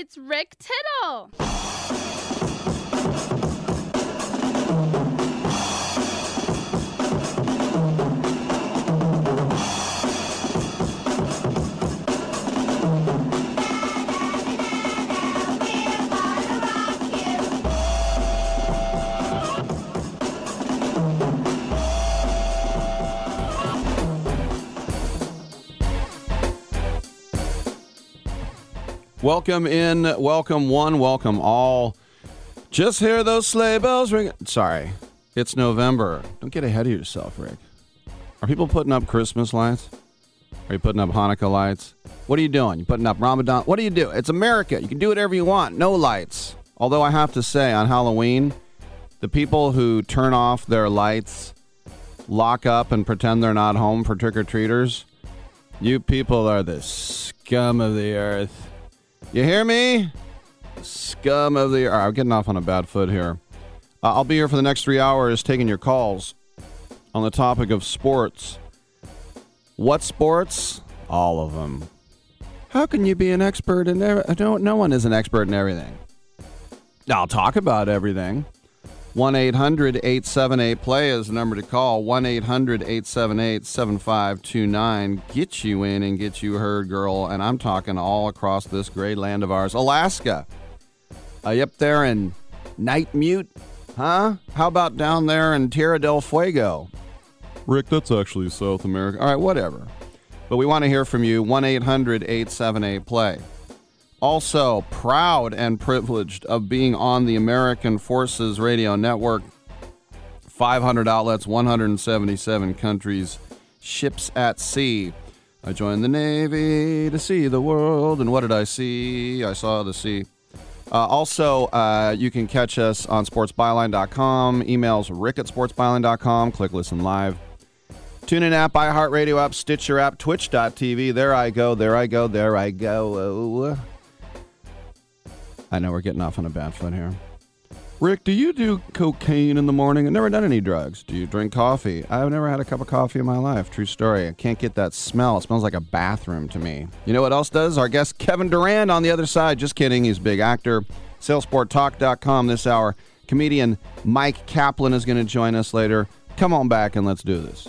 It's Rick Tittle. Welcome in, welcome one, welcome all. Just hear those sleigh bells ring. Sorry, it's November. Don't get ahead of yourself, Rick. Are people putting up Christmas lights? Are you putting up Hanukkah lights? What are you doing? You putting up Ramadan? What do you do? It's America. You can do whatever you want. No lights. Although I have to say, on Halloween, the people who turn off their lights, lock up, and pretend they're not home for trick or treaters, you people are the scum of the earth. You hear me? Scum of the. I'm getting off on a bad foot here. Uh, I'll be here for the next three hours taking your calls on the topic of sports. What sports? All of them. How can you be an expert in don't. No one is an expert in everything. I'll talk about everything. 1 800 878 play is the number to call. 1 800 878 7529. Get you in and get you heard, girl. And I'm talking all across this great land of ours. Alaska. Are you up there in Nightmute? Huh? How about down there in Tierra del Fuego? Rick, that's actually South America. All right, whatever. But we want to hear from you. 1 800 878 play. Also, proud and privileged of being on the American Forces Radio Network. 500 outlets, 177 countries, ships at sea. I joined the Navy to see the world, and what did I see? I saw the sea. Uh, also, uh, you can catch us on sportsbyline.com, emails rick at sportsbyline.com, click listen live. Tune in app, iHeartRadio app, Stitcher app, Twitch.tv. There I go, there I go, there I go. I know we're getting off on a bad foot here. Rick, do you do cocaine in the morning? I've never done any drugs. Do you drink coffee? I've never had a cup of coffee in my life. True story. I can't get that smell. It smells like a bathroom to me. You know what else does? Our guest Kevin Durand on the other side. Just kidding. He's a big actor. SalesportTalk.com this hour. Comedian Mike Kaplan is going to join us later. Come on back and let's do this.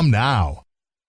now.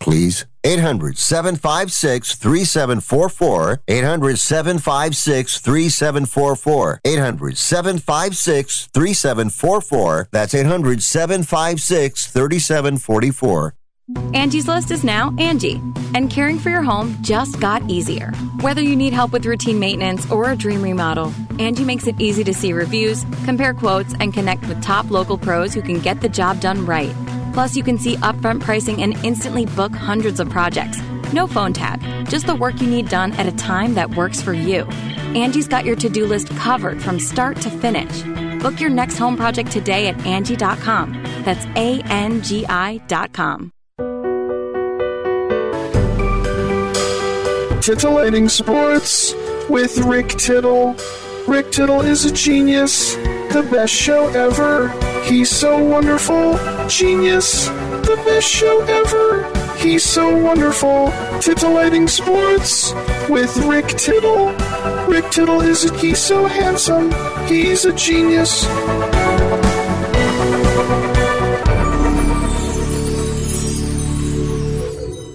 please. 800 756 3744. 800 756 3744. 800 756 3744. That's 800 756 3744. Angie's List is now Angie, and caring for your home just got easier. Whether you need help with routine maintenance or a dream remodel, Angie makes it easy to see reviews, compare quotes, and connect with top local pros who can get the job done right. Plus, you can see upfront pricing and instantly book hundreds of projects. No phone tag, just the work you need done at a time that works for you. Angie's got your to do list covered from start to finish. Book your next home project today at Angie.com. That's A N G I.com. Titillating Sports with Rick Tittle. Rick Tittle is a genius, the best show ever. He's so wonderful, genius, the best show ever. He's so wonderful. Titillating Sports with Rick Tittle. Rick Tittle is a, he's so handsome. He's a genius.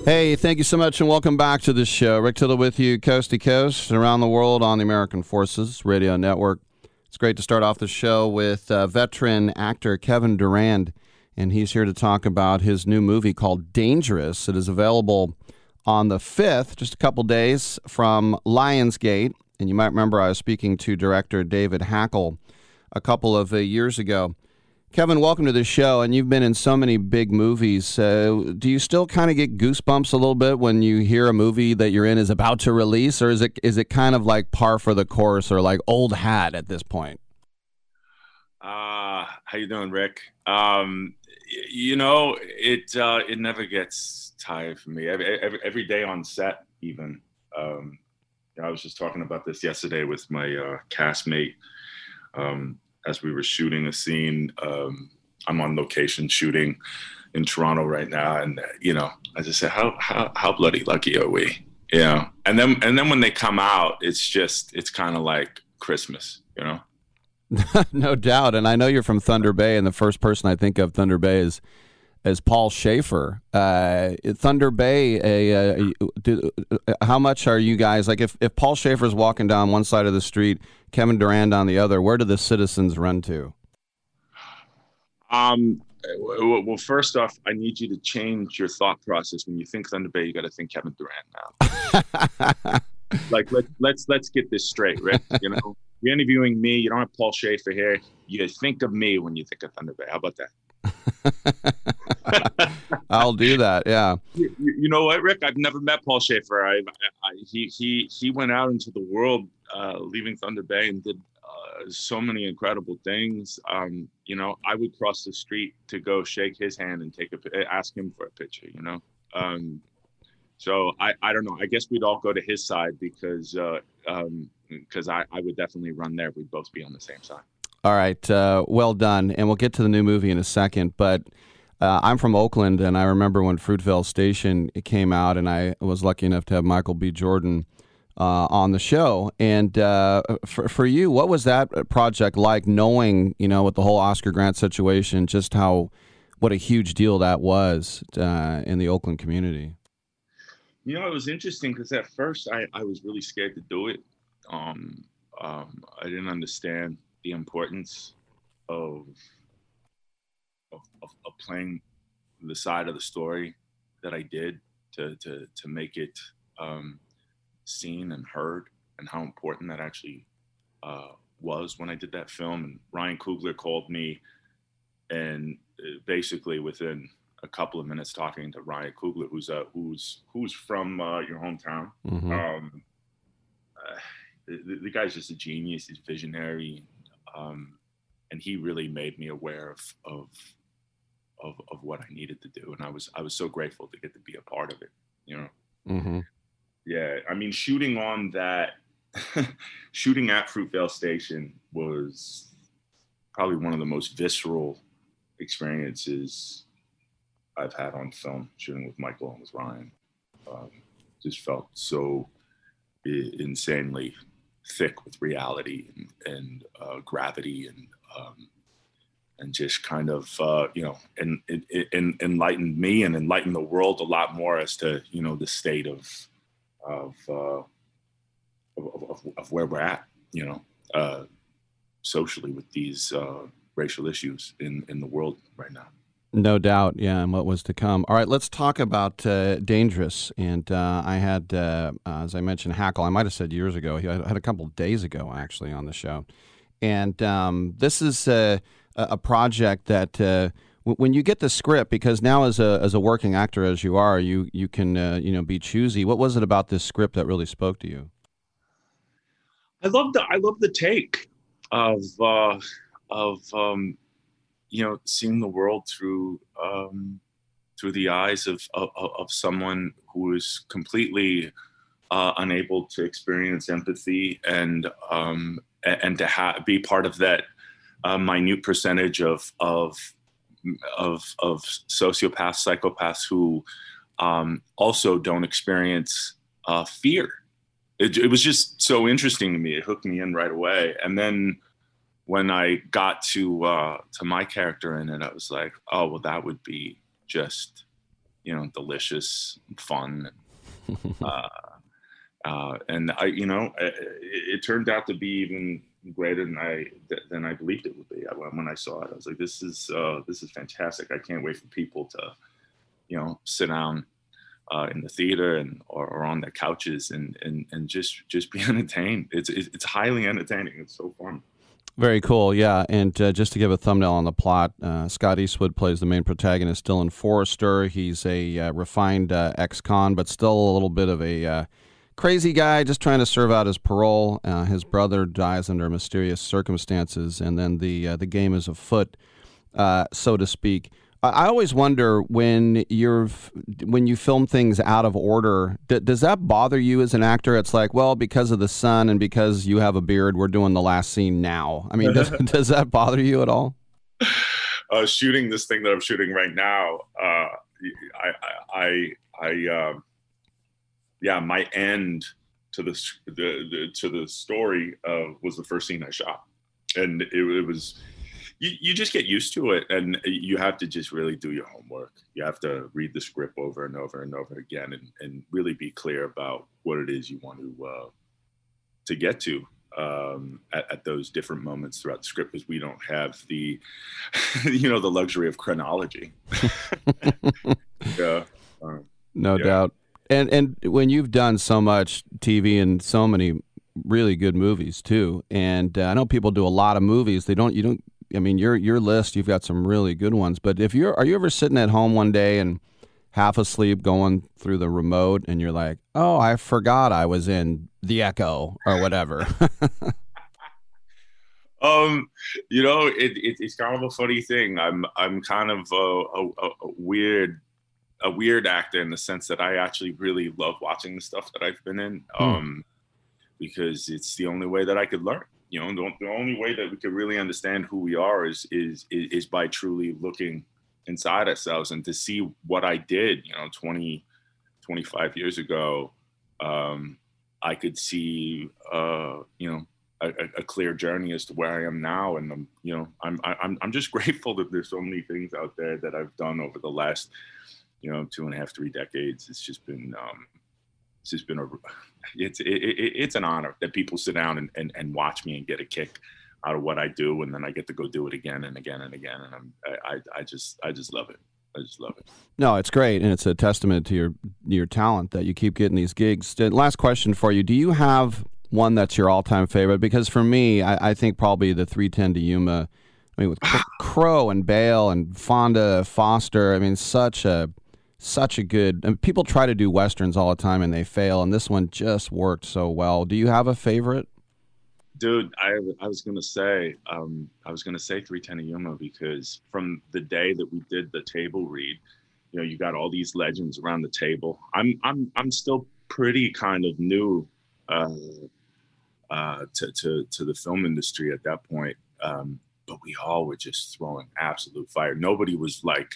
Hey, thank you so much and welcome back to the show. Rick Tittle with you, coast to coast, around the world on the American Forces Radio Network. It's great to start off the show with uh, veteran actor Kevin Durand, and he's here to talk about his new movie called Dangerous. It is available on the 5th, just a couple days from Lionsgate. And you might remember I was speaking to director David Hackl a couple of uh, years ago. Kevin, welcome to the show, and you've been in so many big movies. Uh, do you still kind of get goosebumps a little bit when you hear a movie that you're in is about to release, or is it is it kind of like par for the course, or like old hat at this point? Uh, how you doing, Rick? Um, you know, it uh, it never gets tired for me. Every, every, every day on set, even. Um, I was just talking about this yesterday with my uh, castmate. Um, as we were shooting a scene. Um, I'm on location shooting in Toronto right now, and you know, I just said, how how how bloody lucky are we? Know, and then and then when they come out, it's just it's kind of like Christmas, you know. no doubt, and I know you're from Thunder Bay, and the first person I think of Thunder Bay is as Paul Shaffer. Uh, Thunder Bay, a, uh, do, uh, how much are you guys like? If, if Paul Shaffer's walking down one side of the street, Kevin Durand on the other, where do the citizens run to? Um, well, first off, I need you to change your thought process. When you think Thunder Bay, you got to think Kevin Durand now. like let, let's let's get this straight, Rick. You know, you're interviewing me. You don't have Paul Shaffer here. You think of me when you think of Thunder Bay. How about that? I'll do that. Yeah. You, you, know what, Rick? I've never met Paul Shaffer. I, I, he he he went out into the world, uh, leaving Thunder Bay, and did uh, so many incredible things. Um, you know, I would cross the street to go shake his hand and take a ask him for a picture. You know. Um, so I, I don't know. I guess we'd all go to his side because uh, um, because I, I would definitely run there. We'd both be on the same side. All right, uh, well done. And we'll get to the new movie in a second. But uh, I'm from Oakland, and I remember when Fruitvale Station came out, and I was lucky enough to have Michael B. Jordan uh, on the show. And uh, for, for you, what was that project like, knowing, you know, with the whole Oscar Grant situation, just how what a huge deal that was uh, in the Oakland community. You know, it was interesting because at first I, I was really scared to do it. Um, um, I didn't understand the importance of, of, of, playing the side of the story that I did to to to make it um, seen and heard, and how important that actually uh, was when I did that film. And Ryan Coogler called me, and uh, basically within a couple of minutes talking to Ryan Coogler, who's uh, who's who's from uh, your hometown. Mhm. Um, uh, the, the guy's just a genius. He's visionary, um, and he really made me aware of of of of what I needed to do. And I was I was so grateful to get to be a part of it. You know. Mm-hmm. Yeah, I mean, shooting on that, shooting at Fruitvale Station was probably one of the most visceral experiences I've had on film. Shooting with Michael and with Ryan, um, just felt so insanely thick with reality and, and uh, gravity and um, and just kind of uh, you know and, and, and enlightened me and enlightened the world a lot more as to you know the state of of uh, of, of, of where we're at you know uh, socially with these uh, racial issues in in the world right now. No doubt, yeah, and what was to come. All right, let's talk about uh, Dangerous. And uh, I had, uh, as I mentioned, Hackl. I might have said years ago. I had a couple days ago actually on the show. And um, this is uh, a a project that uh, when you get the script, because now as a as a working actor as you are, you you can uh, you know be choosy. What was it about this script that really spoke to you? I love the I love the take of uh, of um, you know seeing the world through um, through the eyes of of, of someone who is completely uh, unable to experience empathy and um, and to ha- be part of that uh, minute percentage of of of of sociopaths, psychopaths who um, also don't experience uh, fear it, it was just so interesting to me. It hooked me in right away. And then when I got to uh, to my character in it, I was like, oh well, that would be just you know delicious, and fun, uh, uh, and I you know it, it turned out to be even greater than I than I believed it would be. When I saw it, I was like, this is uh, this is fantastic. I can't wait for people to you know sit down uh, in the theater and or, or on their couches and, and and just just be entertained. It's it's it's highly entertaining. It's so fun. Very cool, yeah. And uh, just to give a thumbnail on the plot, uh, Scott Eastwood plays the main protagonist, Dylan Forrester. He's a uh, refined uh, ex-con, but still a little bit of a uh, crazy guy, just trying to serve out his parole. Uh, his brother dies under mysterious circumstances, and then the uh, the game is afoot, uh, so to speak. I always wonder when you're when you film things out of order. D- does that bother you as an actor? It's like, well, because of the sun and because you have a beard, we're doing the last scene now. I mean, does, does that bother you at all? Uh, shooting this thing that I'm shooting right now, uh, I I I, I um, yeah, my end to the, the, the to the story uh, was the first scene I shot, and it, it was you, you just get used to it and you have to just really do your homework you have to read the script over and over and over again and, and really be clear about what it is you want to uh, to get to um, at, at those different moments throughout the script because we don't have the you know the luxury of chronology yeah um, No Yeah. doubt. And and when you've done so much TV and so many really good movies too, and uh, I know people do a lot of movies. They don't. You don't. I mean, your your list. You've got some really good ones. But if you're, are you ever sitting at home one day and half asleep, going through the remote, and you're like, "Oh, I forgot I was in The Echo or whatever." Um, you know, it, it, it's kind of a funny thing. I'm I'm kind of a, a, a a weird a weird actor in the sense that I actually really love watching the stuff that I've been in, Hmm. um, because it's the only way that I could learn. You know, the, the only way that we could really understand who we are is is is, is by truly looking inside ourselves and to see what I did. You know, 20, 25 years ago, um, I could see, uh, you know, a, a, clear journey as to where I am now, and I'm you know I'm I'm I'm just grateful that there's so many things out there that I've done over the last you know two and a half three decades. It's just been um, it's just been a it's it, it, it's an honor that people sit down and, and and watch me and get a kick out of what I do, and then I get to go do it again and again and again, and I'm I I just I just love it. I just love it. No, it's great, and it's a testament to your your talent that you keep getting these gigs. Last question for you: Do you have one that's your all time favorite? Because for me, I, I, think probably the 310 to Yuma. I mean, with Crowe and Bale and Fonda Foster. I mean, such a such a good. Mean, people try to do westerns all the time and they fail, and this one just worked so well. Do you have a favorite? Dude, I, I was gonna say um, I was gonna say 310 to Yuma because from the day that we did the table read, you know, you got all these legends around the table. I'm I'm I'm still pretty kind of new uh, uh, to, to, to the film industry at that point. Um, but we all were just throwing absolute fire. Nobody was like,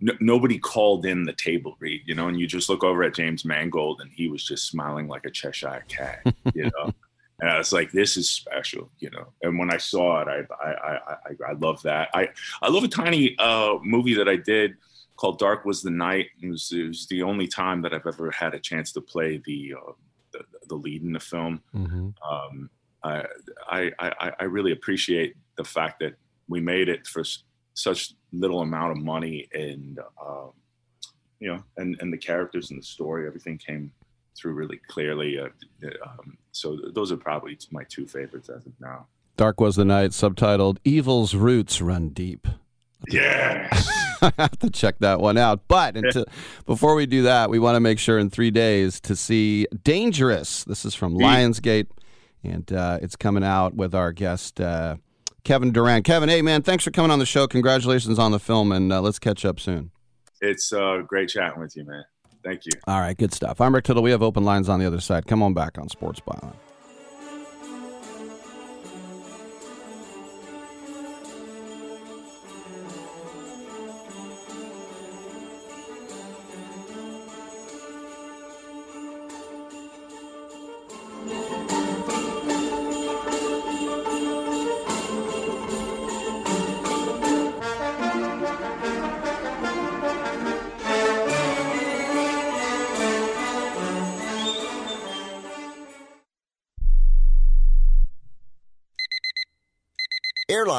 n- nobody called in the table read, you know, and you just look over at James Mangold and he was just smiling like a Cheshire cat, you know. and I was like, "This is special," you know. And when I saw it, I I I I, I love that. I I love a tiny uh, movie that I did called "Dark Was the Night." It was, it was the only time that I've ever had a chance to play the uh, the, the lead in the film. Mm-hmm. Um, I, I, I, I really appreciate the fact that we made it for such little amount of money and, um, you know, and, and the characters and the story, everything came through really clearly. Uh, um, so those are probably my two favorites as of now. Dark was the night, subtitled "Evil's Roots Run Deep." Yeah. I have to check that one out. But until, before we do that, we want to make sure in three days to see Dangerous. This is from Lionsgate, and uh, it's coming out with our guest, uh, Kevin Durand. Kevin, hey, man, thanks for coming on the show. Congratulations on the film, and uh, let's catch up soon. It's uh, great chatting with you, man. Thank you. All right, good stuff. I'm Rick Tittle. We have open lines on the other side. Come on back on Sports Byline.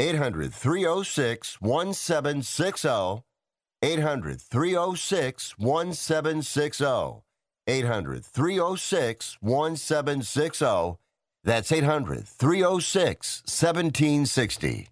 800 306 1760. 800 306 1760. 800 306 1760. That's 800 306 1760.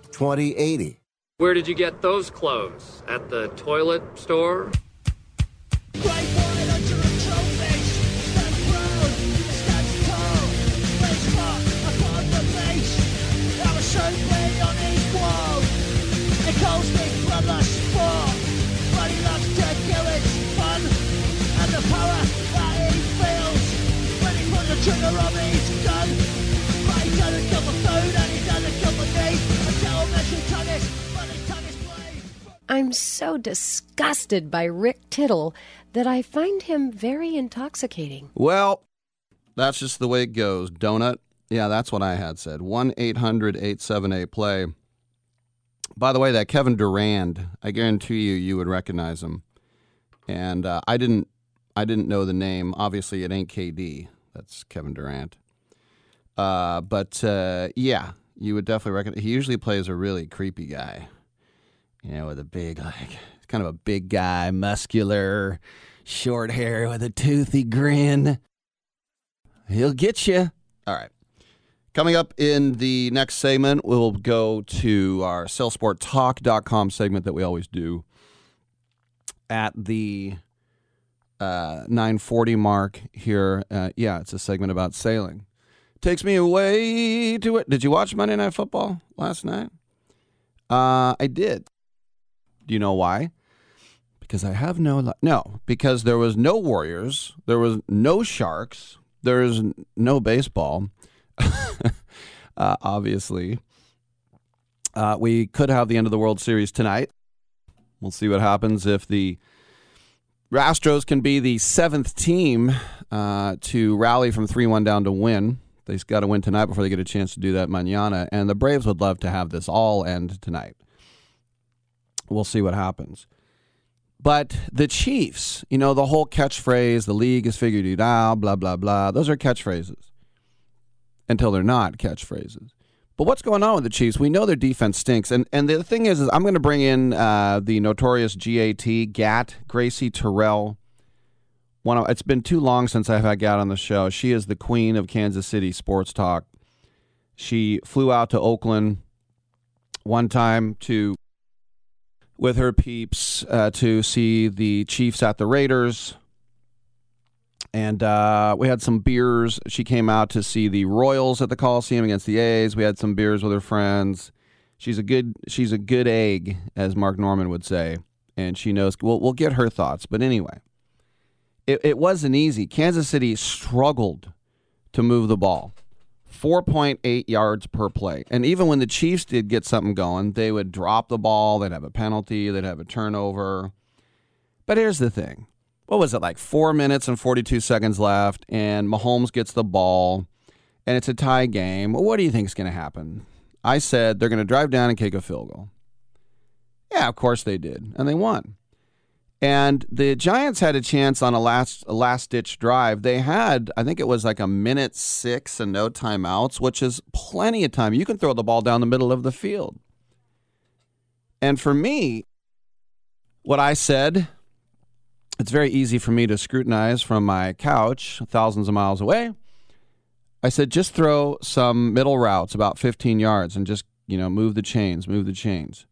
2080. Where did you get those clothes? At the toilet store? Trigger of his I'm so disgusted by Rick Tittle that I find him very intoxicating. Well, that's just the way it goes. Donut. Yeah, that's what I had said. 1 800 878 play. By the way, that Kevin Durand, I guarantee you, you would recognize him. And uh, I didn't, I didn't know the name. Obviously, it ain't KD. That's Kevin Durant. Uh, but uh, yeah, you would definitely recognize. He usually plays a really creepy guy. You know, with a big, like, kind of a big guy, muscular, short hair with a toothy grin. He'll get you. All right. Coming up in the next segment, we'll go to our sellsporttalk.com segment that we always do at the uh, 940 mark here. Uh, yeah, it's a segment about sailing. Takes me away to it. Did you watch Monday Night Football last night? Uh, I did. Do you know why? Because I have no li- no because there was no Warriors, there was no Sharks, there is no baseball. uh, obviously, uh, we could have the end of the World Series tonight. We'll see what happens if the Astros can be the seventh team uh, to rally from 3 1 down to win. They've got to win tonight before they get a chance to do that manana. And the Braves would love to have this all end tonight. We'll see what happens. But the Chiefs, you know, the whole catchphrase, the league has figured it out, blah, blah, blah, those are catchphrases until they're not catchphrases. But what's going on with the Chiefs? We know their defense stinks, and and the thing is, is I'm going to bring in uh, the notorious GAT, Gat Gracie Terrell. One, of, it's been too long since I've had Gat on the show. She is the queen of Kansas City sports talk. She flew out to Oakland one time to with her peeps uh, to see the Chiefs at the Raiders and uh, we had some beers. She came out to see the Royals at the Coliseum against the A's. We had some beers with her friends. She's a good she's a good egg, as Mark Norman would say, and she knows. We'll we'll get her thoughts, but anyway, it, it wasn't easy. Kansas City struggled to move the ball. 4.8 yards per play. And even when the Chiefs did get something going, they would drop the ball, they'd have a penalty, they'd have a turnover. But here's the thing. What was it like four minutes and 42 seconds left and mahomes gets the ball and it's a tie game. What do you think is going to happen? I said they're going to drive down and kick a field goal. Yeah of course they did and they won and the giants had a chance on a last a last ditch drive they had i think it was like a minute six and no timeouts which is plenty of time you can throw the ball down the middle of the field and for me what i said it's very easy for me to scrutinize from my couch thousands of miles away. I said, just throw some middle routes about 15 yards and just, you know, move the chains, move the chains.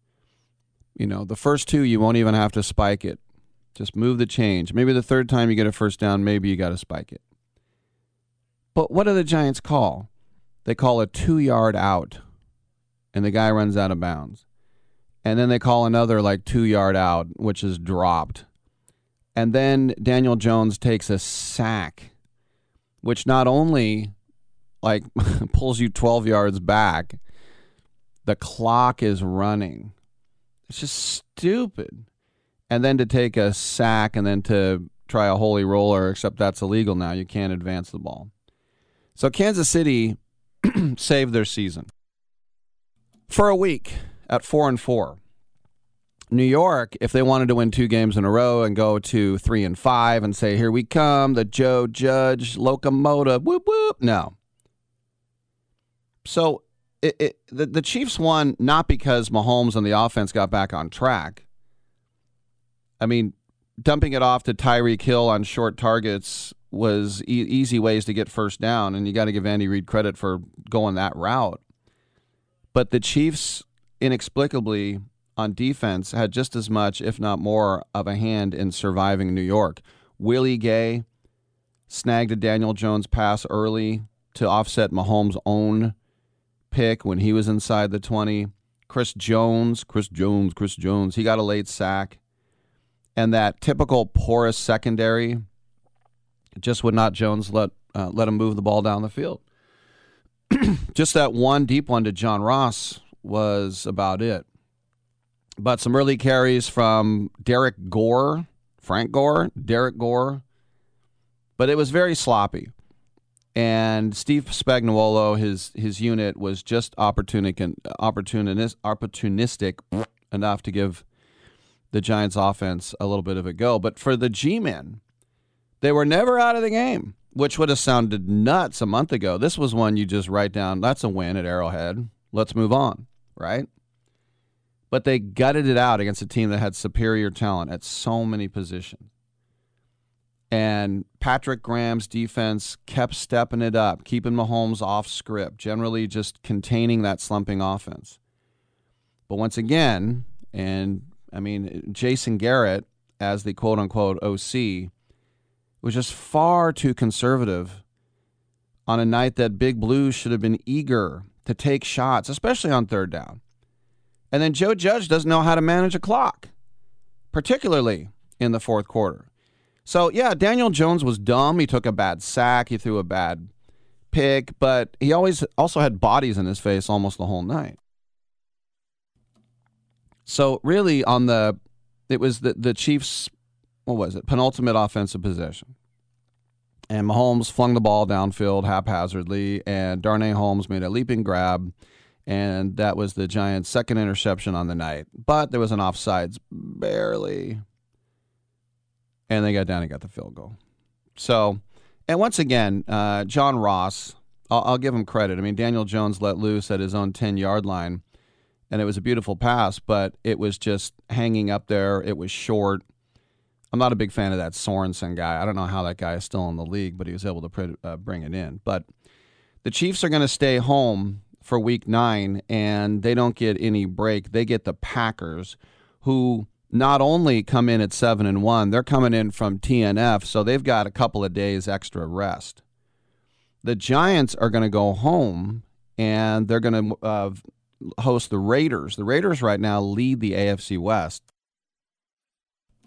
You know, the first two, you won't even have to spike it. Just move the change. Maybe the third time you get a first down, maybe you got to spike it. But what do the Giants call? They call a two yard out, and the guy runs out of bounds. And then they call another like two yard out, which is dropped. And then Daniel Jones takes a sack, which not only like pulls you 12 yards back, the clock is running. It's just stupid. And then to take a sack and then to try a holy roller, except that's illegal now. You can't advance the ball. So Kansas City saved their season for a week at four and four. New York, if they wanted to win two games in a row and go to three and five and say, "Here we come, the Joe Judge locomotive," whoop whoop, no. So it, it, the the Chiefs won not because Mahomes and the offense got back on track. I mean, dumping it off to Tyreek Hill on short targets was e- easy ways to get first down, and you got to give Andy Reid credit for going that route. But the Chiefs inexplicably on defense had just as much, if not more, of a hand in surviving New York. Willie Gay snagged a Daniel Jones pass early to offset Mahomes' own pick when he was inside the 20. Chris Jones, Chris Jones, Chris Jones, he got a late sack. And that typical porous secondary just would not Jones let uh, let him move the ball down the field. just that one deep one to John Ross was about it. But some early carries from Derrick Gore, Frank Gore, Derrick Gore. But it was very sloppy. And Steve Spagnuolo, his his unit was just opportunistic, opportunist, opportunistic enough to give the Giants offense a little bit of a go. But for the G-men, they were never out of the game, which would have sounded nuts a month ago. This was one you just write down, that's a win at Arrowhead. Let's move on, right? But they gutted it out against a team that had superior talent at so many positions. And Patrick Graham's defense kept stepping it up, keeping Mahomes off script, generally just containing that slumping offense. But once again, and I mean, Jason Garrett, as the quote unquote OC, was just far too conservative on a night that Big Blue should have been eager to take shots, especially on third down. And then Joe Judge doesn't know how to manage a clock, particularly in the fourth quarter. So, yeah, Daniel Jones was dumb. He took a bad sack, he threw a bad pick, but he always also had bodies in his face almost the whole night. So, really, on the, it was the, the Chiefs, what was it, penultimate offensive possession. And Mahomes flung the ball downfield haphazardly, and Darnay Holmes made a leaping grab and that was the Giants' second interception on the night. But there was an offsides barely, and they got down and got the field goal. So, and once again, uh, John Ross, I'll, I'll, give him credit. I mean, Daniel Jones let loose at his own 10 yard line, and it was a beautiful pass, but it was just hanging up there. It was short. I'm not a big fan of that Sorensen guy. I don't know how that guy is still in the league, but he was able to uh, bring it in. But the Chiefs are going to stay home for week nine, and they don't get any break. They get the Packers, who not only come in at seven and one, they're coming in from TNF, so they've got a couple of days extra rest. The Giants are going to go home and they're going to uh, host the Raiders. The Raiders right now lead the AFC West,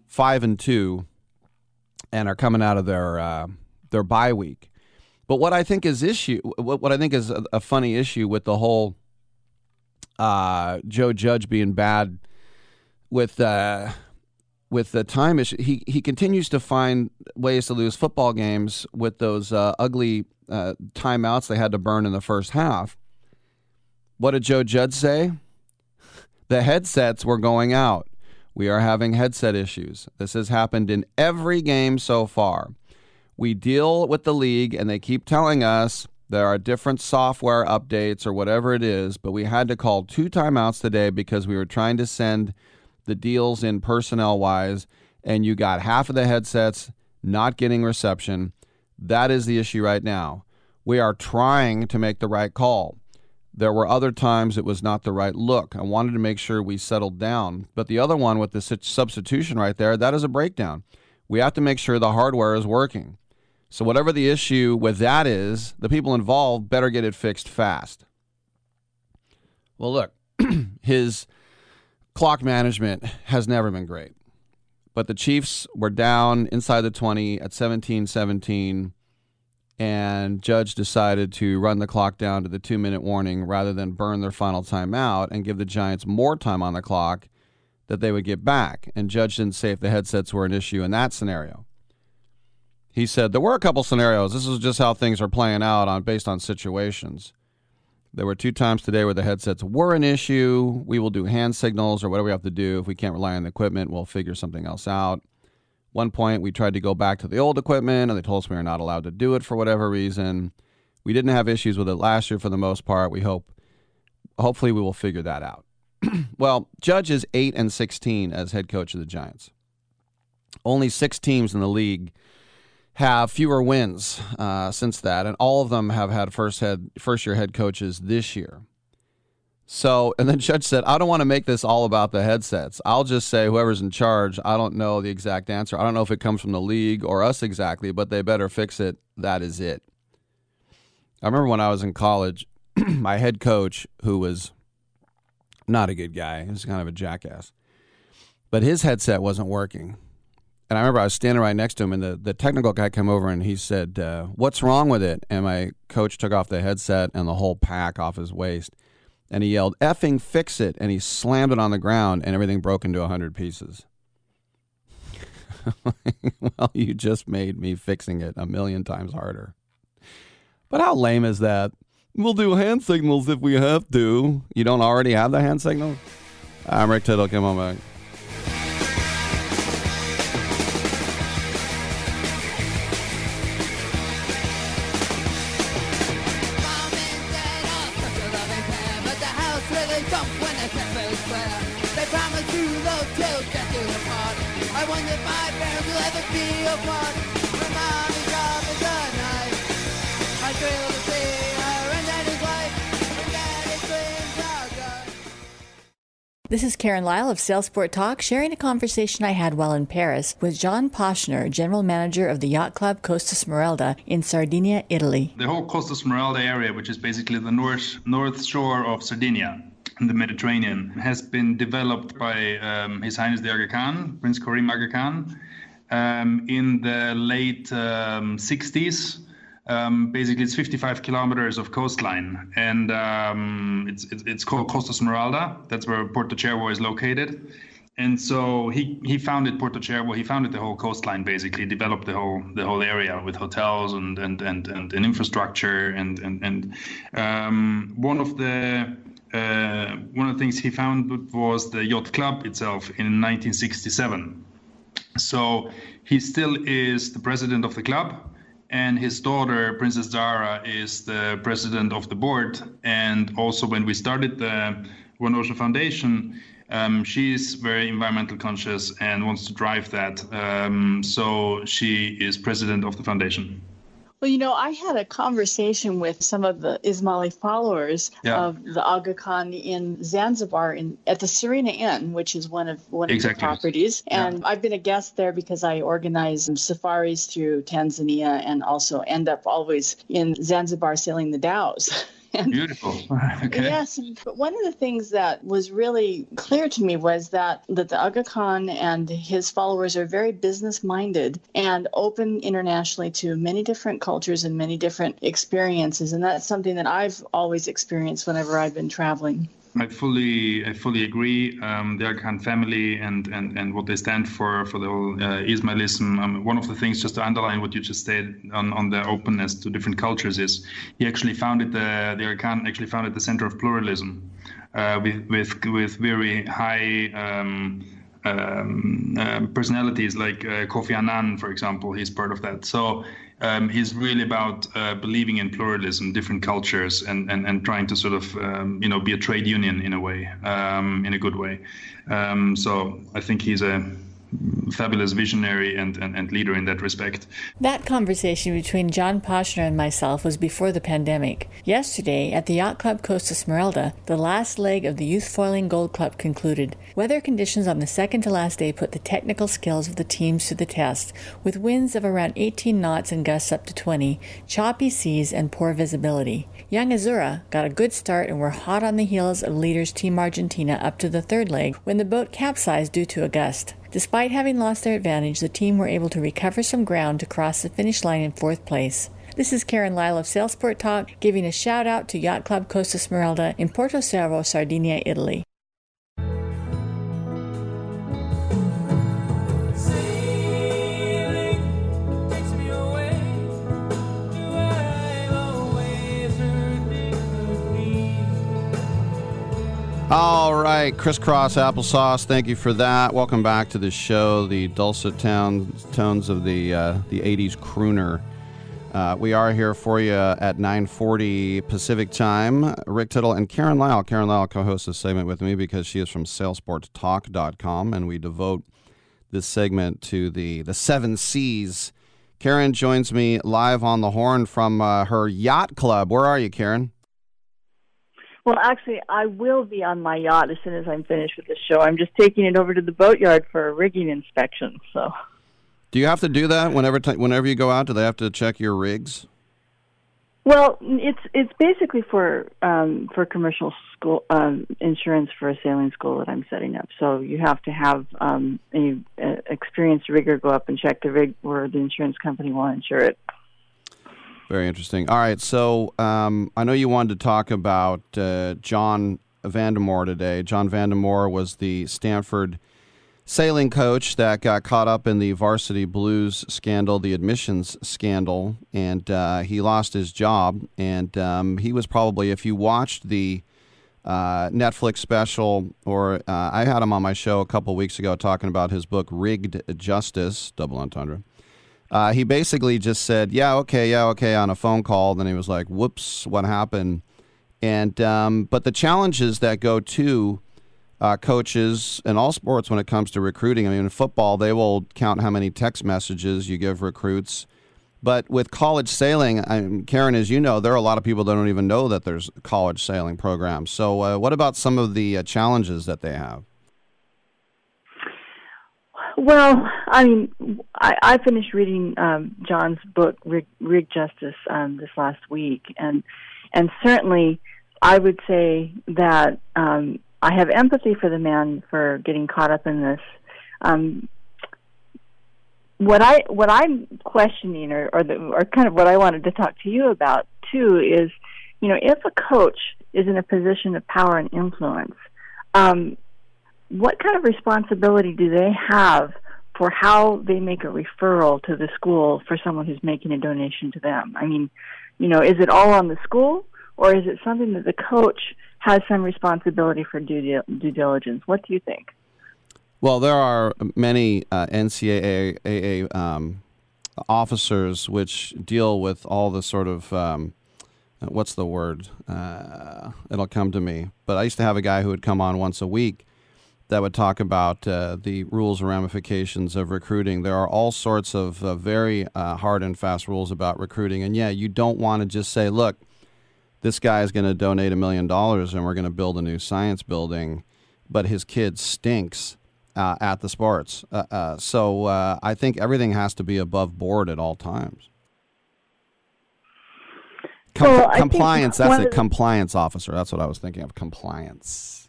five and two, and are coming out of their uh, their bye week. But what I think is issue, what, what I think is a, a funny issue with the whole uh, Joe Judge being bad with uh, with the time issue, he he continues to find ways to lose football games with those uh, ugly uh, timeouts they had to burn in the first half. What did Joe Judd say? The headsets were going out. We are having headset issues. This has happened in every game so far. We deal with the league, and they keep telling us there are different software updates or whatever it is, but we had to call two timeouts today because we were trying to send the deals in personnel wise, and you got half of the headsets not getting reception. That is the issue right now. We are trying to make the right call. There were other times it was not the right look. I wanted to make sure we settled down. But the other one with the substitution right there, that is a breakdown. We have to make sure the hardware is working. So, whatever the issue with that is, the people involved better get it fixed fast. Well, look, his clock management has never been great. But the Chiefs were down inside the 20 at 17 17, and Judge decided to run the clock down to the two minute warning rather than burn their final timeout and give the Giants more time on the clock that they would get back. And Judge didn't say if the headsets were an issue in that scenario. He said there were a couple scenarios. This is just how things are playing out on based on situations. There were two times today where the headsets were an issue. We will do hand signals or whatever we have to do. If we can't rely on the equipment, we'll figure something else out. One point, we tried to go back to the old equipment, and they told us we were not allowed to do it for whatever reason. We didn't have issues with it last year for the most part. We hope, hopefully, we will figure that out. well, Judge is eight and sixteen as head coach of the Giants. Only six teams in the league have fewer wins uh, since that, and all of them have had first head first year head coaches this year. So, and then Judge said, I don't want to make this all about the headsets. I'll just say whoever's in charge, I don't know the exact answer. I don't know if it comes from the league or us exactly, but they better fix it. That is it. I remember when I was in college, my head coach, who was not a good guy, he was kind of a jackass, but his headset wasn't working. And I remember I was standing right next to him, and the, the technical guy came over and he said, uh, What's wrong with it? And my coach took off the headset and the whole pack off his waist. And he yelled, Effing fix it. And he slammed it on the ground, and everything broke into a 100 pieces. well, you just made me fixing it a million times harder. But how lame is that? We'll do hand signals if we have to. You don't already have the hand signal? I'm Rick Tittle. Come on back. This is Karen Lyle of Sailsport Talk, sharing a conversation I had while in Paris with John Pochner, General Manager of the Yacht Club Costa Smeralda in Sardinia, Italy. The whole Costa Smeralda area, which is basically the north north shore of Sardinia in the Mediterranean, has been developed by um, His Highness the Aga Khan, Prince Karim Aga Khan, um, in the late um, 60s. Um, basically, it's 55 kilometers of coastline, and um, it's, it's it's called Costa Smeralda. That's where Porto Cervo is located. And so he, he founded Porto Cervo. He founded the whole coastline, basically developed the whole the whole area with hotels and and and, and, and infrastructure. And and and um, one of the uh, one of the things he founded was the yacht club itself in 1967. So he still is the president of the club, and his daughter, Princess Zahra, is the president of the board. And also, when we started the One Ocean Foundation, um, she's very environmental conscious and wants to drive that. Um, so she is president of the foundation. Well, you know, I had a conversation with some of the Ismaili followers Yeah. of the Aga Khan in Zanzibar in, at the Serena Inn, which is one of one Exactly. of the properties. Yeah. And I've been a guest there because I organize safaris through Tanzania and also end up always in Zanzibar sailing the dhows. And Beautiful. okay. Yes, but one of the things that was really clear to me was that that the Aga Khan and his followers are very business minded and open internationally to many different cultures and many different experiences, and that's something that I've always experienced whenever I've been traveling. I fully, I fully agree. Um, the Khan family and, and, and what they stand for, for the whole uh, Ismailism. Um, one of the things, just to underline what you just said on, on the openness to different cultures, is he actually founded the the Khan actually founded the Center of Pluralism, uh, with with with very high. Um, um, um, personalities like uh, Kofi Annan, for example, he's part of that. So um, he's really about uh, believing in pluralism, different cultures, and, and, and trying to sort of um, you know be a trade union in a way, um, in a good way. Um, so I think he's a fabulous visionary and, and, and leader in that respect. That conversation between John Pochner and myself was before the pandemic. Yesterday, at the Yacht Club Costa Smeralda, the last leg of the Youth Foiling Gold Cup concluded. Weather conditions on the second to last day put the technical skills of the teams to the test, with winds of around 18 knots and gusts up to 20, choppy seas, and poor visibility. Young Azzurra got a good start and were hot on the heels of leaders Team Argentina up to the third leg when the boat capsized due to a gust. Despite having lost their advantage, the team were able to recover some ground to cross the finish line in fourth place. This is Karen Lyle of Sailsport Talk giving a shout out to Yacht Club Costa Smeralda in Porto Cervo, Sardinia, Italy. All right, crisscross applesauce. Thank you for that. Welcome back to the show, the dulcet tones of the uh, the '80s crooner. Uh, we are here for you at 9:40 Pacific time. Rick Tittle and Karen Lyle. Karen Lyle co-hosts this segment with me because she is from SailsportsTalk.com, and we devote this segment to the the seven C's. Karen joins me live on the horn from uh, her yacht club. Where are you, Karen? Well, actually, I will be on my yacht as soon as I'm finished with the show. I'm just taking it over to the boatyard for a rigging inspection. So, Do you have to do that whenever t- whenever you go out? Do they have to check your rigs? well, it's it's basically for um, for commercial school um, insurance for a sailing school that I'm setting up. So you have to have um, a, a experienced rigger go up and check the rig where the insurance company will insure it. Very interesting. All right, so um, I know you wanted to talk about uh, John Vandemoer today. John Vandemoer was the Stanford sailing coach that got caught up in the varsity blues scandal, the admissions scandal, and uh, he lost his job. And um, he was probably, if you watched the uh, Netflix special, or uh, I had him on my show a couple weeks ago talking about his book Rigged Justice, Double Entendre. Uh, he basically just said, "Yeah, okay, yeah, okay," on a phone call. Then he was like, "Whoops, what happened?" And um, but the challenges that go to uh, coaches in all sports when it comes to recruiting. I mean, in football, they will count how many text messages you give recruits. But with college sailing, I mean, Karen, as you know, there are a lot of people that don't even know that there's college sailing programs. So, uh, what about some of the uh, challenges that they have? Well, I mean, I, I finished reading um, John's book, Rig, Rig Justice, um, this last week, and and certainly, I would say that um, I have empathy for the man for getting caught up in this. Um, what I what I'm questioning, or or, the, or kind of what I wanted to talk to you about too, is you know if a coach is in a position of power and influence, um, what kind of responsibility do they have for how they make a referral to the school for someone who's making a donation to them? I mean, you know, is it all on the school, or is it something that the coach has some responsibility for due, due diligence? What do you think? Well, there are many uh, NCAA um, officers which deal with all the sort of um, what's the word? Uh, it'll come to me. But I used to have a guy who would come on once a week that would talk about uh, the rules and ramifications of recruiting. There are all sorts of uh, very uh, hard and fast rules about recruiting. And yeah, you don't want to just say, look, this guy is going to donate a million dollars and we're going to build a new science building, but his kid stinks. Uh, at the sports. Uh, uh, so uh, I think everything has to be above board at all times. Com- Well, compliance. That's a compliance officer. That's what I was thinking of. Compliance.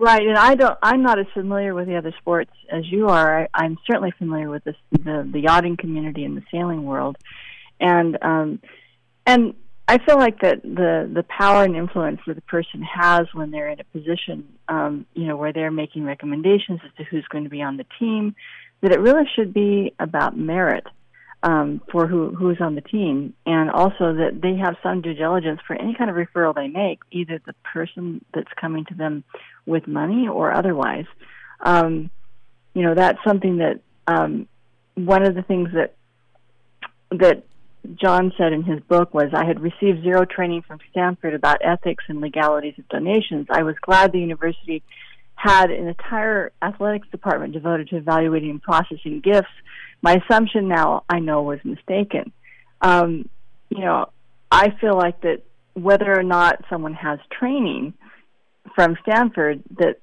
Right, and I don't. I'm not as familiar with the other sports as you are. I, I'm certainly familiar with this, the the yachting community and the sailing world, and um, and I feel like that the the power and influence that a person has when they're in a position, um, you know, where they're making recommendations as to who's going to be on the team, that it really should be about merit um, for who who's on the team, and also that they have some due diligence for any kind of referral they make, either the person that's coming to them with money or otherwise. Um, you know, that's something that um, one of the things that that John said in his book was, I had received zero training from Stanford about ethics and legalities of donations. I was glad the university had an entire athletics department devoted to evaluating and processing gifts. My assumption now I know was mistaken. Um, you know, I feel like that whether or not someone has training from Stanford, that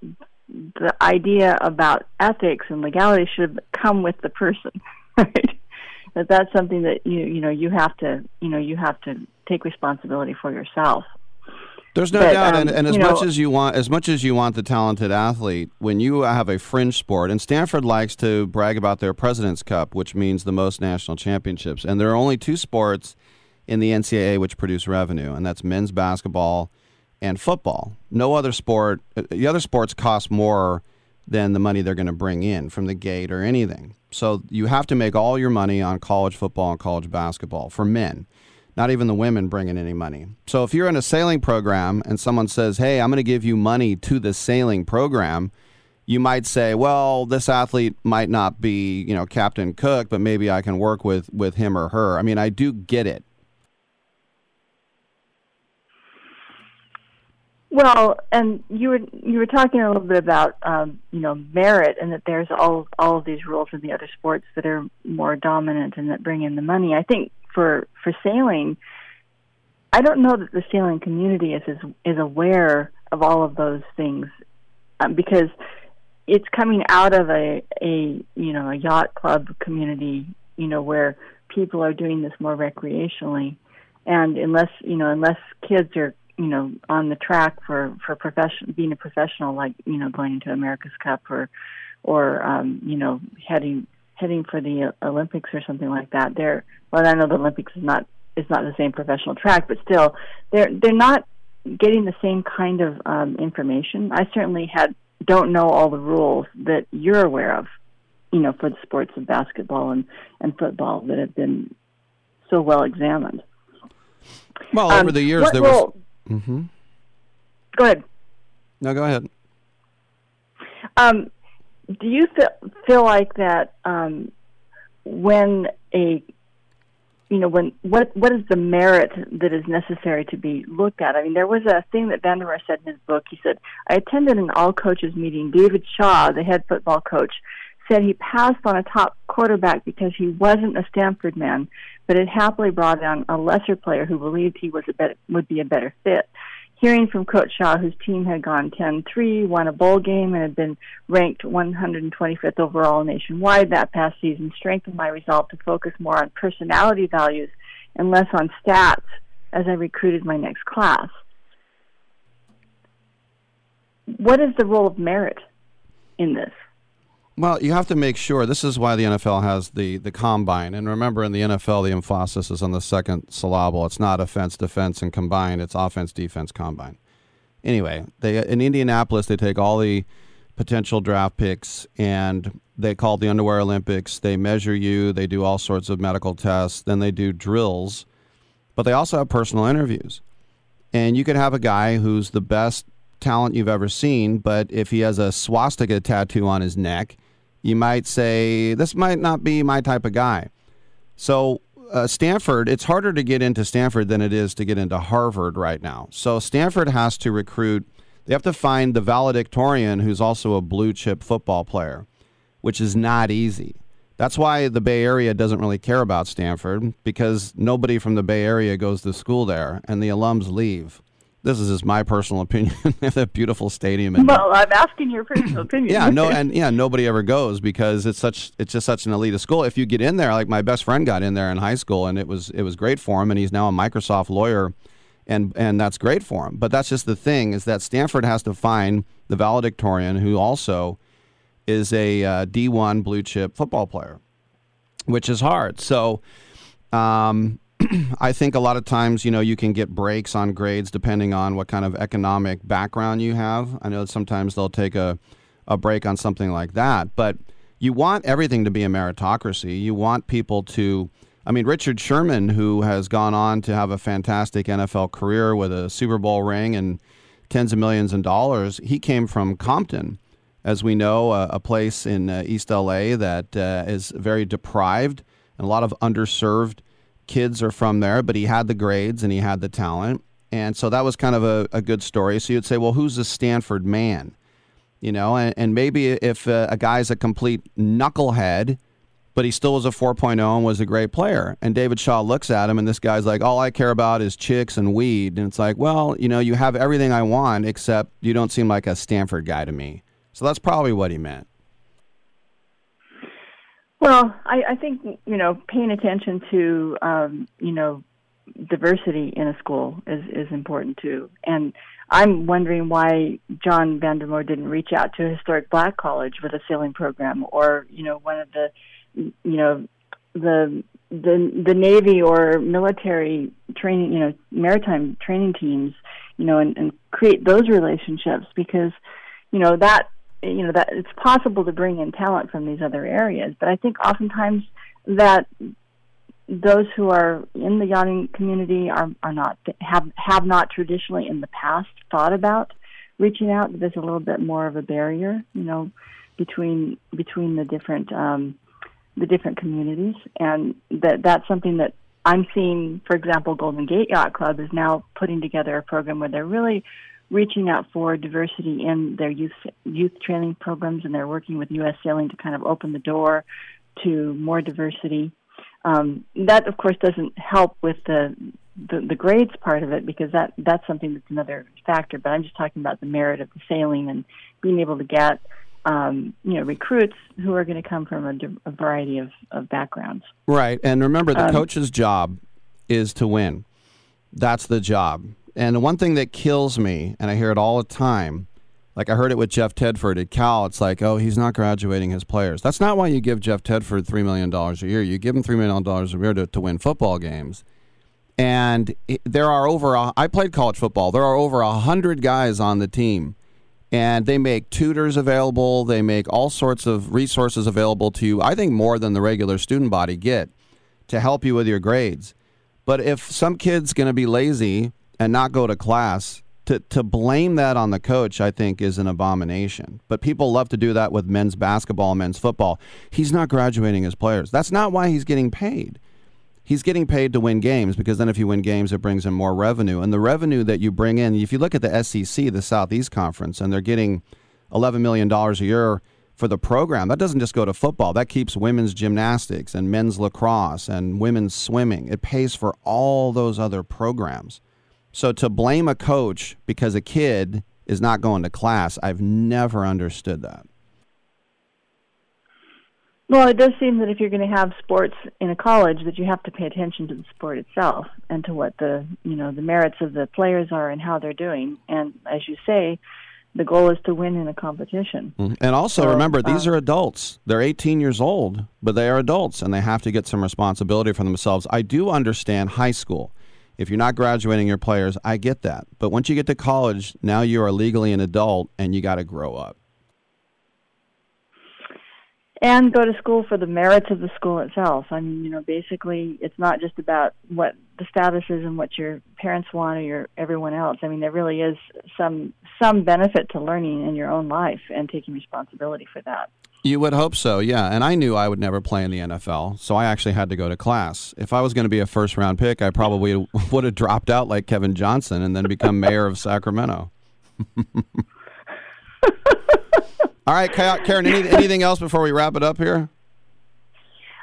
the idea about ethics and legality should come with the person, right? That that's something that you you know you have to you know you have to take responsibility for yourself. There's no But, doubt, um, and, and as you much know- as you want, as much as you want the talented athlete, when you have a fringe sport, and Stanford likes to brag about their President's Cup, which means the most national championships, and there are only two sports in the NCAA which produce revenue, and that's men's basketball and football. No other sport, uh, the other sports cost more than the money they're going to bring in from the gate or anything. So you have to make all your money on college football and college basketball for men not even the women bringing any money. So if you're in a sailing program and someone says, "Hey, I'm going to give you money to the sailing program," you might say, "Well, this athlete might not be, you know, Captain Cook, but maybe I can work with with him or her." I mean, I do get it. Well, and you were you were talking a little bit about um, you know merit, and that there's all all of these rules in the other sports that are more dominant and that bring in the money. I think for for sailing, I don't know that the sailing community is is, is aware of all of those things um, because it's coming out of a a you know a yacht club community, you know where people are doing this more recreationally, and unless you know unless kids are you know on the track for for profession being a professional like you know going into America's Cup or or um you know heading heading for the Olympics or something like that they're well I know the Olympics is not is not the same professional track but still they're they're not getting the same kind of um information I certainly had don't know all the rules that you're aware of you know for the sports of basketball and and football that have been so well examined Well, Um, over the years what there role- was. hmm go ahead No, go ahead. Um, do you feel feel like that um, when a you know when what what is the merit that is necessary to be looked at? I mean, there was a thing that Vandemoer said in his book. He said, "I attended an all coaches meeting. David Shaw, the head football coach, said he passed on a top quarterback because he wasn't a Stanford man, but had happily brought on a lesser player who believed he was a better, would be a better fit." Hearing from Coach Shaw, whose team had gone 10-3, won a bowl game, and had been ranked 125th overall nationwide that past season, strengthened my resolve to focus more on personality values and less on stats as I recruited my next class. What is the role of merit in this? Well, you have to make sure. This is why the NFL has the, the combine. And remember, in the NFL, the emphasis is on the second syllable. It's not offense, defense, and combine. It's offense, defense, combine. Anyway, they in Indianapolis, they take all the potential draft picks and they call the Underwear Olympics. They measure you. They do all sorts of medical tests. Then they do drills, but they also have personal interviews. And you could have a guy who's the best talent you've ever seen, but if he has a swastika tattoo on his neck, you might say, this might not be my type of guy. So, uh, Stanford, it's harder to get into Stanford than it is to get into Harvard right now. So, Stanford has to recruit, they have to find the valedictorian who's also a blue chip football player, which is not easy. That's why the Bay Area doesn't really care about Stanford because nobody from the Bay Area goes to school there and the alums leave. This is just my personal opinion. that beautiful stadium. And Well, I'm asking your personal opinion. yeah, no, and yeah, nobody ever goes because it's such it's just such an elite school. If you get in there, like my best friend got in there in high school, and it was it was great for him, and he's now a Microsoft lawyer, and and that's great for him. But that's just the thing is that Stanford has to find the valedictorian who also is a uh, D1 blue chip football player, which is hard. So. Um, I think a lot of times, you know, you can get breaks on grades depending on what kind of economic background you have. I know sometimes they'll take a, a break on something like that, but you want everything to be a meritocracy. You want people to, I mean, Richard Sherman, who has gone on to have a fantastic NFL career with a Super Bowl ring and tens of millions of dollars, he came from Compton, as we know, a, a place in uh, East LA that uh, is very deprived and a lot of underserved kids are from there, but he had the grades and he had the talent. And so that was kind of a, a good story. So you'd say, well, who's a Stanford man? You know, and, and maybe if uh, a guy's a complete knucklehead, but he still was a 4.0 and was a great player. And David Shaw looks at him, and this guy's like, all I care about is chicks and weed. And it's like, well, you know, you have everything I want, except you don't seem like a Stanford guy to me. So that's probably what he meant. Well, I, I think you know paying attention to um, you know diversity in a school is is important too. And I'm wondering why John Vandemoer didn't reach out to a historic black college with a sailing program, or you know one of the you know the the the Navy or military training, you know, maritime training teams, you know, and, and create those relationships because, you know, that you know that it's possible to bring in talent from these other areas, but I think oftentimes that those who are in the yachting community are are not have have not traditionally in the past thought about reaching out. There's a little bit more of a barrier, you know, between between the different um, the different communities, and that that's something that I'm seeing. For example, Golden Gate Yacht Club is now putting together a program where they're really reaching out for diversity in their youth youth training programs, and they're working with U.S. Sailing to kind of open the door to more diversity. Um, that, of course, doesn't help with the, the the grades part of it because that that's something that's another factor. But I'm just talking about the merit of the sailing and being able to get um, you know recruits who are going to come from a, a variety of, of backgrounds. Right, and remember, the Um, coach's job is to win. That's the job. And the one thing that kills me, and I hear it all the time, like I heard it with Jeff Tedford at Cal. It's like, oh, he's not graduating his players. That's not why you give Jeff Tedford three million dollars a year. You give him three million dollars a year to, to win football games. And there are over. A, I played college football. There are over a hundred guys on the team, and they make tutors available. They make all sorts of resources available to you. I think more than the regular student body get to help you with your grades. But if some kid's going to be lazy and not go to class, to, to blame that on the coach, I think, is an abomination. But people love to do that with men's basketball, men's football. He's not graduating his players. That's not why he's getting paid. He's getting paid to win games because then if you win games, it brings in more revenue. And the revenue that you bring in, if you look at the SEC, the Southeast Conference, and they're getting $11 million a year for the program, that doesn't just go to football. That keeps women's gymnastics and men's lacrosse and women's swimming. It pays for all those other programs. So to blame a coach because a kid is not going to class, I've never understood that. Well, it does seem that if you're going to have sports in a college, that you have to pay attention to the sport itself and to what the you know the merits of the players are and how they're doing. And as you say, the goal is to win in a competition. And also So, remember, these uh, are adults. They're 18 years old, but they are adults and they have to get some responsibility for themselves. I do understand high school. If you're not graduating your players, I get that. But once you get to college, now you are legally an adult and you got to grow up. and go to school for the merits of the school itself. I mean, you know, basically, it's not just about what the status is and what your parents want or your everyone else. I mean, there really is some some benefit to learning in your own life and taking responsibility for that. You would hope so, yeah. And I knew I would never play in the NFL, so I actually had to go to class. If I was going to be a first round pick, I probably would have dropped out like Kevin Johnson and then become mayor of Sacramento. All right, Karen, any, anything else before we wrap it up here?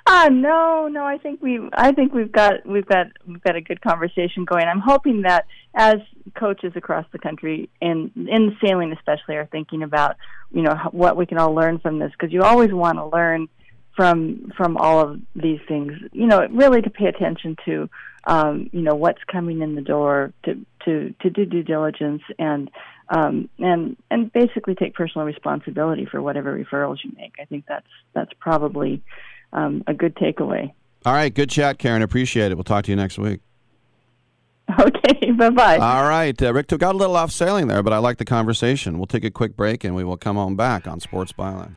Ah, no, no. I think we, I think we've got, we've got, we've got a good conversation going. I'm hoping that as coaches across the country, and in sailing especially, are thinking about, you know, what we can all learn from this, because you always want to learn from from all of these things. You know, really to pay attention to, um, you know, what's coming in the door, to to to do due diligence and. Um, and and basically take personal responsibility for whatever referrals you make. I think that's that's probably um, a good takeaway. All right, good chat, Karen. Appreciate it. We'll talk to you next week. Okay, bye bye. All right, uh, Rick got a little off sailing there, but I like the conversation. We'll take a quick break and we will come on back on Sports Byline.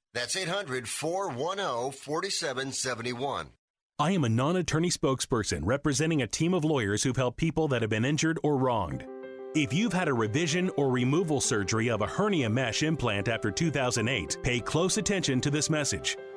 That's 800 410 4771. I am a non attorney spokesperson representing a team of lawyers who've helped people that have been injured or wronged. If you've had a revision or removal surgery of a hernia mesh implant after 2008, pay close attention to this message.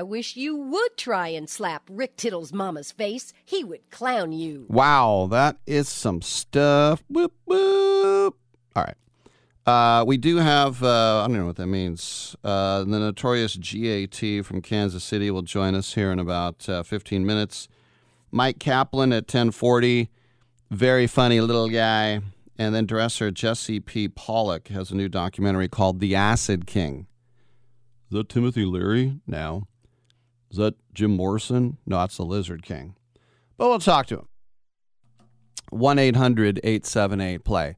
I wish you would try and slap Rick Tittle's mama's face. He would clown you. Wow, that is some stuff. Whoop, whoop. All right. Uh, we do have, uh, I don't know what that means. Uh, the notorious GAT from Kansas City will join us here in about uh, 15 minutes. Mike Kaplan at 1040. Very funny little guy. And then dresser Jesse P. Pollack has a new documentary called The Acid King. Is that Timothy Leary? No. Is that Jim Morrison? No, that's the Lizard King. But we'll talk to him. 1 800 878 play.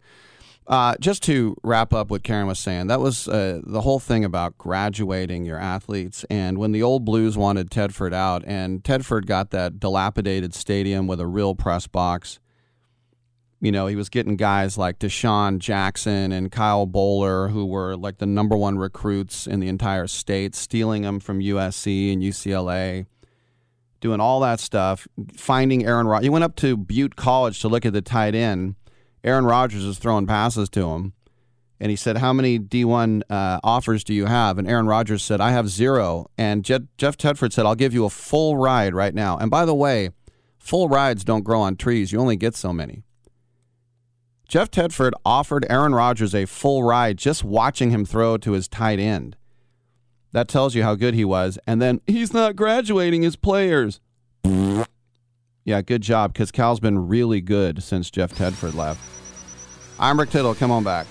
Uh, just to wrap up what Karen was saying, that was uh, the whole thing about graduating your athletes. And when the old Blues wanted Tedford out, and Tedford got that dilapidated stadium with a real press box, you know, he was getting guys like DeSean Jackson and Kyle Boller, who were like the number one recruits in the entire state, stealing them from USC and UCLA, doing all that stuff, finding Aaron Rodgers. He went up to Butte College to look at the tight end. Aaron Rodgers is throwing passes to him. And he said, How many D1 uh, offers do you have? And Aaron Rodgers said, I have zero. And Je- Jeff Tedford said, I'll give you a full ride right now. And by the way, full rides don't grow on trees. You only get so many. Jeff Tedford offered Aaron Rodgers a full ride just watching him throw to his tight end. That tells you how good he was. And then he's not graduating his players. Yeah, good job, because Cal's been really good since Jeff Tedford left. I'm Rick Tittle. Come on back.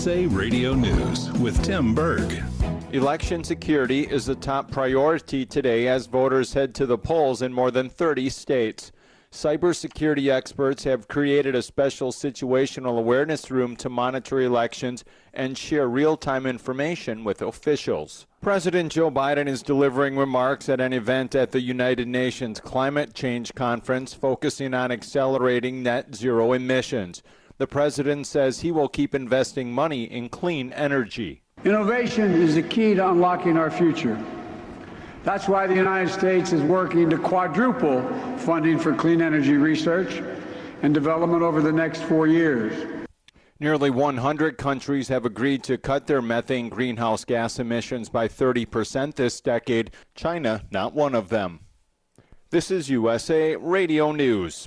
USA Radio News with Tim Berg. Election security is a top priority today as voters head to the polls in more than 30 states. Cybersecurity experts have created a special situational awareness room to monitor elections and share real time information with officials. President Joe Biden is delivering remarks at an event at the United Nations Climate Change Conference focusing on accelerating net zero emissions. The president says he will keep investing money in clean energy. Innovation is the key to unlocking our future. That's why the United States is working to quadruple funding for clean energy research and development over the next four years. Nearly 100 countries have agreed to cut their methane greenhouse gas emissions by 30% this decade. China, not one of them. This is USA Radio News.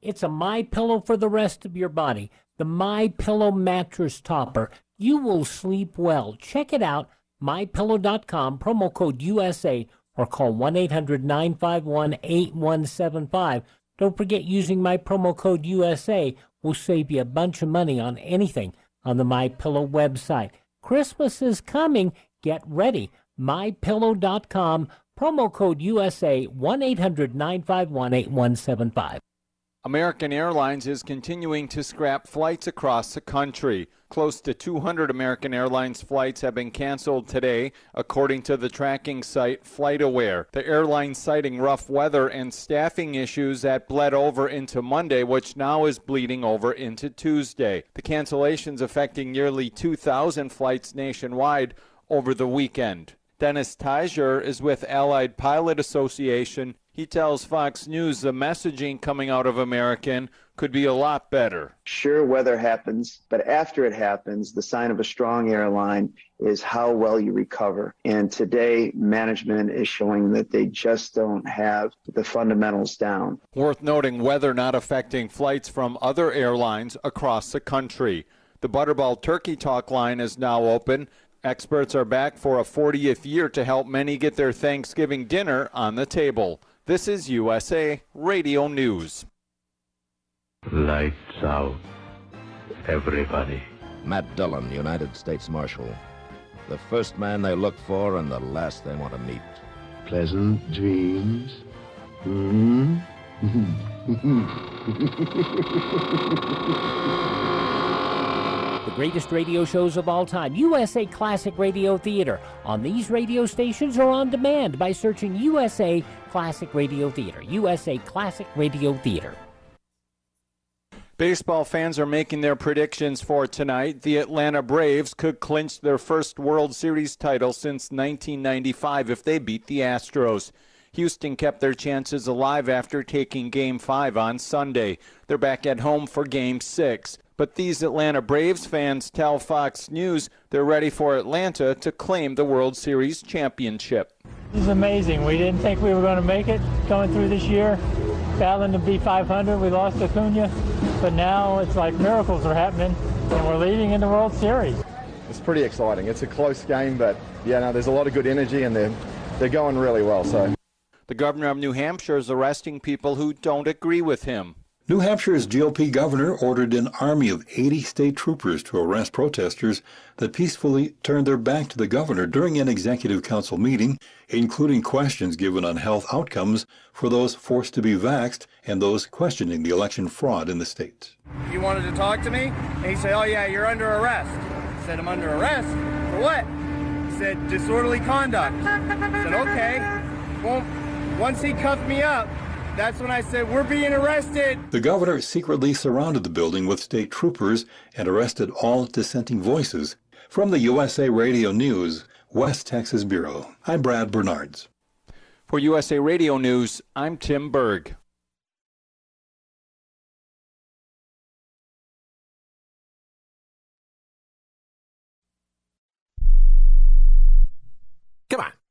It's a My Pillow for the rest of your body. The My Pillow mattress topper. You will sleep well. Check it out. MyPillow.com, promo code USA, or call 1 800 951 8175. Don't forget using my promo code USA will save you a bunch of money on anything on the My Pillow website. Christmas is coming. Get ready. MyPillow.com, promo code USA, 1 800 951 8175. American Airlines is continuing to scrap flights across the country. Close to 200 American Airlines flights have been canceled today, according to the tracking site FlightAware. The airline citing rough weather and staffing issues that bled over into Monday, which now is bleeding over into Tuesday. The cancellations affecting nearly 2,000 flights nationwide over the weekend. Dennis Tajer is with Allied Pilot Association. He tells Fox News the messaging coming out of American could be a lot better. Sure, weather happens, but after it happens, the sign of a strong airline is how well you recover. And today, management is showing that they just don't have the fundamentals down. Worth noting weather not affecting flights from other airlines across the country. The Butterball Turkey Talk line is now open. Experts are back for a 40th year to help many get their Thanksgiving dinner on the table. This is USA Radio News. Lights out. Everybody. Matt Dillon, United States Marshal. The first man they look for and the last they want to meet. Pleasant dreams. Hmm? the greatest radio shows of all time, USA Classic Radio Theater, on these radio stations or on demand by searching USA Classic Radio Theater. USA Classic Radio Theater. Baseball fans are making their predictions for tonight. The Atlanta Braves could clinch their first World Series title since 1995 if they beat the Astros. Houston kept their chances alive after taking Game 5 on Sunday. They're back at home for Game 6. But these Atlanta Braves fans tell Fox News they're ready for Atlanta to claim the World Series championship. This is amazing. We didn't think we were going to make it going through this year. Battling to be 500, we lost Acuna, but now it's like miracles are happening, and we're leading in the World Series. It's pretty exciting. It's a close game, but yeah, no, there's a lot of good energy, and they're they're going really well. So. The governor of New Hampshire is arresting people who don't agree with him. New Hampshire's GOP governor ordered an army of 80 state troopers to arrest protesters that peacefully turned their back to the governor during an executive council meeting, including questions given on health outcomes for those forced to be vaxxed and those questioning the election fraud in the state. You wanted to talk to me? And he said, Oh, yeah, you're under arrest. I said, I'm under arrest? For what? He said, Disorderly conduct. I said, Okay. Well, once he cuffed me up, that's when I said, We're being arrested. The governor secretly surrounded the building with state troopers and arrested all dissenting voices. From the USA Radio News, West Texas Bureau, I'm Brad Bernards. For USA Radio News, I'm Tim Berg. Come on,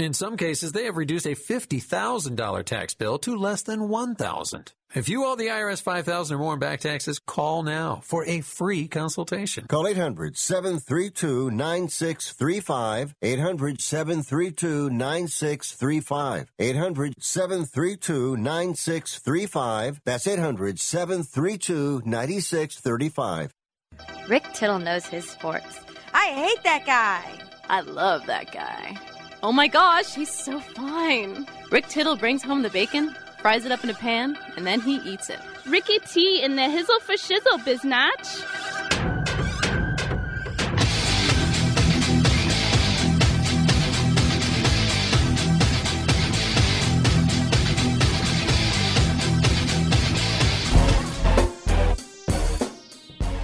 In some cases, they have reduced a $50,000 tax bill to less than 1,000. If you owe the IRS $5,000 or more in back taxes, call now for a free consultation. Call 800 732 9635. 800 732 9635. 800 732 9635. That's 800 732 9635. Rick Tittle knows his sports. I hate that guy. I love that guy. Oh my gosh, he's so fine. Rick Tittle brings home the bacon, fries it up in a pan, and then he eats it. Ricky T in the hizzle for shizzle, biznatch.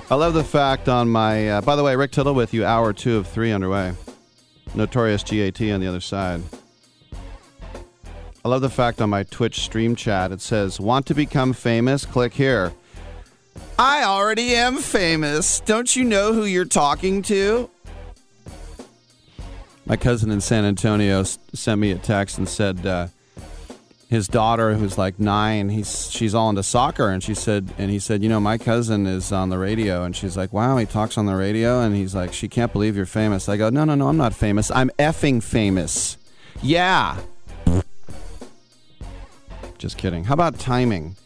I love the fact on my. Uh, by the way, Rick Tittle with you, hour two of three underway. Notorious GAT on the other side. I love the fact on my Twitch stream chat it says, Want to become famous? Click here. I already am famous. Don't you know who you're talking to? My cousin in San Antonio sent me a text and said uh, his daughter, who's like nine, he's she's all into soccer, and she said, and he said, you know, my cousin is on the radio, and she's like, wow, he talks on the radio, and he's like, she can't believe you're famous. I go, no, no, no, I'm not famous. I'm effing famous. Yeah. Just kidding. How about timing?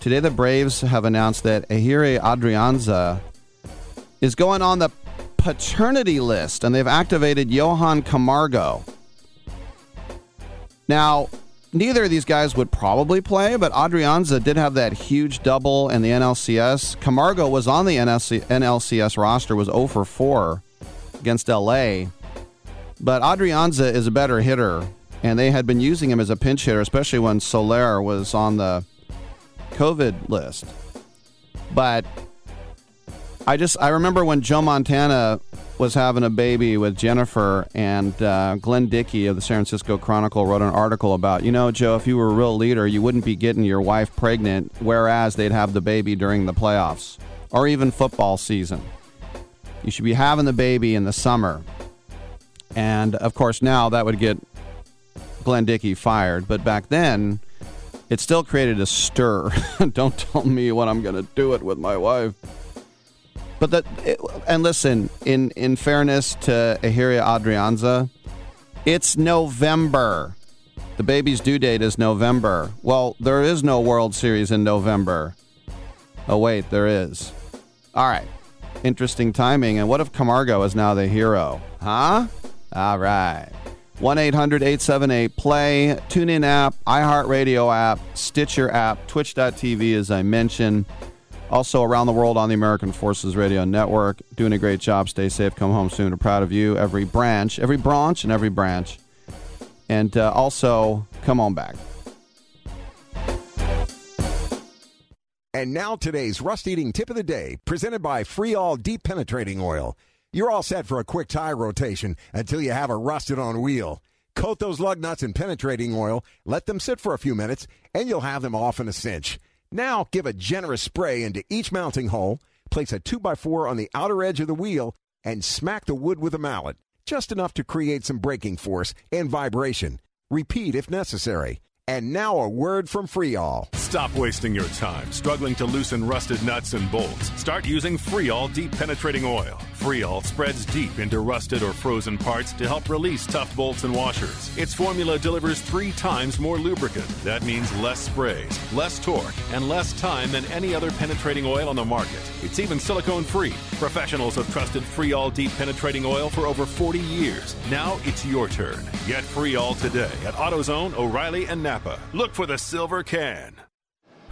Today, the Braves have announced that Ehire Adrianza is going on the paternity list, and they've activated Johan Camargo. Now, neither of these guys would probably play, but Adrianza did have that huge double in the NLCS. Camargo was on the NLC, NLCS roster, was 0 for 4 against LA. But Adrianza is a better hitter, and they had been using him as a pinch hitter, especially when Soler was on the COVID list. But I just I remember when Joe Montana was having a baby with Jennifer and uh, Glenn Dickey of the San Francisco Chronicle wrote an article about you know Joe if you were a real leader you wouldn't be getting your wife pregnant whereas they'd have the baby during the playoffs or even football season. You should be having the baby in the summer. And of course now that would get Glenn Dickey fired, but back then it still created a stir. Don't tell me what I'm going to do it with my wife. But that, and listen, in in fairness to Ahiria Adrianza, it's November. The baby's due date is November. Well, there is no World Series in November. Oh wait, there is. All right. Interesting timing. And what if Camargo is now the hero? Huh? All right. 1 800 878 Play, TuneIn app, iHeartRadio app, Stitcher app, Twitch.tv, as I mentioned. Also around the world on the American Forces Radio Network. Doing a great job. Stay safe. Come home soon. We're proud of you. Every branch, every branch, and every branch. And uh, also, come on back. And now today's rust eating tip of the day, presented by Freeall Deep Penetrating Oil. You're all set for a quick tire rotation until you have a rusted on wheel. Coat those lug nuts in penetrating oil, let them sit for a few minutes, and you'll have them off in a cinch. Now, give a generous spray into each mounting hole, place a 2x4 on the outer edge of the wheel, and smack the wood with a mallet, just enough to create some braking force and vibration. Repeat if necessary. And now a word from Freeall. Stop wasting your time struggling to loosen rusted nuts and bolts. Start using Freeall Deep Penetrating Oil. Freeall spreads deep into rusted or frozen parts to help release tough bolts and washers. Its formula delivers three times more lubricant. That means less sprays, less torque, and less time than any other penetrating oil on the market. It's even silicone free. Professionals have trusted Freeall Deep Penetrating Oil for over 40 years. Now it's your turn. Get Freeall today at AutoZone, O'Reilly, and Napa. Look for the silver can.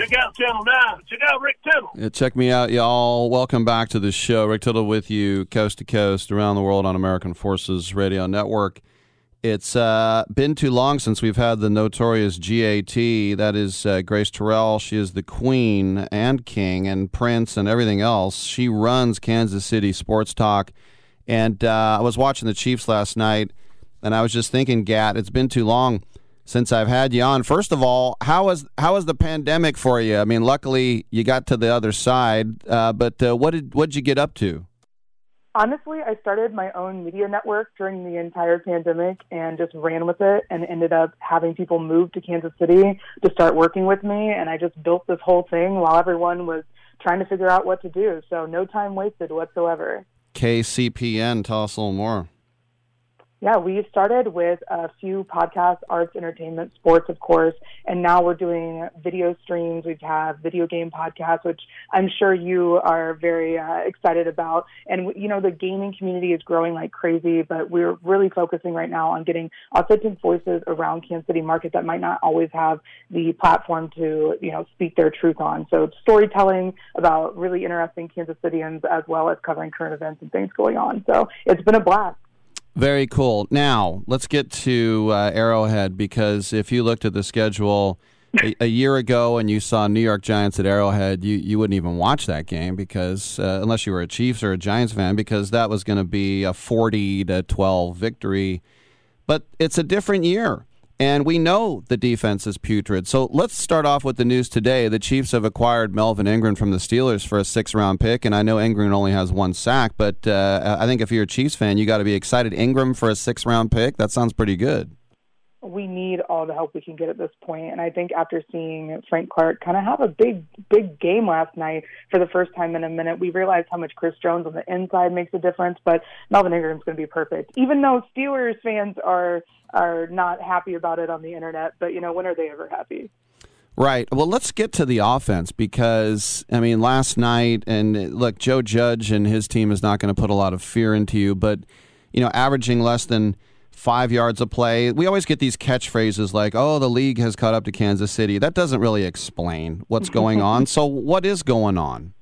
check out Channel 9. Check out Rick Tittle. Yeah, check me out, y'all. Welcome back to the show. Rick Tittle with you, coast to coast, around the world on American Forces Radio Network. It's uh, been too long since we've had the notorious GAT. That is uh, Grace Terrell. She is the queen and king and prince and everything else. She runs Kansas City Sports Talk. And uh, I was watching the Chiefs last night, and I was just thinking, Gat, it's been too long since I've had you on. First of all, how was how was the pandemic for you? I mean, luckily you got to the other side, uh, but uh, what did what did you get up to? Honestly, I started my own media network during the entire pandemic and just ran with it and ended up having people move to Kansas City to start working with me. And I just built this whole thing while everyone was trying to figure out what to do. So no time wasted whatsoever. KCPN, tell us a little more. Yeah, we started with a few podcasts, arts, entertainment, sports, of course, and now we're doing video streams. We have video game podcasts, which I'm sure you are very uh, excited about. And, you know, the gaming community is growing like crazy, but we're really focusing right now on getting authentic voices around Kansas City market that might not always have the platform to, you know, speak their truth on. So storytelling about really interesting Kansas Cityans as well as covering current events and things going on. So it's been a blast. Very cool. Now, let's get to uh, Arrowhead because if you looked at the schedule, a, a, year ago and you saw New York Giants at Arrowhead, you, you wouldn't even watch that game because uh, unless you were a Chiefs or a Giants fan, because that was going to be a forty to twelve victory. But it's a different year. And we know the defense is putrid. So let's start off with the news today. The Chiefs have acquired Melvin Ingram from the Steelers for a six round pick. And I know Ingram only has one sack, but uh, I think if you're a Chiefs fan, you got to be excited. Ingram for a six round pick? That sounds pretty good we need all the help we can get at this point. And I think after seeing Frank Clark kind of have a big, big game last night for the first time in a minute, we realized how much Chris Jones on the inside makes a difference. But Melvin Ingram's going to be perfect, even though Steelers fans are are not happy about it on the internet. But you know, when are they ever happy? Right. Well, let's get to the offense because I mean, last night and look, Joe Judge and his team is not going to put a lot of fear into you, but you know, averaging less than five yards of play. We always get these catchphrases like, oh, the league has caught up to Kansas City. That doesn't really explain what's going on. So, what is going on?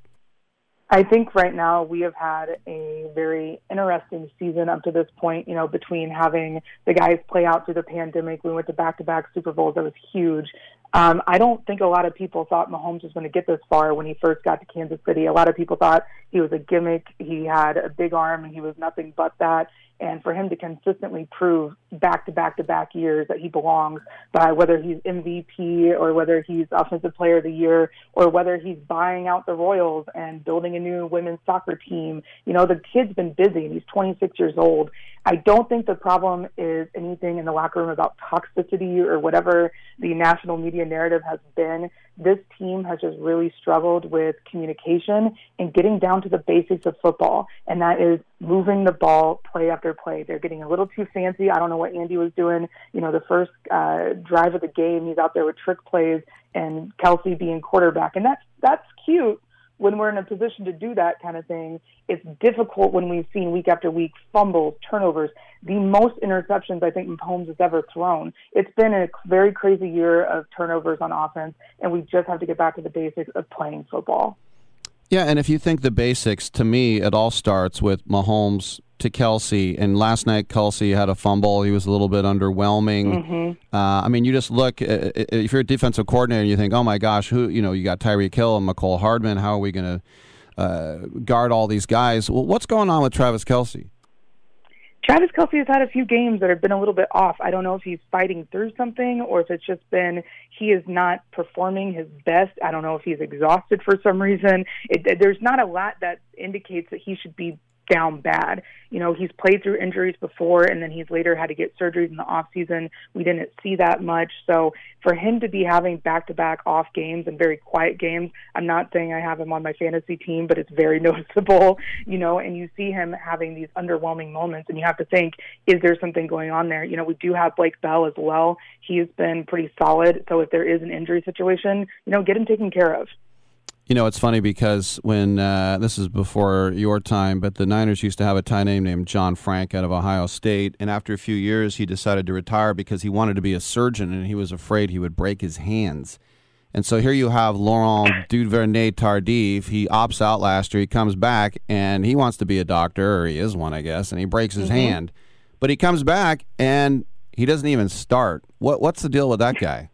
I think right now we have had a very interesting season up to this point, you know, between having the guys play out through the pandemic. We went to back to back Super Bowls. That was huge. Um, I don't think a lot of people thought Mahomes was going to get this far when he first got to Kansas City. A lot of people thought he was a gimmick. He had a big arm and he was nothing but that and for him to consistently prove back to back to back years that he belongs by whether he's MVP or whether he's offensive player of the year or whether he's buying out the Royals and building a new women's soccer team. You know, the kid's been busy and he's 26 years old. I don't think the problem is anything in the locker room about toxicity or whatever the national media narrative has been this team has just really struggled with communication and getting down to the basics of football, and that is moving the ball play after play. They're getting a little too fancy. I don't know what Andy was doing. You know, the first uh, drive of the game, he's out there with trick plays and Kelce being quarterback, and that's that's cute when we're in a position to do that kind of thing. It's difficult when we've seen week after week fumbles, turnovers, the most interceptions I think Mahomes has ever thrown. It's been a very crazy year of turnovers on offense, and we just have to get back to the basics of playing football. Yeah, and if you think the basics, to me, it all starts with Mahomes to Kelce. And last night, Kelce had a fumble. He was a little bit underwhelming. Mm-hmm. Uh, I mean, you just look, if you're a defensive coordinator and you think, oh my gosh, who, you know, you got Tyreek Hill and Mecole Hardman. How are we going to uh, guard all these guys? Well, what's going on with Travis Kelce? Travis Kelce has had a few games that have been a little bit off. I don't know if he's fighting through something or if it's just been he is not performing his best. I don't know if he's exhausted for some reason. It, there's not a lot that indicates that he should be down bad. You know, he's played through injuries before and then he's later had to get surgeries in the off season. We didn't see that much. So for him to be having back to back off games and very quiet games, I'm not saying I have him on my fantasy team, but it's very noticeable, you know, and you see him having these underwhelming moments and you have to think, is there something going on there? You know, we do have Blake Bell as well. He's been pretty solid. So if there is an injury situation, you know, get him taken care of. You know, it's funny because when uh, this is before your time, but the Niners used to have a tight end named John Frank out of Ohio State, and after a few years, he decided to retire because he wanted to be a surgeon and he was afraid he would break his hands. And so here you have Laurent Duvernay Tardif. He opts out last year. He comes back and he wants to be a doctor, or he is one, I guess, and he breaks his mm-hmm. hand. But he comes back and he doesn't even start. What what's the deal with that guy?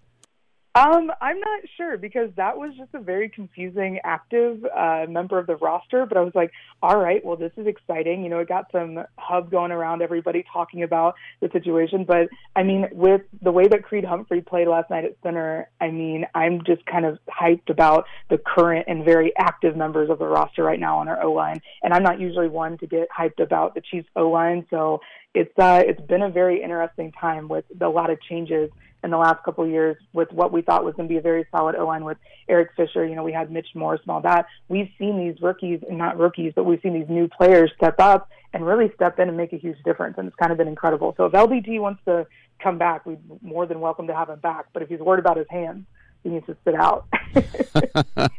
Um, I'm not sure because that was just a very confusing active uh, member of the roster. But I was like, all right, well, this is exciting. You know, it got some hub going around, everybody talking about the situation. But I mean, with the way that Creed Humphrey played last night at center, I mean, I'm just kind of hyped about the current and very active members of the roster right now on our O line. And I'm not usually one to get hyped about the Chiefs O line, so it's uh, it's been a very interesting time with a lot of changes in the last couple of years with what we thought was going to be a very solid O line with Eric Fisher. You know, we had Mitch Morse and all that. We've seen these rookies, and not rookies, but we've seen these new players step up and really step in and make a huge difference. And it's kind of been incredible. So if LDT wants to come back, we'd more than welcome to have him back. But if he's worried about his hands, he needs to sit out.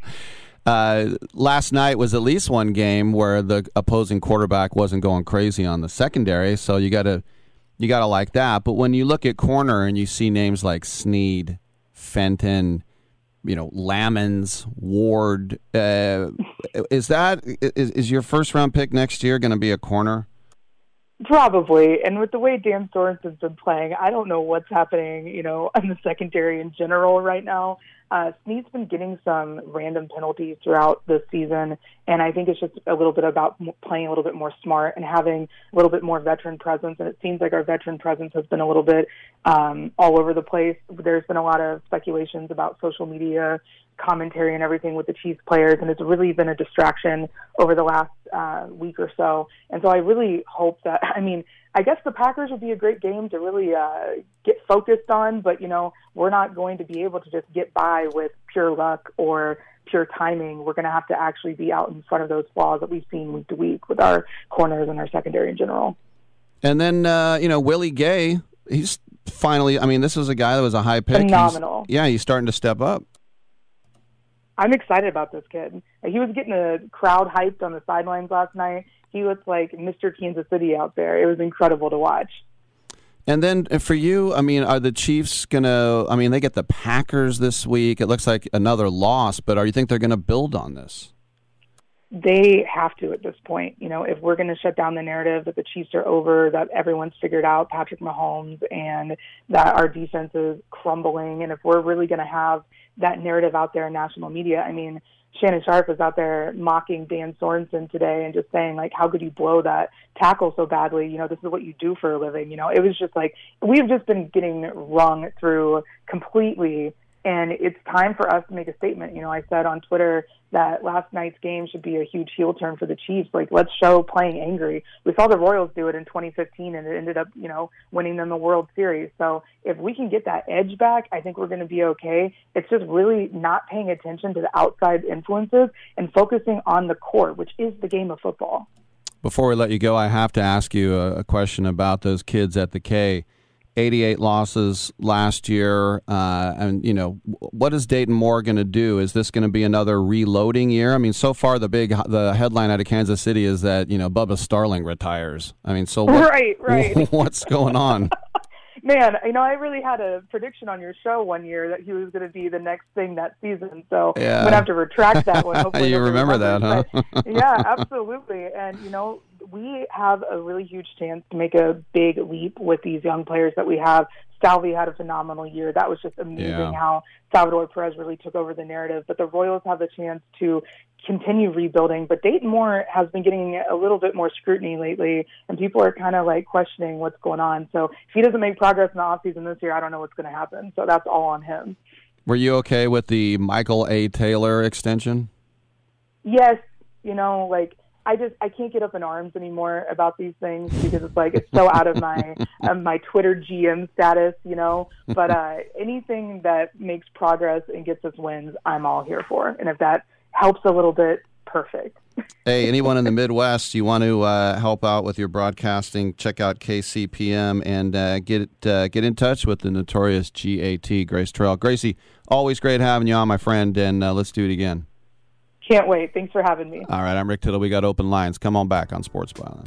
Uh, last night was at least one game where the opposing quarterback wasn't going crazy on the secondary, so you got to you got to like that. But when you look at corner and you see names like Sneed, Fenton, you know, Lammons, Ward, uh, is that is, is your first round pick next year going to be a corner? Probably. And with the way Dan Sorensen's been playing, I don't know what's happening, you know, in the secondary in general right now. Uh, Sneed's been getting some random penalties throughout the season, and I think it's just a little bit about playing a little bit more smart and having a little bit more veteran presence. And it seems like our veteran presence has been a little bit um, all over the place. There's been a lot of speculations about social media commentary and everything with the Chiefs players, and it's really been a distraction over the last uh, week or so. And so I really hope that, I mean, I guess the Packers would be a great game to really uh, get focused on, but, you know, we're not going to be able to just get by with pure luck or pure timing. We're going to have to actually be out in front of those flaws that we've seen week to week with our corners and our secondary in general. And then, uh, you know, Willie Gay, he's finally, I mean, this is a guy that was a high pick. Phenomenal. He's, yeah, he's starting to step up. I'm excited about this kid. He was getting a crowd hyped on the sidelines last night. He looked like Mr. Kansas City out there. It was incredible to watch. And then uh, for you, I mean, are the Chiefs going to, I mean, they get the Packers this week. It looks like another loss, but are you think they're going to build on this? They have to at this point. You know, if we're going to shut down the narrative that the Chiefs are over, that everyone's figured out Patrick Mahomes, and that our defense is crumbling, and if we're really going to have that narrative out there in national media. I mean, Shannon Sharpe was out there mocking Dan Sorensen today and just saying like, how could you blow that tackle so badly? You know, this is what you do for a living. You know, it was just like we've just been getting rung through completely and it's time for us to make a statement. You know, I said on Twitter that last night's game should be a huge heel turn for the Chiefs. Like, let's show playing angry. We saw the Royals do it in 2015, and it ended up, you know, winning them the World Series. So if we can get that edge back, I think we're going to be okay. It's just really not paying attention to the outside influences and focusing on the core, which is the game of football. Before we let you go, I have to ask you a, question about those kids at the K. 88 losses last year. Uh, and, you know, what is Dayton Moore going to do? Is this going to be another reloading year? I mean, so far the big the headline out of Kansas City is that, you know, Bubba Starling retires. I mean, so what, right, right. what's going on? Man, you know, I really had a prediction on your show one year that he was going to be the next thing that season. So yeah. I'm going to have to retract that one. Hopefully you remember that, huh? yeah, absolutely. And, you know, we have a really huge chance to make a big leap with these young players that we have. Salvy had a phenomenal year. That was just amazing yeah. how Salvador Perez really took over the narrative. But the Royals have a chance to continue rebuilding. But Dayton Moore has been getting a little bit more scrutiny lately, and people are kind of like questioning what's going on. So if he doesn't make progress in the offseason this year, I don't know what's going to happen. So that's all on him. Were you okay with the Michael A. Taylor extension? Yes. You know, like I just I can't get up in arms anymore about these things because it's like it's so out of my um, my Twitter GM status, you know. But uh, anything that makes progress and gets us wins, I'm all here for. And if that helps a little bit, perfect. hey, anyone in the Midwest, you want to uh, help out with your broadcasting? Check out KCPN and uh, get uh, get in touch with the notorious GAT Grace Terrell. Gracie, always great having you on, my friend, and uh, let's do it again. Can't wait. Thanks for having me. All right, I'm Rick Tittle. We got open lines. Come on back on Sports Byline.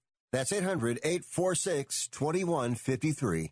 That's 800 846 2153.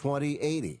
2080.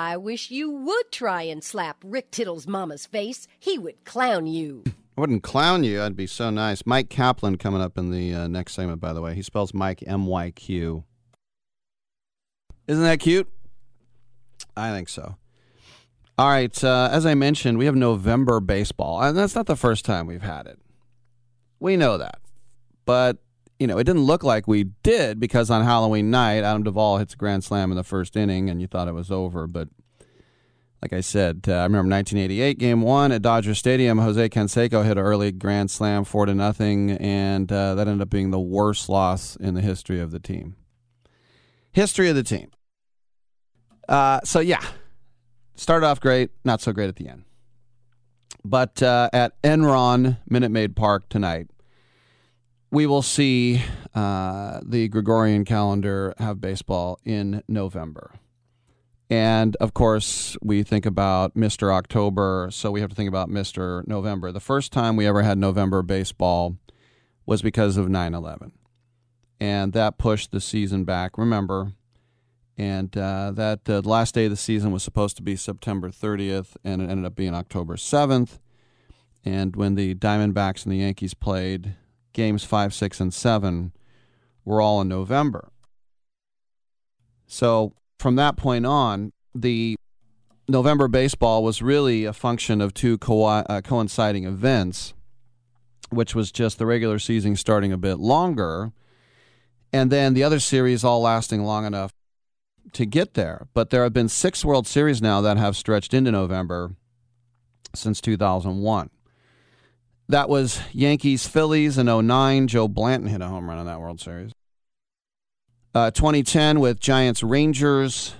I wish you would try and slap Rick Tittle's mama's face. He would clown you. I wouldn't clown you. I'd be so nice. Mike Kaplan coming up in the uh, next segment, by the way. He spells Mike M Y Q. Isn't that cute? I think so. All right. Uh, as I mentioned, we have November baseball, and that's not the first time we've had it. We know that. But, you know, it didn't look like we did because on Halloween night, Adam Duvall hits a grand slam in the first inning, and you thought it was over. But like I said, uh, I remember 1988 game one at Dodger Stadium. Jose Canseco hit an early grand slam, four to nothing, and uh, that ended up being the worst loss in the history of the team. History of the team. Uh, so yeah, started off great, not so great at the end. But uh, at Enron Minute Maid Park tonight, we will see uh, the Gregorian calendar have baseball in November. And of course, we think about Mr. October, so we have to think about Mr. November. The first time we ever had November baseball was because of 9 11. And that pushed the season back, remember. And uh, that uh, last day of the season was supposed to be September 30th, and it ended up being October 7th. And when the Diamondbacks and the Yankees played, games five, six, and seven were all in November. So from that point on, the November baseball was really a function of two co- uh, coinciding events, which was just the regular season starting a bit longer, and then the other series all lasting long enough to get there. But there have been six World Series now that have stretched into November since 2001. That was Yankees Phillies in 09. Joe Blanton hit a home run in that World Series. Uh, 2010 with Giants Rangers.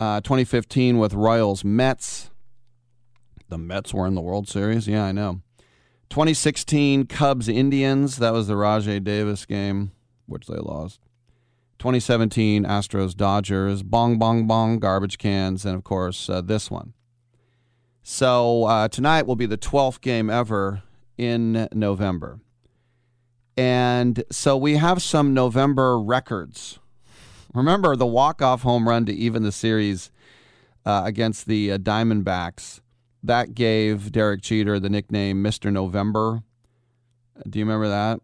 Uh, 2015 with Royals Mets. The Mets were in the World Series. Yeah, I know. 2016 Cubs Indians, that was the Rajai Davis game, which they lost. 2017 Astros Dodgers, bong, bong, bong, garbage cans, and of course uh, this one. So uh, tonight will be the 12th game ever in November. And so we have some November records. Remember the walk-off home run to even the series uh, against the uh, Diamondbacks. That gave Derek Jeter the nickname Mr. November. Do you remember that?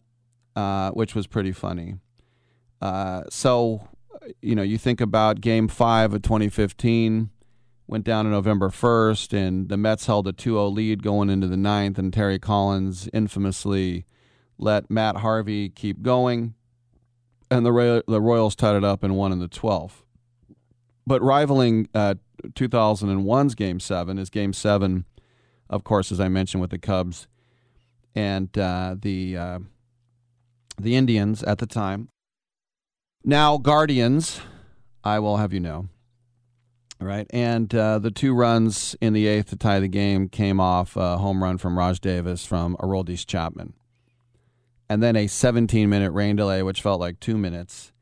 Uh, which was pretty funny. Uh, so, you know, you think about Game Five of 2015 went down on November 1st, and the Mets held a 2 0 lead going into the ninth, and Terry Collins infamously let Matt Harvey keep going, and the, the Royals tied it up and won in the 12th. But rivaling uh, 2001's Game 7 is Game 7, of course, as I mentioned, with the Cubs and uh, the, uh, the Indians at the time. Now, Guardians, I will have you know, right? And uh, the two runs in the eighth to tie the game came off a home run from Raj Davis from Aroldis Chapman. And then a 17 minute rain delay, which felt like two minutes.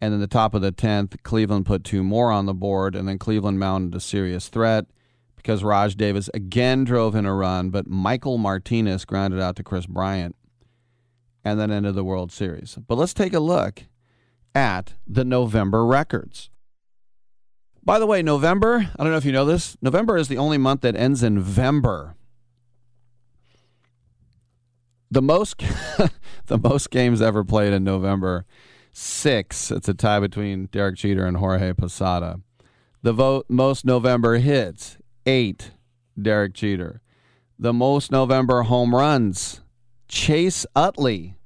And then the top of the 10th, Cleveland put two more on the board, and then Cleveland mounted a serious threat because Raj Davis again drove in a run, but Michael Martinez grounded out to Kris Bryant and then ended the World Series. But let's take a look at the November records. By the way, November, I don't know if you know this, November is the only month that ends in Vember. The most the most games ever played in November, six. It's a tie between Derek Jeter and Jorge Posada. The vote most November hits, eight. Derek Jeter. The most November home runs, Chase Utley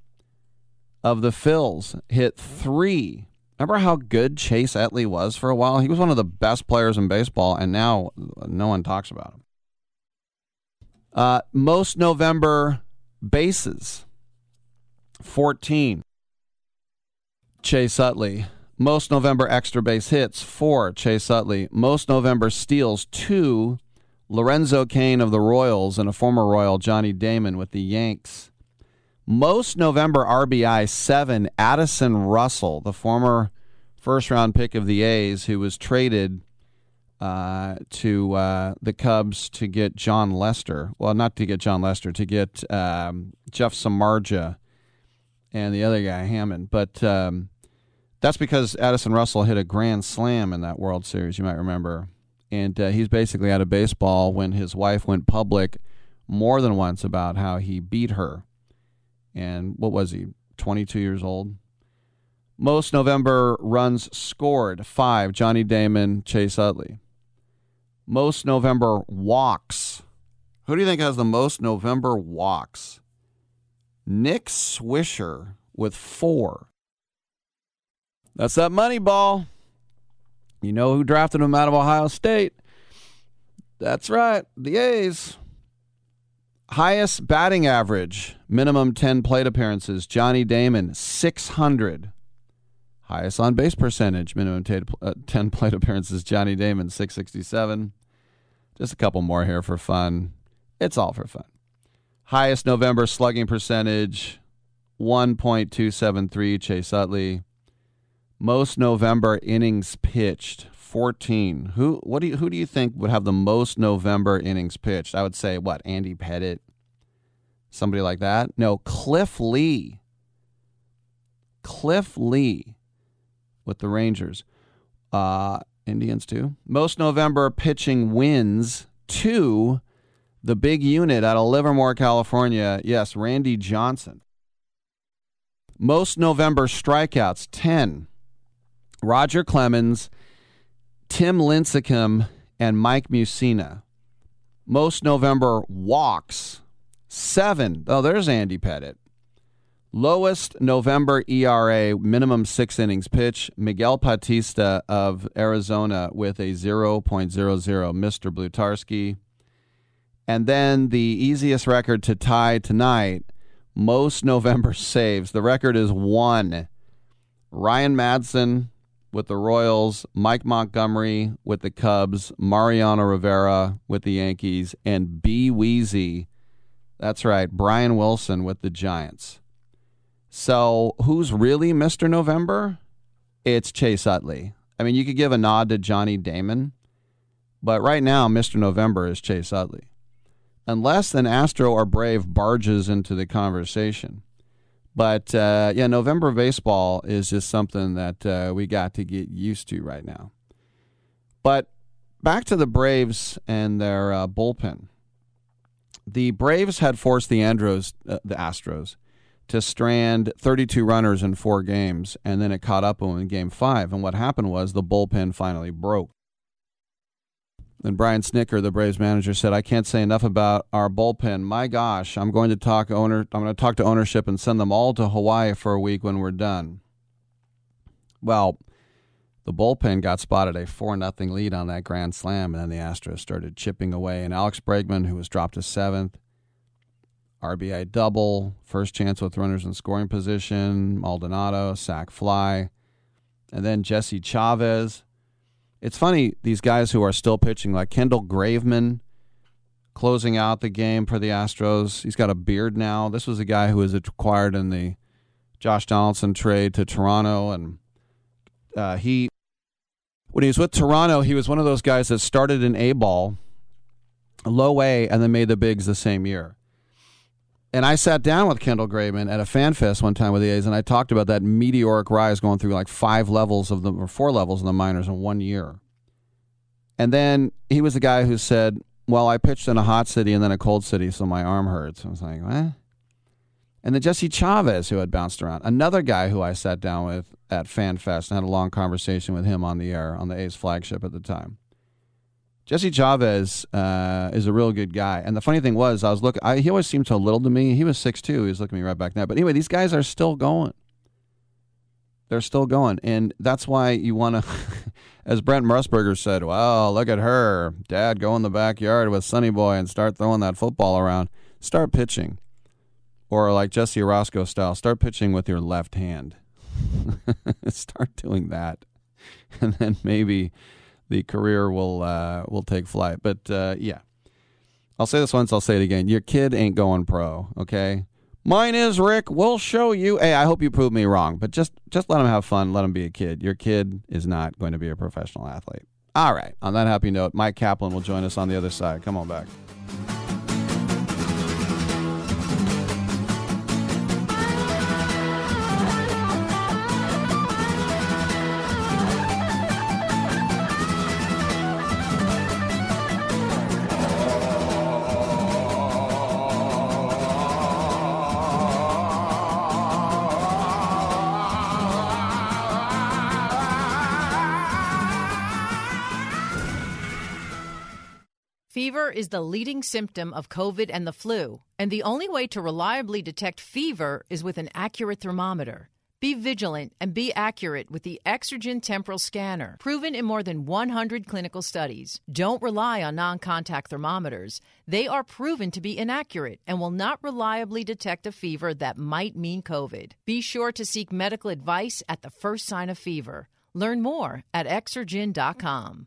of the Phils hit three. Remember how good Chase Utley was for a while? He was one of the best players in baseball, and now no one talks about him. Uh, most November bases, 14. Chase Utley. Most November extra base hits, 4. Chase Utley. Most November steals, 2. Lorenzo Cain of the Royals and a former Royal, Johnny Damon, with the Yanks. Most November RBI, 7. Addison Russell, the former first round pick of the A's, who was traded uh, to uh, the Cubs to get Jon Lester. Well, not to get Jon Lester, to get um, Jeff Samardzija and the other guy, Hammond. But um, that's because Addison Russell hit a grand slam in that World Series, you might remember. And uh, he's basically out of baseball when his wife went public more than once about how he beat her. And what was he, 22 years old? Most November runs scored, five. Johnny Damon, Chase Utley. Most November walks. Who do you think has the most November walks? Nick Swisher with four. That's that money ball. You know who drafted him out of Ohio State? That's right, the A's. Highest batting average, minimum 10 plate appearances, Johnny Damon, 600. Highest on base percentage, minimum t- uh, 10 plate appearances, Johnny Damon, 667. Just a couple more here for fun. It's all for fun. Highest November slugging percentage, 1.273, Chase Utley. Most November innings pitched, 14. Who what do you, who do you think would have the most November innings pitched? I would say what, Andy Pettitte? Somebody like that? No, Cliff Lee. Cliff Lee with the Rangers. Uh, Indians too. Most November pitching wins, two. The big unit out of Livermore, California. Yes, Randy Johnson. Most November strikeouts, 10. Roger Clemens, Tim Lincecum, and Mike Mussina. Most November walks, 7. Oh, there's Andy Pettitte. Lowest November ERA, minimum six innings pitch, Miguel Batista of Arizona with a 0.00, Mr. Blutarski. And then the easiest record to tie tonight, most November saves. The record is one. Ryan Madson with the Royals, Mike Montgomery with the Cubs, Mariano Rivera with the Yankees, and B. Weezy That's right, Brian Wilson with the Giants. So, who's really Mr. November? It's Chase Utley. I mean, you could give a nod to Johnny Damon, but right now, Mr. November is Chase Utley. Unless an Astro or Brave barges into the conversation. But uh, yeah, November baseball is just something that uh, we got to get used to right now. But back to the Braves and their uh, bullpen. The Braves had forced the Andros, uh, the Astros, to strand 32 runners in four games, and then it caught up in Game Five. And what happened was the bullpen finally broke. And Brian Snitker, the Braves manager, said, "I can't say enough about our bullpen. My gosh, I'm going to talk owner. I'm going to talk to ownership and send them all to Hawaii for a week when we're done." Well, the bullpen got spotted a four nothing lead on that grand slam, and then the Astros started chipping away. And Alex Bregman, who was dropped to seventh, RBI double, first chance with runners in scoring position, Maldonado sac fly, and then Jesse Chavez it's funny these guys who are still pitching, like Kendall Graveman, closing out the game for the Astros. He's got a beard now. This was a guy who was acquired in the Josh Donaldson trade to Toronto, and uh, he when he was with Toronto, he was one of those guys that started in A ball, low A, and then made the bigs the same year. And I sat down with Kendall Graveman at a fan fest one time with the A's, and I talked about that meteoric rise going through like five levels of the or four levels in the minors in one year. And then he was the guy who said, "Well, I pitched in a hot city and then a cold city, so my arm hurts." I was like, "What?" And then Jesse Chavez, who had bounced around, another guy who I sat down with at Fan Fest and had a long conversation with him on the air on the A's flagship at the time. Jesse Chavez uh, is a real good guy. And the funny thing was, I was looking, he always seemed so little to me. He was 6'2. He was looking me right back now. But anyway, these guys are still going. They're still going. And that's why you want to, as Brent Musburger said, well, look at her. Dad, go in the backyard with Sonny Boy and start throwing that football around. Start pitching. Or like Jesse Orosco style, start pitching with your left hand. start doing that. And then maybe the career will uh, will take flight. But uh, yeah, I'll say this once, I'll say it again. Your kid ain't going pro. Okay, mine is Rick. We'll show you. Hey, I hope you prove me wrong, but just just let him have fun. Let him be a kid. Your kid is not going to be a professional athlete. All right. On that happy note, Mike Kaplan will join us on the other side. Come on back. Fever is the leading symptom of COVID and the flu, and the only way to reliably detect fever is with an accurate thermometer. Be vigilant and be accurate with the Exergen Temporal Scanner, proven in more than 100 clinical studies. Don't rely on non contact thermometers. They are proven to be inaccurate and will not reliably detect a fever that might mean COVID. Be sure to seek medical advice at the first sign of fever. Learn more at exergen.com.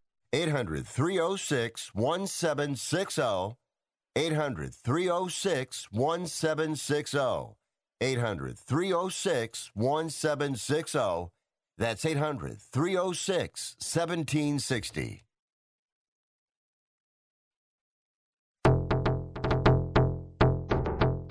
800 306 1760. 800 306 1760. 800 306 1760. That's 800 306 1760.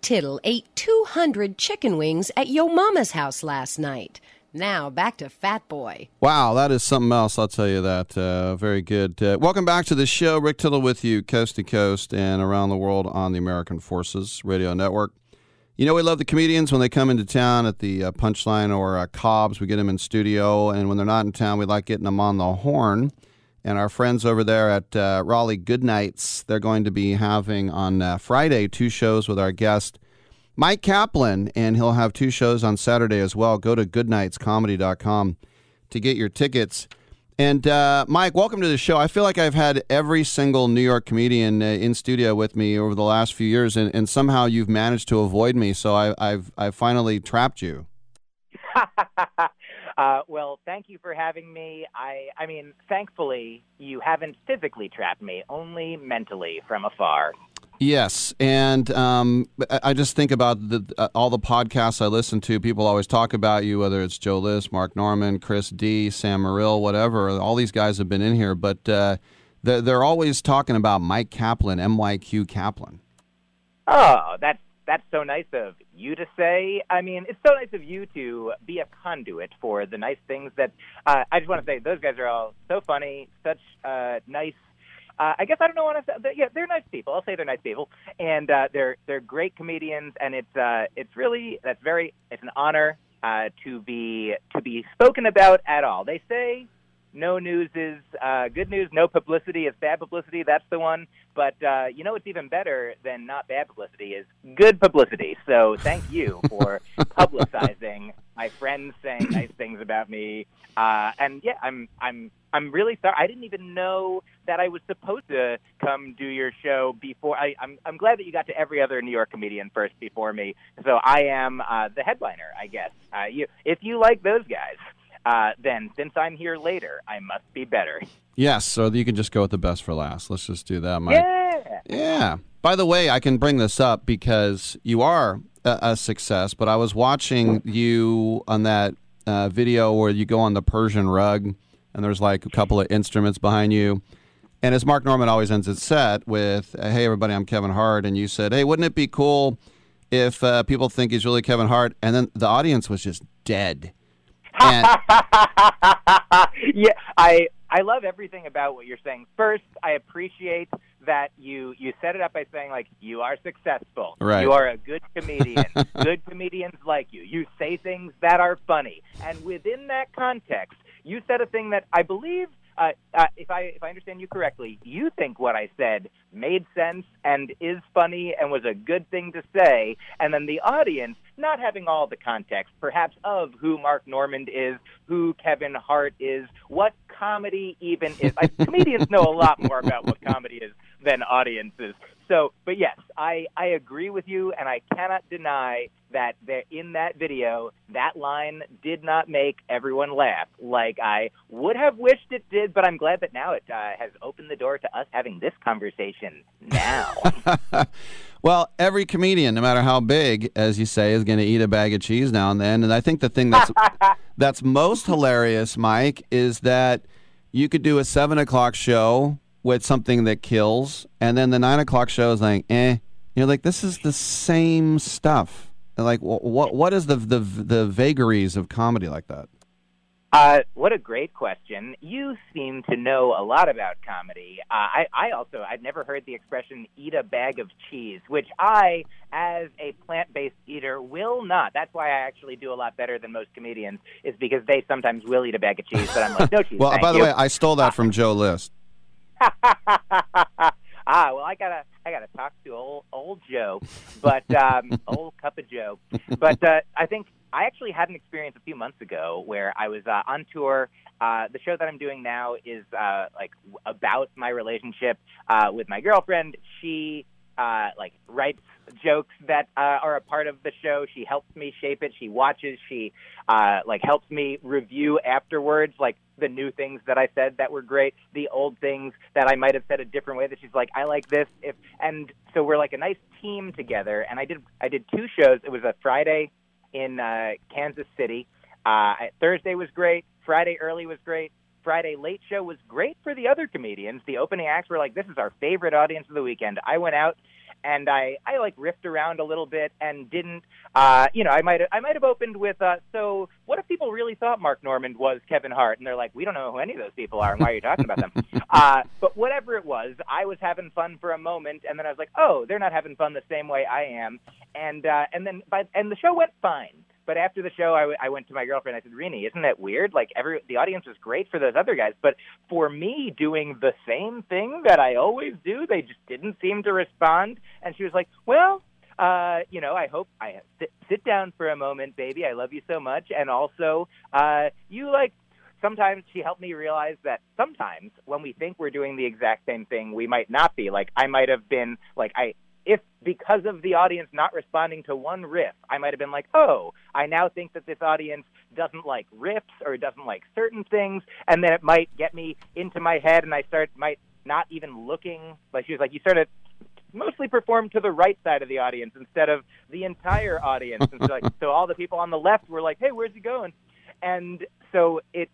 Tittle ate 200 chicken wings at Yo Mama's house last night. Now back to Fat Boy. Wow, that is something else. I'll tell you that. Uh, very good. Uh, welcome back to the show. Rick Tittle with you, coast to coast and around the world on the American Forces Radio Network. You know, we love the comedians when they come into town at the uh, Punchline or uh, Cobb's. We get them in studio, and when they're not in town, we like getting them on the horn. And our friends over there at uh, Raleigh Goodnights, they're going to be having on uh, Friday two shows with our guest Mike Kaplan, and he'll have two shows on Saturday as well. Go to goodnightscomedy.com to get your tickets. And uh, Mike, welcome to the show. I feel like I've had every single New York comedian uh, in studio with me over the last few years, and, and somehow you've managed to avoid me. So I, I've I've finally trapped you. Uh, well, thank you for having me. I, I mean, thankfully, you haven't physically trapped me, only mentally from afar. Yes, and um, I just think about the, uh, all the podcasts I listen to. People always talk about you, whether it's Joe List, Mark Normand, Chris D, Sam Morril, whatever. All these guys have been in here, but uh, they're, they're always talking about Mike Kaplan, MYQ Kaplan. Oh, that's that's so nice of you to say. I mean, it's so nice of you to be a conduit for the nice things that uh, I just want to say. Those guys are all so funny, such uh, nice. Uh, I guess I don't know what to say. Yeah, they're nice people. I'll say they're nice people, and uh, they're they're great comedians, and it's uh, it's really that's very it's an honor uh, to be to be spoken about at all. They say no news is uh, good news, no publicity is bad publicity. That's the one. But uh, you know what's even better than not bad publicity is good publicity. So thank you for publicizing my friends saying nice things about me. Uh, and yeah, I'm I'm I'm really sorry. I didn't even know that I was supposed to come do your show before. I, I'm I'm glad that you got to every other New York comedian first before me. So I am uh, the headliner, I guess. Uh, you if you like those guys uh, then since I'm here later, I must be better. Yes, so you can just go with the best for last. Let's just do that, Mike. Yeah. Yeah. By the way, I can bring this up because you are a, a success, but I was watching you on that uh, video where you go on the Persian rug and there's like a couple of instruments behind you. And as Mark Normand always ends his set with, "Hey everybody, I'm Kevin Hart," and you said, "Hey, wouldn't it be cool if uh, people think he's really Kevin Hart?" And then the audience was just dead. And yeah, I I love everything about what you're saying. First, I appreciate that you you set it up by saying like you are successful. Right. You are a good comedian. good comedians like you. You say things that are funny. And within that context, you said a thing that I believe uh, uh, if I if I understand you correctly, you think what I said made sense and is funny and was a good thing to say, and then the audience, not having all the context, perhaps of who Mark Normand is, who Kevin Hart is, what comedy even is. Like, comedians know a lot more about what comedy is than audiences. So, but yes, I, I agree with you, and I cannot deny that there, in that video, that line did not make everyone laugh like I would have wished it did, but I'm glad that now it uh, has opened the door to us having this conversation now. Well, every comedian, no matter how big, as you say, is going to eat a bag of cheese now and then. And I think the thing that's that's most hilarious, Mike, is that you could do a seven o'clock show with something that kills, and then the nine o'clock show is like, eh. You're like, this is the same stuff. Like, wh- what what is the the the vagaries of comedy like that? Uh, what a great question. You seem to know a lot about comedy. Uh, I, I also, I've never heard the expression eat a bag of cheese, which I, as a plant based eater, will not. That's why I actually do a lot better than most comedians, is because they sometimes will eat a bag of cheese, but I'm like, no cheese. Well, by the you. way, I stole that from Joe List. ah, well, I gotta, I gotta talk to old, old Joe, but um, old cup of Joe. But uh, I think I actually had an experience a few months ago where I was uh, on tour. Uh, the show that I'm doing now is uh, like about my relationship uh, with my girlfriend. She uh, like writes jokes that uh, are a part of the show. She helps me shape it. She watches. She uh, like helps me review afterwards, like the new things that I said that were great, the old things that I might have said a different way. That she's like, I like this. If and so we're like a nice team together. And I did I did two shows. It was a Friday in uh, Kansas City. Uh, Thursday was great. Friday early was great. Friday late show was great for the other comedians. The opening acts were like, "This is our favorite audience of the weekend." I went out and I I like riffed around a little bit and didn't uh you know I might I might have opened with uh so what if people really thought Mark Normand was Kevin Hart? And they're like we don't know who any of those people are. And why are you talking about them? Uh but whatever it was I was having fun for a moment and then I was like oh they're not having fun the same way I am. And uh and then by and the show went fine but after the show, I, w- I went to my girlfriend. I said, "Rini, isn't that weird? Like every the audience was great for those other guys, but for me doing the same thing that I always do, they just didn't seem to respond." And she was like, "Well, uh, you know, I hope I sit, sit down for a moment, baby. I love you so much, and also, uh, you like." Sometimes she helped me realize that sometimes when we think we're doing the exact same thing, we might not be. Like I might have been like I if because of the audience not responding to one riff, I might have been like, oh, I now think that this audience doesn't like riffs or doesn't like certain things, and then it might get me into my head, and I start might not even looking. Like she was like, you sort of mostly perform to the right side of the audience instead of the entire audience, and so like so all the people on the left were like, hey, where's he going? And so it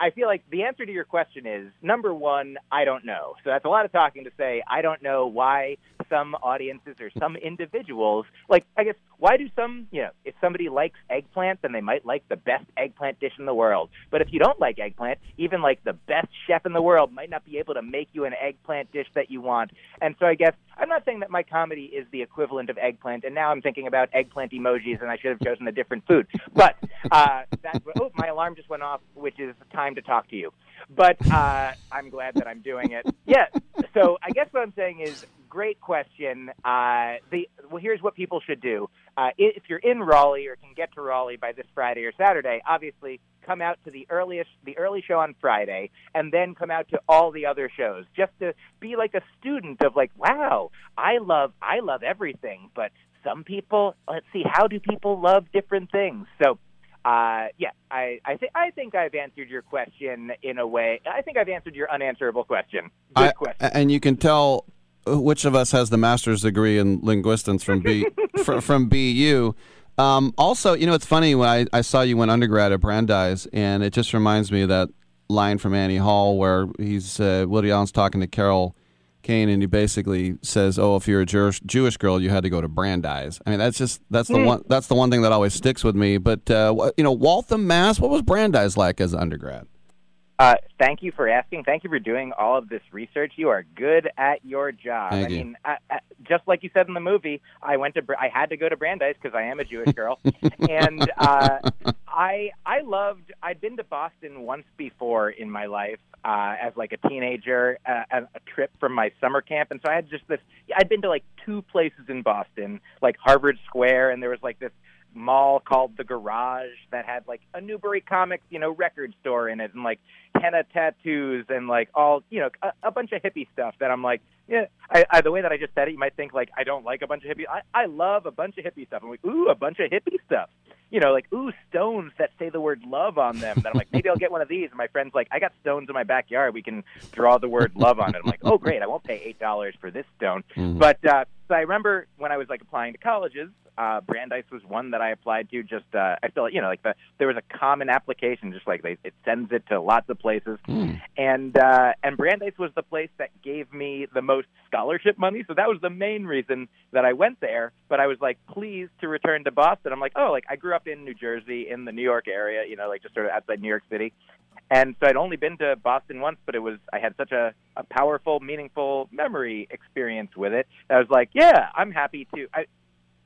I feel like the answer to your question is number one, I don't know. So that's a lot of talking to say I don't know why some audiences or some individuals like I guess why do some you know if somebody likes eggplant then they might like the best eggplant dish in the world. But if you don't like eggplant, even like the best chef in the world might not be able to make you an eggplant dish that you want. And so I guess I'm not saying that my comedy is the equivalent of eggplant, and now I'm thinking about eggplant emojis, and I should have chosen a different food. But uh, that oh, my alarm just went off, which is time to talk to you. But uh, I'm glad that I'm doing it. Yeah. So I guess what I'm saying is, great question. Uh, the well, here's what people should do. Uh, if you're in Raleigh or can get to Raleigh by this Friday or Saturday, obviously come out to the earliest the early show on Friday and then come out to all the other shows just to be like a student of like wow I love I love everything but some people let's see how do people love different things so uh, yeah, I I think I think I've answered your question in a way. I think I've answered your unanswerable question. Good I- question. And you can tell which of us has the master's degree in linguistics from B fr- from BU. Um, also, you know, it's funny when I, I saw you went undergrad at Brandeis, and it just reminds me of that line from Annie Hall where he's uh, Woody Allen's talking to Carol Kane, and he basically says, "Oh, if you're a Jewish, Jewish girl, you had to go to Brandeis." I mean, that's just that's the Hmm. one that's the one thing that always sticks with me. But uh, you know, Waltham, Mass. What was Brandeis like as an undergrad? Uh, thank you for asking. Thank you for doing all of this research. You are good at your job. Thank I you. mean, I, I, just like you said in the movie, I went to Br- I had to go to Brandeis because I am a Jewish girl, and uh, I I loved. I'd been to Boston once before in my life uh, as like a teenager, uh, a, a trip from my summer camp, and so I had just this. I'd been to like two places in Boston, like Harvard Square, and there was like this mall called the Garage that had like a Newbury Comics, you know, record store in it, and like henna tattoos and like all you know a, a bunch of hippie stuff that I'm like, yeah. I, I the way that I just said it, you might think like I don't like a bunch of hippie. I, I love a bunch of hippie stuff. I'm like, ooh, a bunch of hippie stuff. You know, like ooh, stones that say the word love on them. That I'm like, maybe I'll get one of these. And my friend's like, I got stones in my backyard. We can draw the word love on it. I'm like, oh great, I won't pay eight dollars for this stone. Mhm. But uh, so I remember when I was like applying to colleges, uh, Brandeis was one that I applied to. Just uh, I feel like you know like the there was a common application, just like they, it sends it to lots of places, and uh, and Brandeis was the place that gave me the most scholarship money. So that was the main reason that I went there. But I was like pleased to return to Boston. I'm like, oh, like I grew up in New Jersey, in the New York area, you know, like just sort of outside New York City. And so I'd only been to Boston once, but it was I had such a, a powerful, meaningful memory experience with it. I was like, yeah, I'm happy to. I,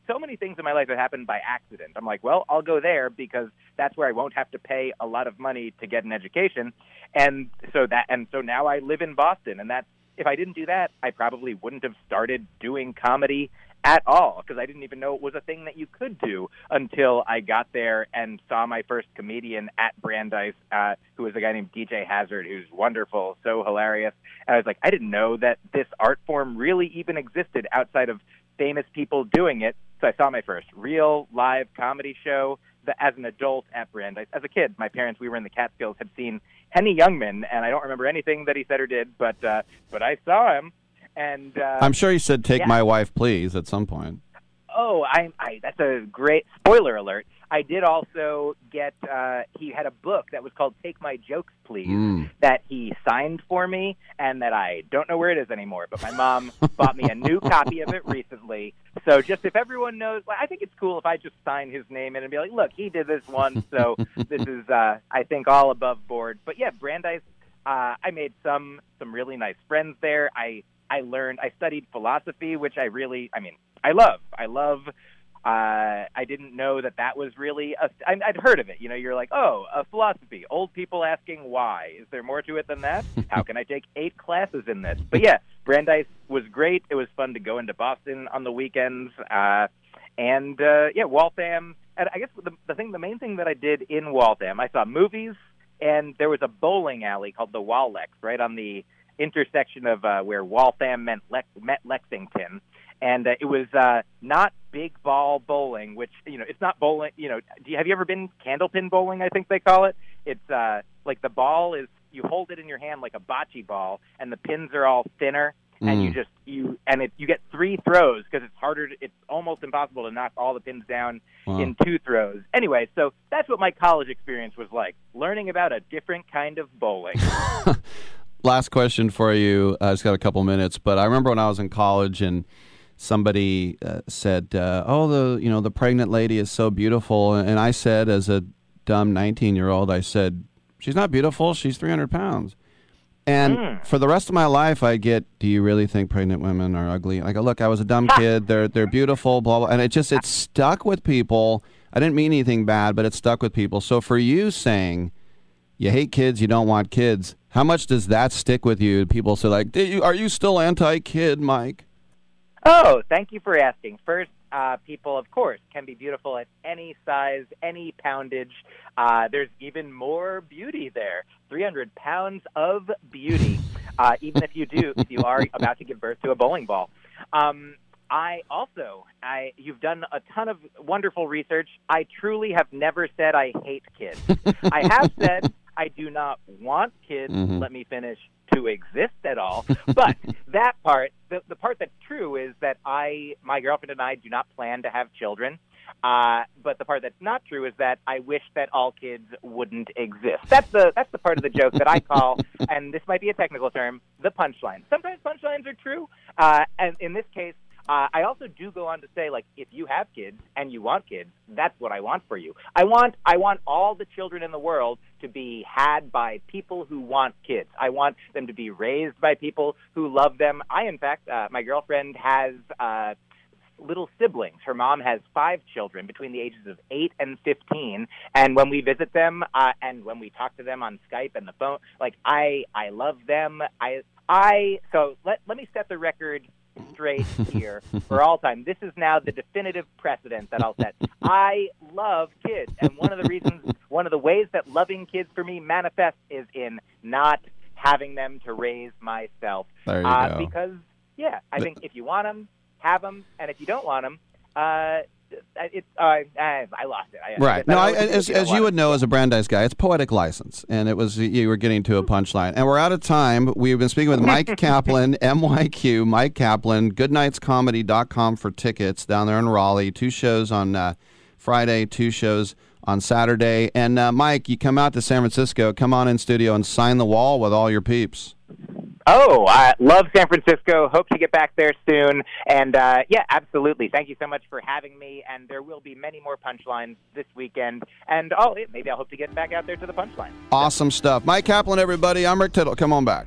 so many things in my life have happened by accident. I'm like, well, I'll go there because that's where I won't have to pay a lot of money to get an education, and so that and so now I live in Boston, and that's if I didn't do that, I probably wouldn't have started doing comedy at all because I didn't even know it was a thing that you could do until I got there and saw my first comedian at Brandeis, uh, who was a guy named DJ Hazard, who's wonderful, so hilarious. And I was like, I didn't know that this art form really even existed outside of famous people doing it. So I saw my first real live comedy show that, as an adult at Brandeis. As a kid, my parents, we were in the Catskills, had seen Henny Youngman, and I don't remember anything that he said or did, but uh, but I saw him. And uh, I'm sure you said "Take yeah. my wife, please" at some point. Oh, I, I that's a great spoiler alert. I did also get uh he had a book that was called Take My Jokes Please Mm. that he signed for me and that I don't know where it is anymore, but my mom bought me a new copy of it recently. So just if everyone knows, well, I think it's cool if I just sign his name in and be like, "Look, he did this once, so this is uh I think all above board." But yeah, Brandeis uh I made some some really nice friends there. I I learned I studied philosophy, which I really I mean, I love. I love uh, I didn't know that that was really a. I, I'd heard of it. You know, you're like, oh, a philosophy. Old people asking why. Is there more to it than that? How can I take eight classes in this? But yeah, Brandeis was great. It was fun to go into Boston on the weekends. Uh, and uh, yeah, Waltham. And I guess the, the thing, the main thing that I did in Waltham, I saw movies, and there was a bowling alley called the Wal-Lex, right on the intersection of uh, where Waltham met, Lex- met Lexington and uh, it was uh, not big ball bowling, which you know it's not bowling. You know, do you, have you ever been candlepin bowling? I think they call it. It's uh, like the ball is you hold it in your hand like a bocce ball, and the pins are all thinner, and you Mm. just you and it you get three throws because it's harder. To, it's almost impossible to knock all the pins down Wow. in two throws. Anyway, so that's what my college experience was like, learning about a different kind of bowling. Last question for you. I just got a couple minutes, but I remember when I was in college and somebody uh, said, uh, "Oh, the you know the pregnant lady is so beautiful," and I said, as a dumb 19 year old, I said, "She's not beautiful. She's 300 pounds." And Mm. for the rest of my life, I get, "Do you really think pregnant women are ugly?" I go, "Look, I was a dumb kid. They're they're beautiful, blah blah." And it just it stuck with people. I didn't mean anything bad, but it stuck with people. So for you saying you hate kids, you don't want kids. How much does that stick with you? People say like, "Are you still anti-kid, Mike?" Oh, thank you for asking. First, uh, people, of course, can be beautiful at any size, any poundage. Uh, there's even more beauty there. 300 pounds of beauty, uh, even if you do, if you are about to give birth to a bowling ball. Um, I also, I you've done a ton of wonderful research. I truly have never said I hate kids. I have said I do not want kids. Mhm. Let me finish to exist at all. But that part, the, the part that's true is that I, my girlfriend and I, do not plan to have children. Uh, but the part that's not true is that I wish that all kids wouldn't exist. That's the that's the part of the joke that I call, and this might be a technical term, the punchline. Sometimes punchlines are true, uh, and in this case, Uh, I also do go on to say, like, if you have kids and you want kids, that's what I want for you. I want I want all the children in the world to be had by people who want kids. I want them to be raised by people who love them. I, in fact, uh, my girlfriend has. Uh, little siblings. Her mom has five children between the ages of 8 and 15. And when we visit them uh, and when we talk to them on Skype and the phone, like I I love them. I I so let let me set the record straight here for all time. This is now the definitive precedent that I'll set. I love kids, and one of the reasons, one of the ways that loving kids for me manifests is in not having them to raise myself. There you uh, go. Because yeah, I think if you want them, have them, and if you don't want them, uh, uh, I, I lost it. I, Right. I No, I, know what to do if as, as you would know as a Brandeis guy, it's poetic license, and it was you were getting to a punchline. And we're out of time. We've been speaking with Mike Kaplan, MYQ, Mike Kaplan, goodnightscomedy.com for tickets down there in Raleigh. Two shows on uh, Friday, two shows on Saturday. And uh, Mike, you come out to San Francisco, come on in studio and sign the wall with all your peeps. Oh, I love San Francisco. Hope to get back there soon. And uh, yeah, absolutely. Thank you so much for having me. And there will be many more punchlines this weekend. And oh, maybe I'll hope to get back out there to the punchline. Awesome stuff. Mike Kaplan, everybody. I'm Rick Tittle. Come on back.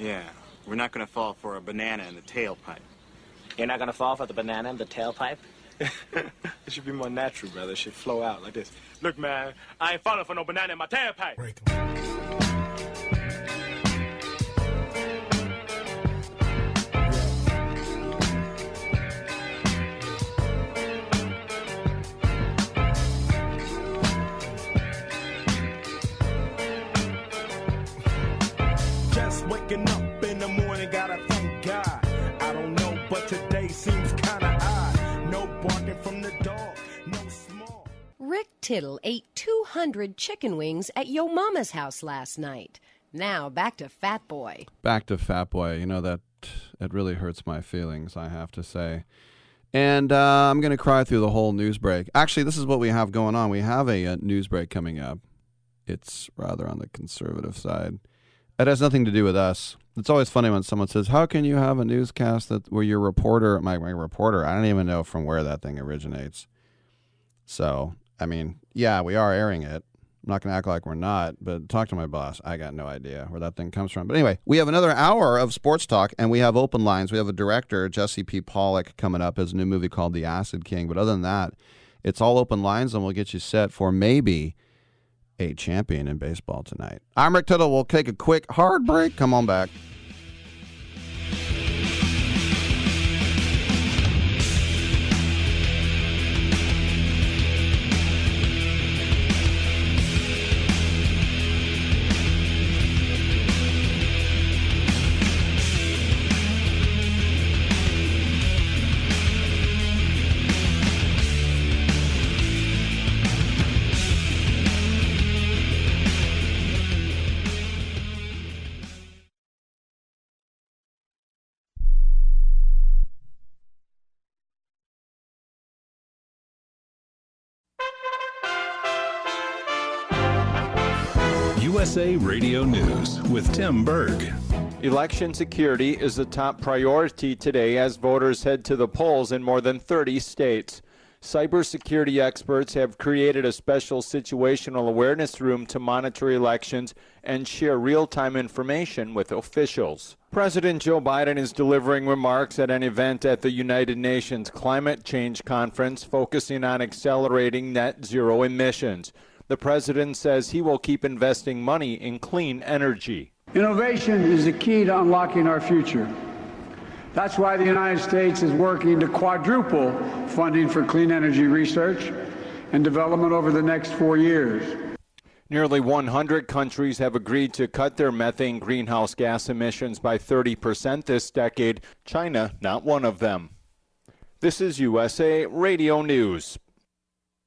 Yeah, we're not going to fall for a banana in the tailpipe. You're not gonna fall for the banana in the tailpipe? It should be more natural, brother. It should flow out like this. Look, man, I ain't falling for no banana in my tailpipe. Just Tittle ate 200 chicken wings at Yo Mama's house last night. Now back to Fat Boy. Back to Fat Boy. You know that it really hurts my feelings. I have to say. And uh, I'm going to cry through the whole news break. Actually, this is what we have going on. We have a, uh news break coming up. It's rather on the conservative side. It has nothing to do with us. It's always funny when someone says, "How can you have a newscast that where your reporter, my, my reporter, I don't even know from where that thing originates." So, I mean, yeah, we are airing it. I'm not going to act like we're not, but talk to my boss. I got no idea where that thing comes from. But anyway, we have another hour of sports talk, and we have open lines. We have a director, Jesse P. Pollack, coming up. His new movie called The Acid King. But other than that, it's all open lines, and we'll get you set for maybe a champion in baseball tonight. I'm Rick Tittle. We'll take a quick hard break. Come on back. USA Radio News with Tim Berg. Election security is a top priority today as voters head to the polls in more than 30 states. Cybersecurity experts have created a special situational awareness room to monitor elections and share real time information with officials. President Joe Biden is delivering remarks at an event at the United Nations Climate Change Conference focusing on accelerating net zero emissions. The president says he will keep investing money in clean energy. Innovation is the key to unlocking our future. That's why the United States is working to quadruple funding for clean energy research and development over the next four years. Nearly 100 countries have agreed to cut their methane greenhouse gas emissions by 30% this decade. China, not one of them. This is USA Radio News.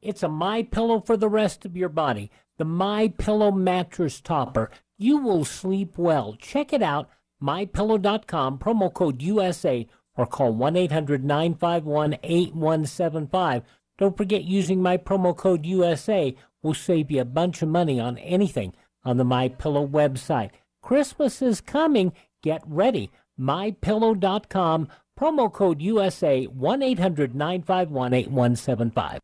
It's a My Pillow for the rest of your body. The My Pillow mattress topper. You will sleep well. Check it out. MyPillow.com. Promo code USA or call 1-800-951-8175. Don't forget using my promo code USA will save you a bunch of money on anything on the My Pillow website. Christmas is coming. Get ready. MyPillow.com. Promo code USA 1-800-951-8175.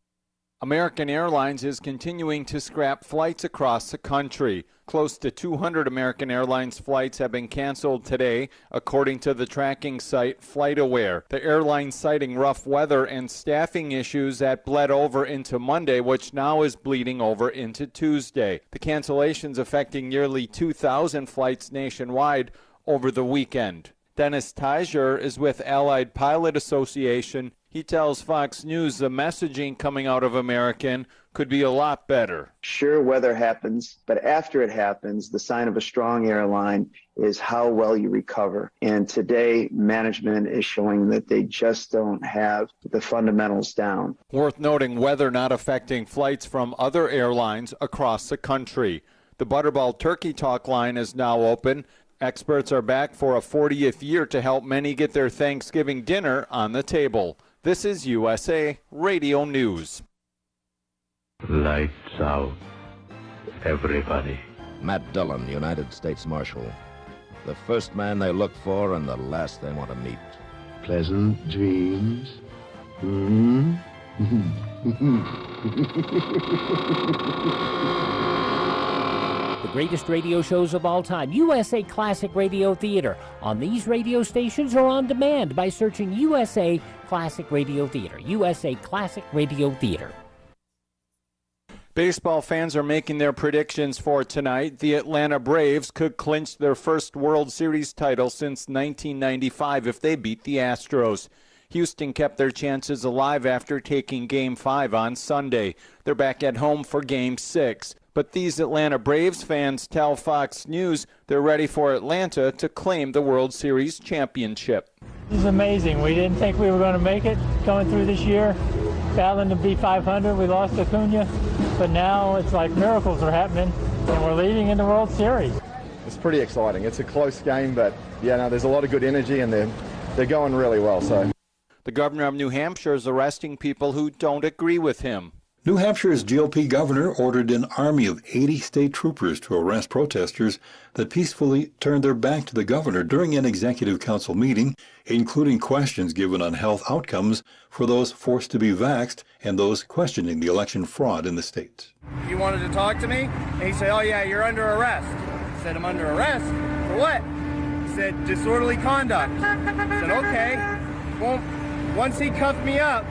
American Airlines is continuing to scrap flights across the country. Close to 200 American Airlines flights have been canceled today, according to the tracking site FlightAware. The airline citing rough weather and staffing issues that bled over into Monday, which now is bleeding over into Tuesday. The cancellations affecting nearly 2,000 flights nationwide over the weekend. Dennis Tajer is with Allied Pilot Association. He tells Fox News the messaging coming out of American could be a lot better. Sure, weather happens, but after it happens, the sign of a strong airline is how well you recover. And today, management is showing that they just don't have the fundamentals down. Worth noting weather not affecting flights from other airlines across the country. The Butterball Turkey Talk line is now open. Experts are back for a 40th year to help many get their Thanksgiving dinner on the table. This is USA Radio News. Lights out. Everybody. Matt Dillon, United States Marshal. The first man they look for and the last they want to meet. Pleasant dreams. Hmm? The greatest radio shows of all time, USA Classic Radio Theater, on these radio stations or on demand by searching USA Classic Radio Theater. USA Classic Radio Theater. Baseball fans are making their predictions for tonight. The Atlanta Braves could clinch their first World Series title since 1995 if they beat the Astros. Houston kept their chances alive after taking Game 5 on Sunday. They're back at home for Game 6. But these Atlanta Braves fans tell Fox News they're ready for Atlanta to claim the World Series championship. This is amazing. We didn't think we were going to make it going through this year. Battling to be 500, we lost Acuna, but now it's like miracles are happening, and we're leading in the World Series. It's pretty exciting. It's a close game, but yeah, no, there's a lot of good energy, and they're they're going really well. So. The governor of New Hampshire is arresting people who don't agree with him. New Hampshire's GOP governor ordered an army of 80 state troopers to arrest protesters that peacefully turned their back to the governor during an executive council meeting, including questions given on health outcomes for those forced to be vaxxed and those questioning the election fraud in the state. He wanted to talk to me, and he said, Oh, yeah, you're under arrest. I said, I'm under arrest? For what? He said, Disorderly conduct. I said, Okay. Well, once he cuffed me up,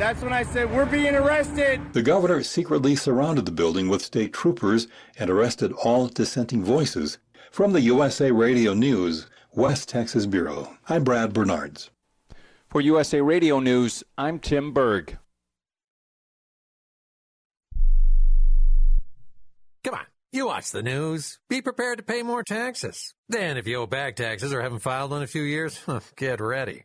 that's when I said, We're being arrested. The governor secretly surrounded the building with state troopers and arrested all dissenting voices. From the USA Radio News, West Texas Bureau, I'm Brad Bernards. For USA Radio News, I'm Tim Berg. Come on, you watch the news. Be prepared to pay more taxes. Then, if you owe back taxes or haven't filed in a few years, get ready.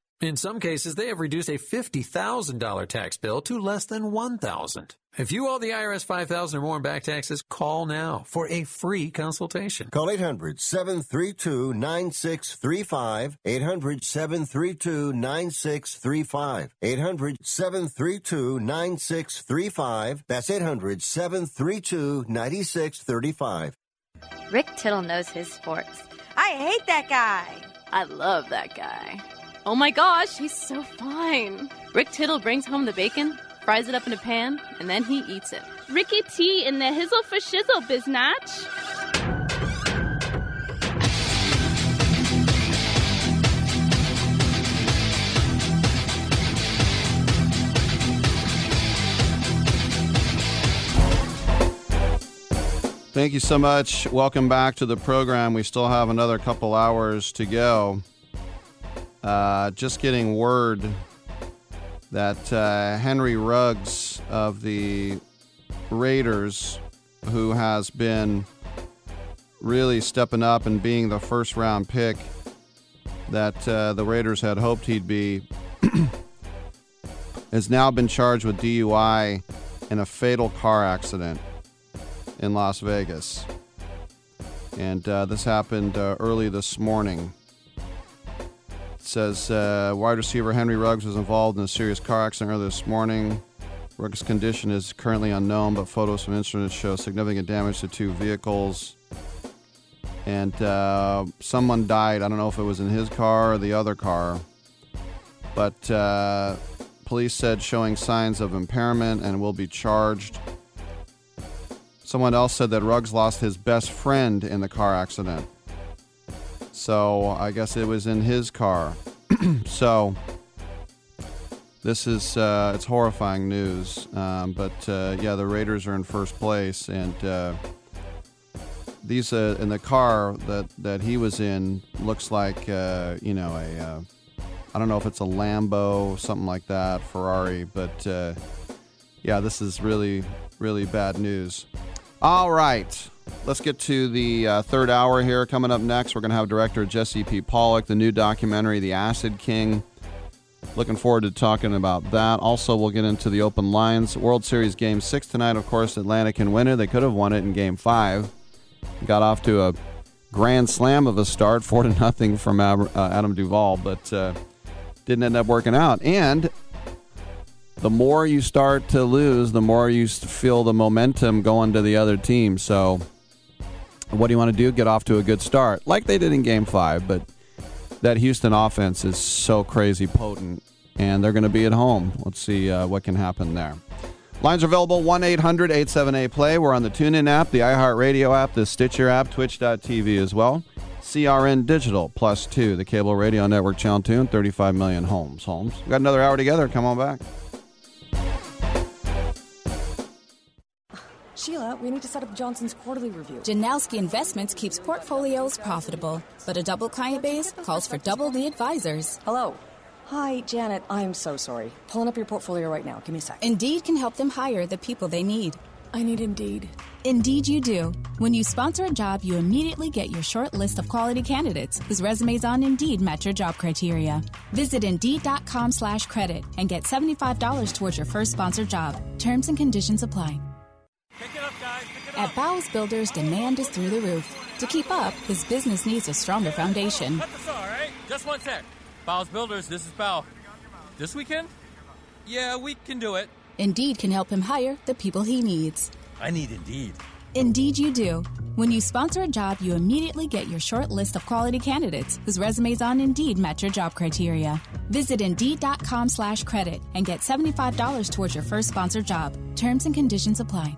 In some cases, they have reduced a $50,000 tax bill to less than 1000 If you owe the IRS 5000 or more in back taxes, call now for a free consultation. Call 800 732 9635. 800 732 9635. 800 732 9635. That's 800 732 9635. Rick Tittle knows his sports. I hate that guy. I love that guy. Oh my gosh, he's so fine. Rick Tittle brings home the bacon, fries it up in a pan, and then he eats it. Ricky T in the hizzle for shizzle, biznatch. Thank you so much. Welcome back to the program. We still have another couple hours to go. Uh, just getting word that uh, Henry Ruggs of the Raiders, who has been really stepping up and being the first round pick that uh, the Raiders had hoped he'd be, has now been charged with DUI in a fatal car accident in Las Vegas. And uh, this happened uh, early this morning. Says uh, wide receiver Henry Ruggs was involved in a serious car accident earlier this morning. Ruggs' condition is currently unknown, but photos from instruments show significant damage to two vehicles. And uh, someone died. I don't know if it was in his car or the other car. But uh, police said showing signs of impairment and will be charged. Someone else said that Ruggs lost his best friend in the car accident. So I guess it was in his car. so this is uh, it's horrifying news. Um, but uh, yeah, the Raiders are in first place, and uh, these uh, in the car that that he was in looks like uh, you know a uh, I don't know if it's a Lambo something like that Ferrari, but uh, yeah, this is really really bad news. All right, let's get to the uh, third hour here. Coming up next, we're going to have director Jesse P. Pollack, the new documentary The Acid King. Looking forward to talking about that. Also, we'll get into the open lines. World Series Game 6 tonight, of course, Atlanta can win it. They could have won it in Game 5. Got off to a grand slam of a start, 4 to nothing from uh, Adam Duvall, but uh, didn't end up working out. And the more you start to lose, the more you feel the momentum going to the other team. So, what do you want to do? Get off to a good start, like they did in Game 5, but that Houston offense is so crazy potent, and they're going to be at home. Let's see uh, what can happen there. Lines are available 1 800 878 Play. We're on the TuneIn app, the iHeartRadio app, the Stitcher app, Twitch.tv as well. CRN Digital plus two, the cable radio network channel tune, 35 million homes. Homes. We got another hour together. Come on back. Sheila, we need to set up Johnson's quarterly review. Janowski Investments keeps portfolios profitable, but a double client base calls for double the advisors. Hello. Hi, Janet. I'm so sorry. Pulling up your portfolio right now. Give me a sec. Indeed can help them hire the people they need. I need Indeed. Indeed, you do. When you sponsor a job, you immediately get your short list of quality candidates whose resumes on Indeed match your job criteria. Visit Indeed.com slash credit and get $75 towards your first sponsored job. Terms and conditions apply. At Bowles Builders, demand is through the roof. To keep up, his business needs a stronger foundation. Cut the all right? Just one sec. Bowles Builders, this is Bow. This weekend? Yeah, we can do it. Indeed can help him hire the people he needs. I need Indeed. Indeed, you do. When you sponsor a job, you immediately get your short list of quality candidates whose resumes on Indeed match your job criteria. Visit Indeed.com slash credit and get $75 towards your first sponsored job. Terms and conditions apply.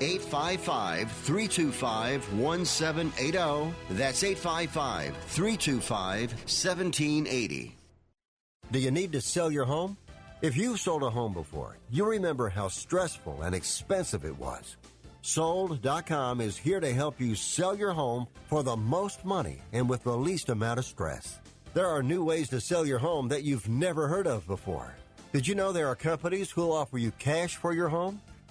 855 325 1780. That's 855 325 1780. Do you need to sell your home? If you've sold a home before, you remember how stressful and expensive it was. Sold.com is here to help you sell your home for the most money and with the least amount of stress. There are new ways to sell your home that you've never heard of before. Did you know there are companies who'll offer you cash for your home?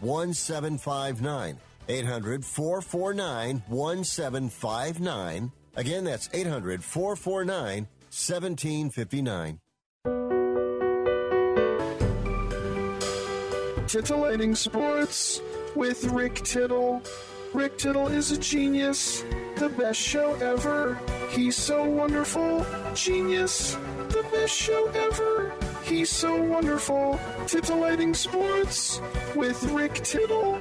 1759. 800 449 1759. Again, that's 800 449 1759. Titillating Sports with Rick Tittle. Rick Tittle is a genius, the best show ever. He's so wonderful, genius, the best show ever. He's so wonderful. Titillating Sports with Rick Tittle.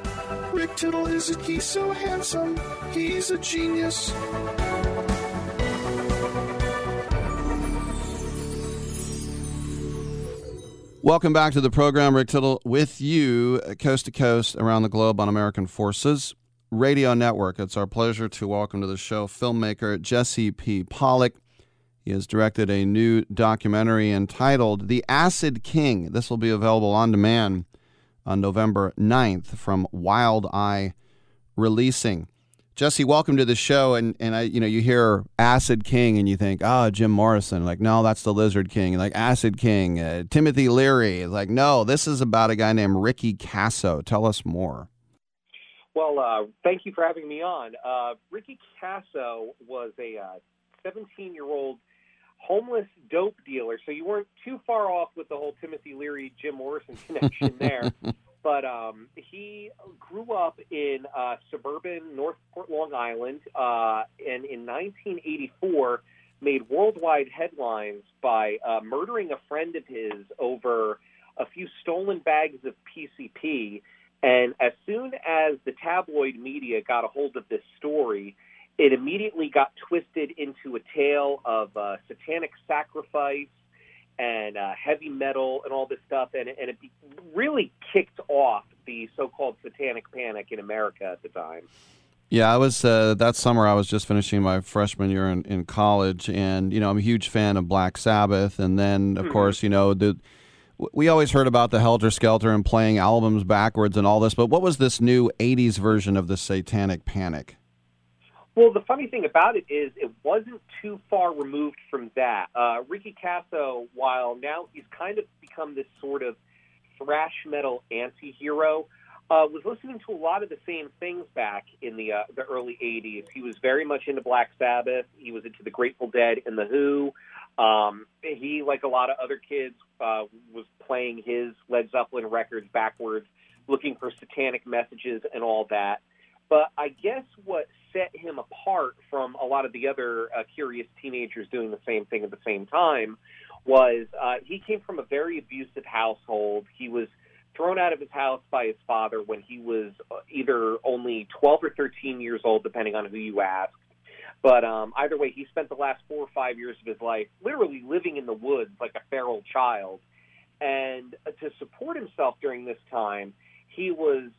Rick Tittle is a, he's so handsome. He's a genius. Welcome back to the program. Rick Tittle with you, uh, coast to coast around the globe on American Forces Radio Network. It's our pleasure to welcome to the show filmmaker Jesse P. Pollack. He has directed a new documentary entitled The Acid King. This will be available on demand on November 9th from Wild Eye Releasing. Jesse, welcome to the show. And and I, you know, you hear Acid King and you think, oh, Jim Morrison. Like, no, that's the Lizard King. Like Acid King, uh, Timothy Leary. Like, no, this is about a guy named Ricky Kasso. Tell us more. Well, uh, thank you for having me on. Uh, Ricky Kasso was a 17 year old homeless dope dealer, so you weren't too far off with the whole Timothy Leary Jim Morrison connection there. but um, he grew up in uh, suburban Northport, Long Island, uh, and in 1984 made worldwide headlines by uh, murdering a friend of his over a few stolen bags of PCP. And as soon as the tabloid media got a hold of this story, it immediately got twisted into a tale of uh, satanic sacrifice and uh, heavy metal and all this stuff, and, and it really kicked off the so-called satanic panic in America at the time. Yeah, I was uh, that summer. I was just finishing my freshman year in, in college, and you know I'm a huge fan of Black Sabbath. And then, of mm-hmm. course, you know the we always heard about the Helter Skelter and playing albums backwards and all this. But what was this new '80s version of the Satanic Panic? Well, the funny thing about it is it wasn't too far removed from that. Uh, Ricky Kasso, while now he's kind of become this sort of thrash metal anti-hero, uh, was listening to a lot of the same things back in the uh, the early '80s. He was very much into Black Sabbath. He was into the Grateful Dead and the Who. Um, he, like a lot of other kids, uh, was playing his Led Zeppelin records backwards, looking for satanic messages and all that. But I guess what set him apart from a lot of the other uh, curious teenagers doing the same thing at the same time was uh, he came from a very abusive household. He was thrown out of his house by his father when he was uh, either only 12 or 13 years old, depending on who you ask. But um, either way, he spent the last four or five years of his life literally living in the woods like a feral child. And to support himself during this time, he was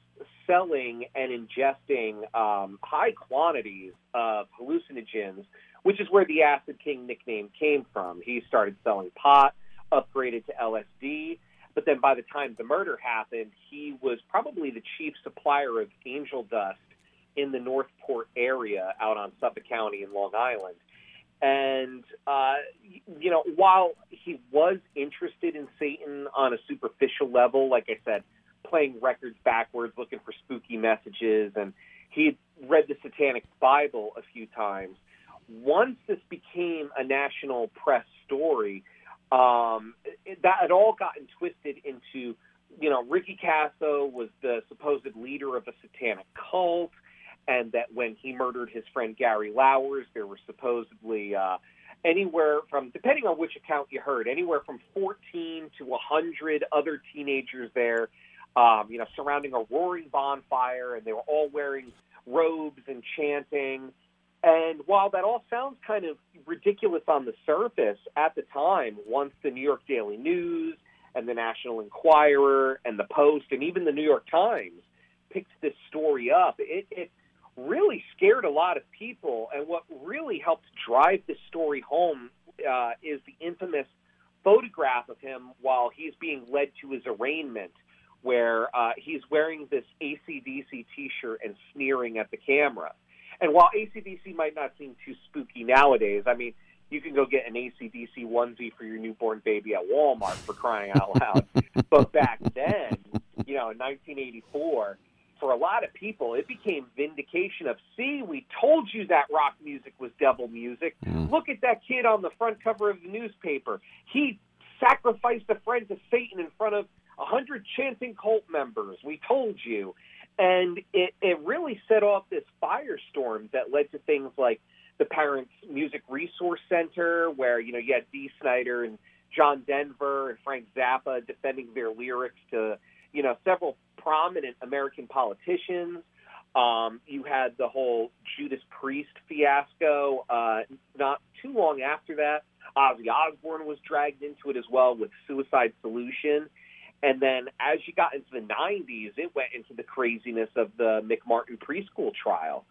selling and ingesting um, high quantities of hallucinogens, which is where the Acid King nickname came from. He started selling pot, upgraded to LSD, but then by the time the murder happened, he was probably the chief supplier of angel dust in the Northport area out on Suffolk County in Long Island. And, uh, you know, while he was interested in Satan on a superficial level, like I said, playing records backwards, looking for spooky messages, and he read the Satanic Bible a few times. Once this became a national press story, um, it, that had all gotten twisted into, you know, Ricky Kasso was the supposed leader of a satanic cult, and that when he murdered his friend Gary Lauwers, there were supposedly uh, anywhere from, depending on which account you heard, anywhere from 14 to 100 other teenagers there um, you know, surrounding a roaring bonfire, and they were all wearing robes and chanting. And while that all sounds kind of ridiculous on the surface, at the time, once the New York Daily News and the National Enquirer and the Post and even the New York Times picked this story up, it, it really scared a lot of people. And what really helped drive this story home uh, is the infamous photograph of him while he's being led to his arraignment where uh, he's wearing this ACDC T-shirt and sneering at the camera. And while ACDC might not seem too spooky nowadays, I mean, you can go get an ACDC onesie for your newborn baby at Walmart for crying out loud. but back then, you know, in 1984, for a lot of people, it became vindication of, see, we told you that rock music was devil music. Mm. Look at that kid on the front cover of the newspaper. He sacrificed a friend to Satan in front of a hundred chanting cult members. We told you. And it, it really set off this firestorm that led to things like the Parents Music Resource Center, where, you know, you had Dee Snider and John Denver and Frank Zappa defending their lyrics to, you know, several prominent American politicians. Um, you had the whole Judas Priest fiasco. Uh, not too long after that, Ozzy Osbourne was dragged into it as well with Suicide Solution. And then as you got into the 90s, it went into the craziness of the McMartin preschool trial.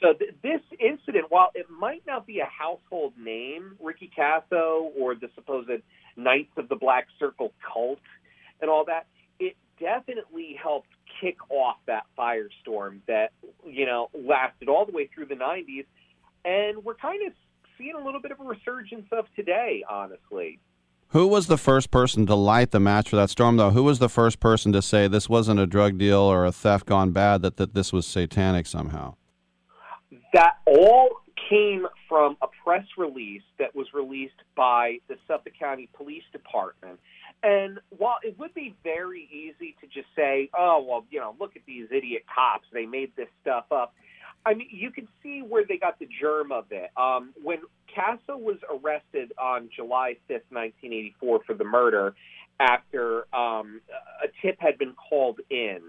So th- this incident, while it might not be a household name, Ricky Kasso or the supposed Knights of the Black Circle cult and all that, it definitely helped kick off that firestorm that you know lasted all the way through the 90s, and we're kind of seeing a little bit of a resurgence of today, honestly. Who was the first person to light the match for that storm, though? Who was the first person to say this wasn't a drug deal or a theft gone bad, that, that this was satanic somehow? That all came from a press release that was released by the Suffolk County Police Department. And while it would be very easy to just say, oh, well, you know, look at these idiot cops, they made this stuff up. I mean, you can see where they got the germ of it. Um, when Kasso was arrested on July 5th, 1984, for the murder, after um, a tip had been called in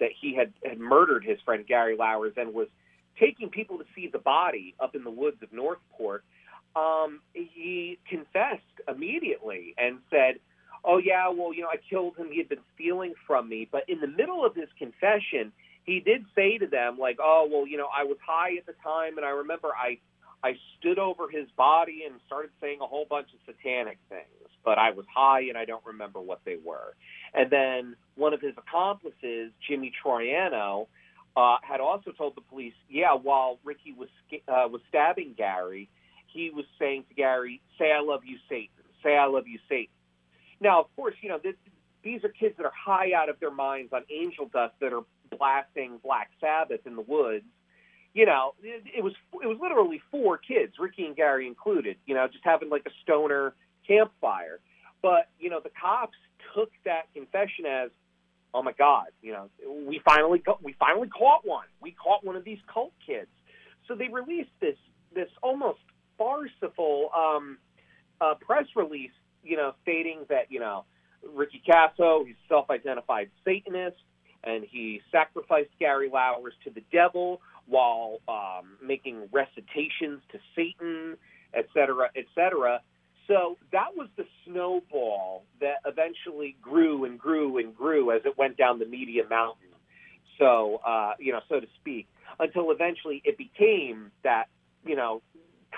that he had, had murdered his friend Gary Lauwers and was taking people to see the body up in the woods of Northport, um, he confessed immediately and said, Oh, yeah, well, you know, I killed him. He had been stealing from me. But in the middle of his confession, he did say to them, like, Oh, well, you know, I was high at the time, and I remember I. I stood over his body and started saying a whole bunch of satanic things, but I was high and I don't remember what they were. And then one of his accomplices, Jimmy Troiano, uh, had also told the police, yeah, while Ricky was uh, was stabbing Gary, he was saying to Gary, "Say I love you, Satan. Say I love you, Satan." Now, of course, you know this, these are kids that are high out of their minds on angel dust that are blasting Black Sabbath in the woods. You know, it, it was it was literally four kids, Ricky and Gary included. You know, just having like a stoner campfire. But you know, the cops took that confession as oh my god, you know, we finally got, we finally caught one. We caught one of these cult kids. So they released this this almost farcical um, uh, press release, you know, stating that you know Ricky Kasso, he's self-identified Satanist, and he sacrificed Gary Lauwers to the devil while um, making recitations to Satan, et cetera, et cetera. So that was the snowball that eventually grew and grew and grew as it went down the media mountain. So, uh, you know, so to speak, until eventually it became that, you know,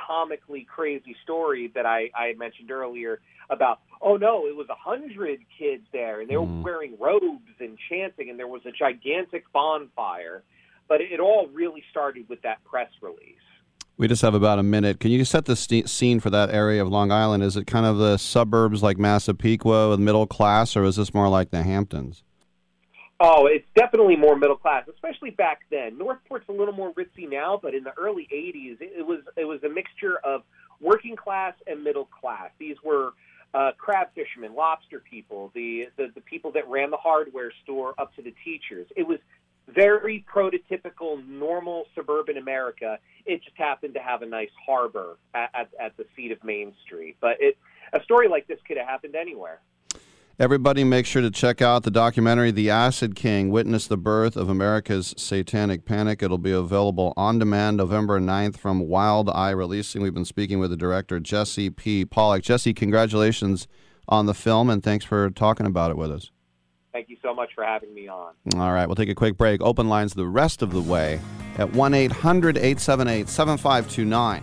comically crazy story that I, I mentioned earlier about, oh no, it was a hundred kids there and they were Mm. wearing robes and chanting and there was a gigantic bonfire. But it all really started with that press release. We just have about a minute. Can you set the st- scene for that area of Long Island? Is it kind of the suburbs like Massapequa with middle class, or is this more like the Hamptons? Oh, it's definitely more middle class, especially back then. Northport's a little more ritzy now, but in the early '80s, it, was it was a mixture of working class and middle class. These were uh, crab fishermen, lobster people, the, the the people that ran the hardware store, up to the teachers. It was very prototypical, normal suburban America. It just happened to have a nice harbor at, at, at the seat of Main Street. But it, a story like this could have happened anywhere. Everybody, make sure to check out the documentary "The Acid King: Witness the Birth of America's Satanic Panic." It'll be available on demand November 9th from Wild Eye Releasing. We've been speaking with the director Jesse P. Pollack. Jesse, congratulations on the film, and thanks for talking about it with us. Thank you so much for having me on. All right, we'll take a quick break. Open lines the rest of the way at 1 800 878 7529.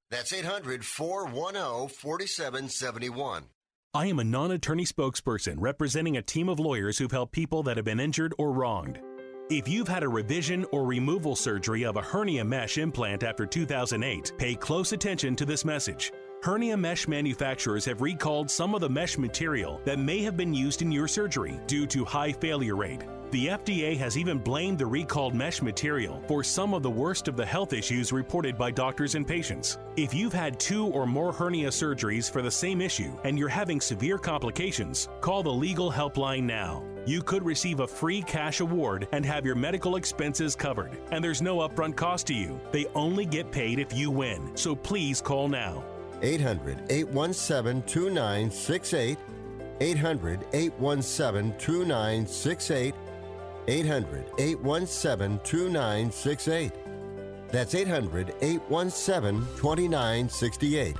That's 800 410 4771. I am a non attorney spokesperson representing a team of lawyers who've helped people that have been injured or wronged. If you've had a revision or removal surgery of a hernia mesh implant after 2008, pay close attention to this message. Hernia mesh manufacturers have recalled some of the mesh material that may have been used in your surgery due to high failure rate. The FDA has even blamed the recalled mesh material for some of the worst of the health issues reported by doctors and patients. If you've had two or more hernia surgeries for the same issue and you're having severe complications, call the legal helpline now. You could receive a free cash award and have your medical expenses covered. And there's no upfront cost to you. They only get paid if you win. So please call now. 800 817 2968. 800 817 2968. 800 817 2968. That's 800 817 2968.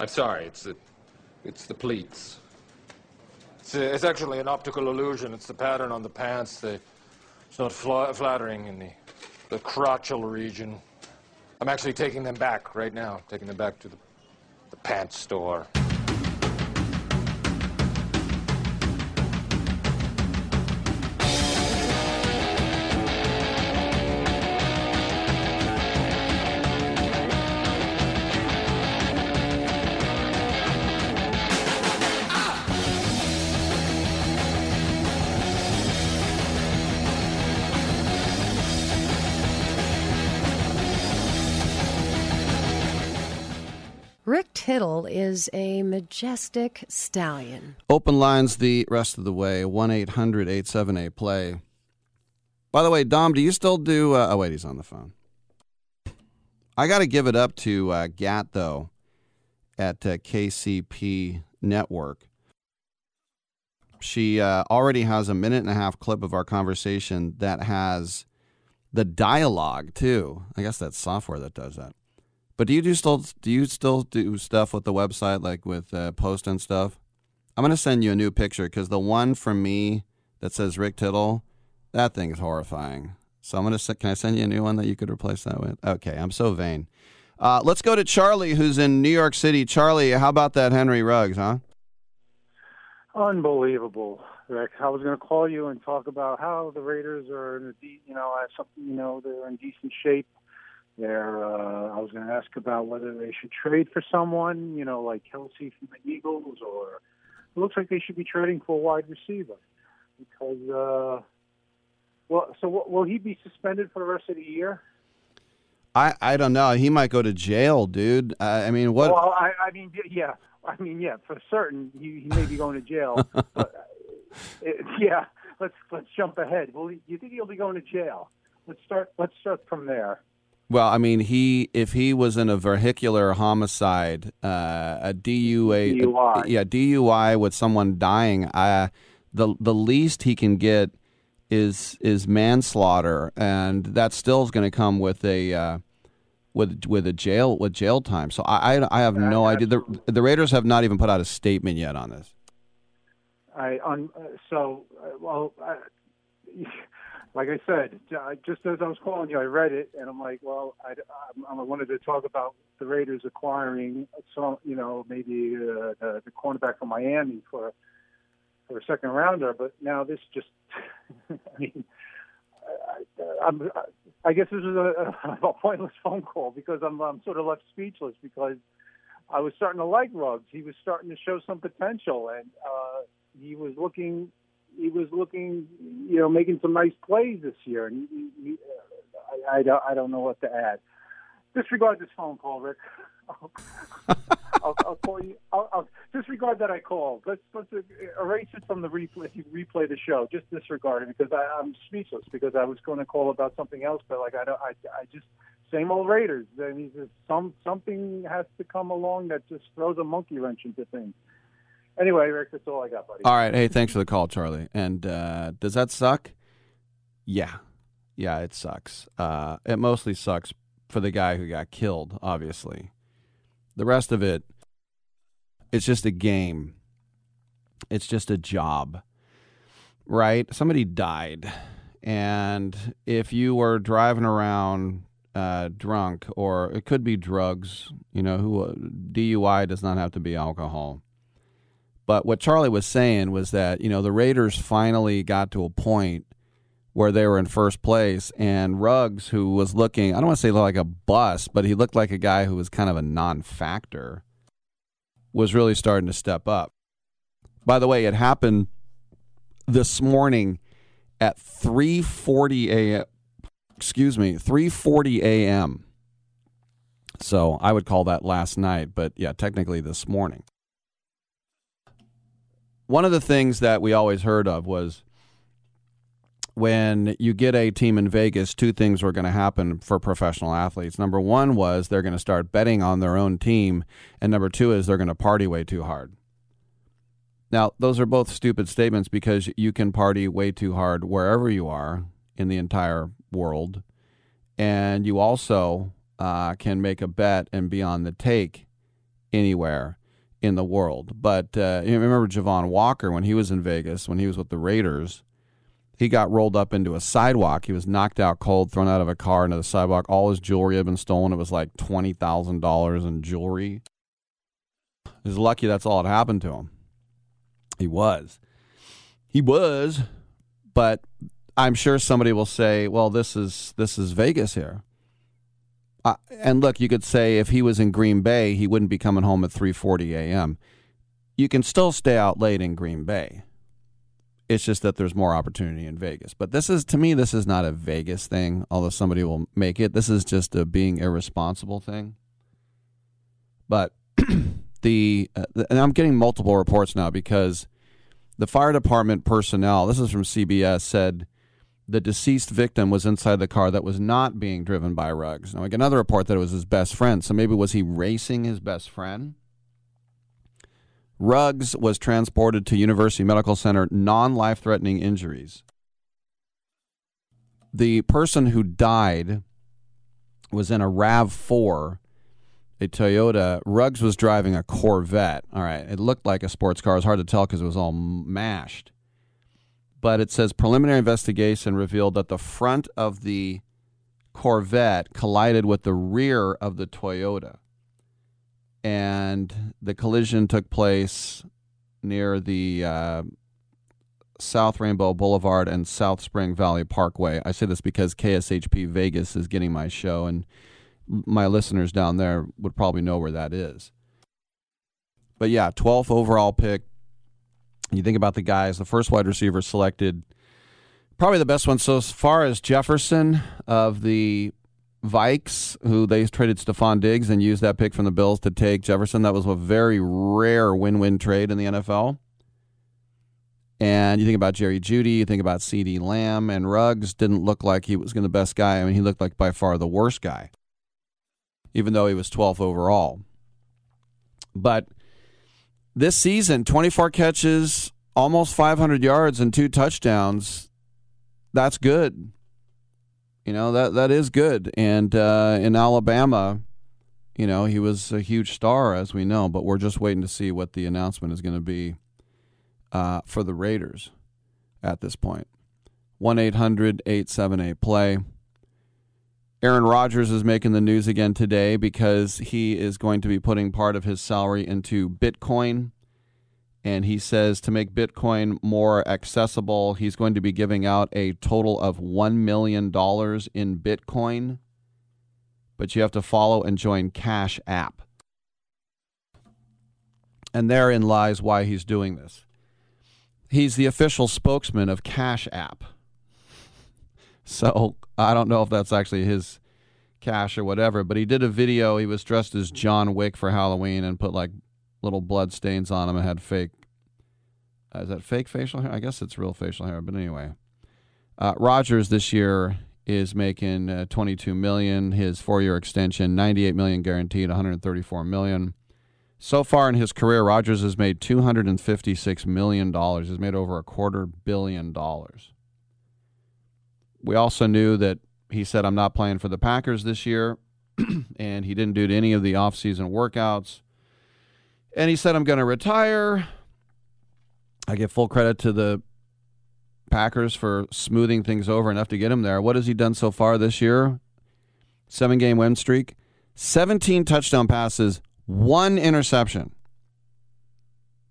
I'm sorry, it's the, it's the pleats. It's, uh, it's actually an optical illusion. It's the pattern on the pants. The, it's not fla- flattering in the, the crotchal region. I'm actually taking them back right now, taking them back to the, the pants store. Tittle is a majestic stallion. Open lines the rest of the way 1 800 878 play. By the way, Dom, do you still do. Uh, oh, wait, he's on the phone. I got to give it up to uh, Gat, though, at uh, KCP Network. She uh, already has a minute and a half clip of our conversation that has the dialogue, too. I guess that's software that does that. But do you do still do you still do stuff with the website, like with uh, post and stuff? I'm gonna send you a new picture because the one from me that says Rick Tittle, that thing is horrifying. So I'm gonna can I send you a new one that you could replace that with? Okay, I'm so vain. Uh, let's go to Charlie, who's in New York City. Charlie, how about that Henry Ruggs, huh? Unbelievable, Rick. I was going to call you and talk about how the Raiders are in a de- you know, have something, you know, they're in decent shape. They're, uh, I was going to ask about whether they should trade for someone, you know, like Kelce from the Eagles, or it looks like they should be trading for a wide receiver because, uh, well, so w- will he be suspended for the rest of the year? I, I don't know. He might go to jail, dude. Uh, I mean, what? Well, I, I mean, yeah, I mean, yeah, for certain, he, he may be going to jail. but uh, it, yeah, let's let's jump ahead. Well, you think he'll be going to jail? Let's start. Let's start from there. Well, I mean, he if he was in a vehicular homicide, uh, a DUA, DUI. yeah, DUI with someone dying, uh, the the least he can get is is manslaughter, and that still is going to come with a uh, with with a jail with jail time. So I I, I have no idea. The the Raiders have not even put out a statement yet on this. I on uh, so uh, well, I, like I said, just as I was calling you, I read it and I'm like, well, I, I, I wanted to talk about the Raiders acquiring some, you know, maybe uh, the, the cornerback from Miami for for a second rounder, but now this just, I mean, I, I'm, I guess this is a, a pointless phone call because I'm I'm sort of left speechless because I was starting to like Ruggs. He was starting to show some potential and. uh he was looking he was looking you know making some nice plays this year and he, he, I, I don't I don't know what to add. Disregard this phone call, Rick. I'll, I'll, I'll call you. I'll, I'll disregard that I called. Let's let's erase it from the replay. If you replay the show, just disregard it because I, I'm speechless. Because I was going to call about something else, but like I don't. I, I just same old Raiders. I mean, just some something has to come along that just throws a monkey wrench into things anyway, Rick, that's all I got, buddy. All right. Hey, thanks for the call, Charlie. And uh, does that suck? Yeah. Yeah, it sucks. Uh, it mostly sucks for the guy who got killed, obviously. The rest of it, it's just a game. It's just a job, right? Somebody died. And if you were driving around uh, drunk, or it could be drugs, you know, who DUI does not have to be alcohol but what Charlie was saying was that, you know, the Raiders finally got to a point where they were in first place, and Ruggs, who was looking, I don't want to say like a bust, but he looked like a guy who was kind of a non factor, was really starting to step up. By the way, it happened this morning at 3:40 a.m. Excuse me, 3:40 a.m. So I would call that last night, but yeah, technically this morning one of the things that we always heard of was when you get a team in Vegas, two things were going to happen for professional athletes. Number one was they're going to start betting on their own team, and number two is they're going to party way too hard. Now, those are both stupid statements because you can party way too hard wherever you are in the entire world, and you also uh, can make a bet and be on the take anywhere in the world. But uh, you remember Javon Walker when he was in Vegas, when he was with the Raiders, he got rolled up into a sidewalk. He was knocked out cold, thrown out of a car into the sidewalk. All his jewelry had been stolen. It was like twenty thousand dollars in jewelry. He's lucky that's all that happened to him. He was. He was, but I'm sure somebody will say, "Well, this is this is Vegas here." Uh, and look, you could say if he was in Green Bay, he wouldn't be coming home at 3:40 a.m. You can still stay out late in Green Bay. It's just that there's more opportunity in Vegas. But this is to me this is not a Vegas thing, although somebody will make it. This is just a being irresponsible thing. But the uh, and I'm getting multiple reports now because the fire department personnel, this is from CBS said the deceased victim was inside the car that was not being driven by Ruggs. Now, I get another report that it was his best friend. So maybe was he racing his best friend? Ruggs was transported to University Medical Center, non life threatening injuries. The person who died was in a RAV4, a Toyota. Ruggs was driving a Corvette. All right. It looked like a sports car. It was hard to tell because it was all mashed but it says preliminary investigation revealed that the front of the Corvette collided with the rear of the Toyota. And the collision took place near the uh, South Rainbow Boulevard and South Spring Valley Parkway. I say this because KSHP Vegas is getting my show, and my listeners down there would probably know where that is. But yeah, 12th overall pick, you think about the guys, the first wide receiver selected, probably the best one so far is Jefferson of the Vikes, who they traded Stefon Diggs and used that pick from the Bills to take Jefferson. That was a very rare win win trade in the NFL. And you think about Jerry Jeudy, you think about CeeDee Lamb, and Ruggs didn't look like he was going to the best guy. I mean, he looked like by far the worst guy, even though he was 12th overall. But this season 24 catches, almost 500 yards, and two touchdowns. That's good. You know that that is good. And uh, in Alabama, you know he was a huge star, as we know. But we're just waiting to see what the announcement is going to be uh, for the Raiders at this point. One 878 play. Aaron Rodgers is making the news again today because he is going to be putting part of his salary into Bitcoin. And he says to make Bitcoin more accessible, he's going to be giving out a total of $1 million in Bitcoin. But you have to follow and join Cash App. And therein lies why he's doing this. He's the official spokesman of Cash App. So I don't know if that's actually his cash or whatever, but he did a video. He was dressed as John Wick for Halloween and put like little blood stains on him and had fake. Uh, is that fake facial hair? I guess it's real facial hair, but anyway. Uh, Rodgers this year is making uh, 22 million. His four-year extension, 98 million guaranteed, 134 million. So far in his career, Rodgers has made 256 million dollars. He's made over a quarter billion dollars. We also knew that he said, I'm not playing for the Packers this year. and he didn't do any of the offseason workouts. And he said, I'm going to retire. I give full credit to the Packers for smoothing things over enough to get him there. What has he done so far this year? Seven game win streak, 17 touchdown passes, one interception.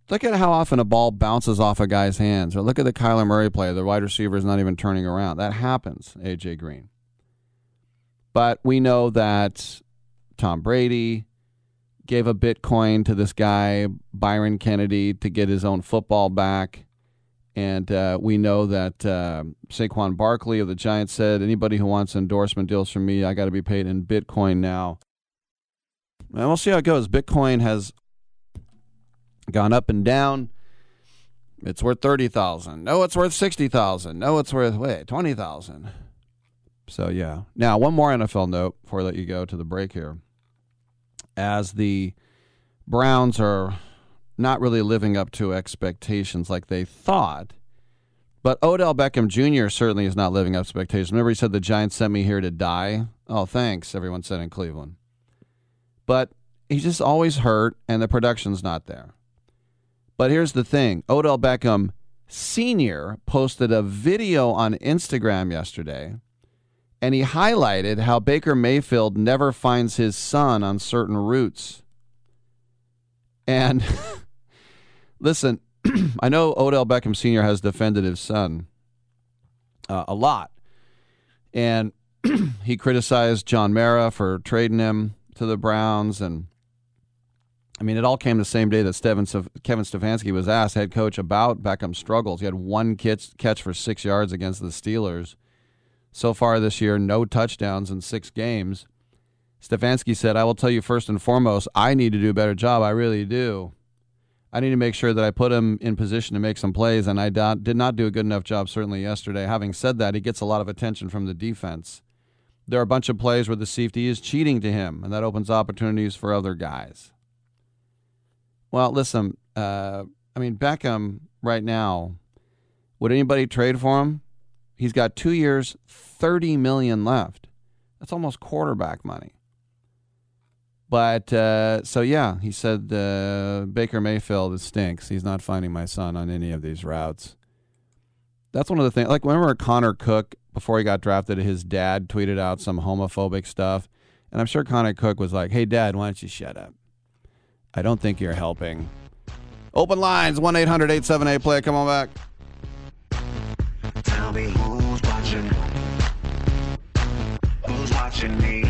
Look at how often a ball bounces off a guy's hands. Or look at the Kyler Murray play. The wide receiver is not even turning around. That happens, AJ Green. But we know that Tom Brady gave a Bitcoin to this guy, Byron Kennedy, to get his own football back. And uh, we know that uh, Saquon Barkley of the Giants said, anybody who wants endorsement deals from me, I got to be paid in Bitcoin now. And we'll see how it goes. Bitcoin has gone up and down. It's worth 30,000. No, it's worth 60,000. No, it's worth wait, 20,000. So yeah. Now, one more NFL note before I let you go to the break here. As the Browns are not really living up to expectations like they thought, but Odell Beckham Jr. certainly is not living up to expectations. Remember, he said the Giants sent me here to die. Oh, thanks, everyone said in Cleveland. But he's just always hurt, and the production's not there. But here's the thing Odell Beckham Sr. posted a video on Instagram yesterday, and he highlighted how Baker Mayfield never finds his son on certain routes. And listen, I know Odell Beckham Sr. has defended his son uh, a lot. And he criticized John Mara for trading him to the Browns and I mean, it all came the same day that Kevin Stefanski was asked, head coach, about Beckham's struggles. He had one catch, catch for six yards against the Steelers. So far this year, no touchdowns in six games. Stefanski said, I will tell you first and foremost, I need to do a better job. I really do. I need to make sure that I put him in position to make some plays, and I did not do a good enough job, certainly yesterday. Having said that, he gets a lot of attention from the defense. There are a bunch of plays where the safety is cheating to him, and that opens opportunities for other guys. Well, listen, uh, I mean, Beckham right now, would anybody trade for him? He's got two years, 30 million left. That's almost quarterback money. But uh, so yeah, he said uh, Baker Mayfield stinks. He's not finding my son on any of these routes. That's one of the things. Like remember Connor Cook before he got drafted, his dad tweeted out some homophobic stuff, and I'm sure Connor Cook was like, "Hey, Dad, why don't you shut up?" I don't think you're helping. Open lines 1 800 878 play. Come on back. Tell me who's watching. Who's watching me?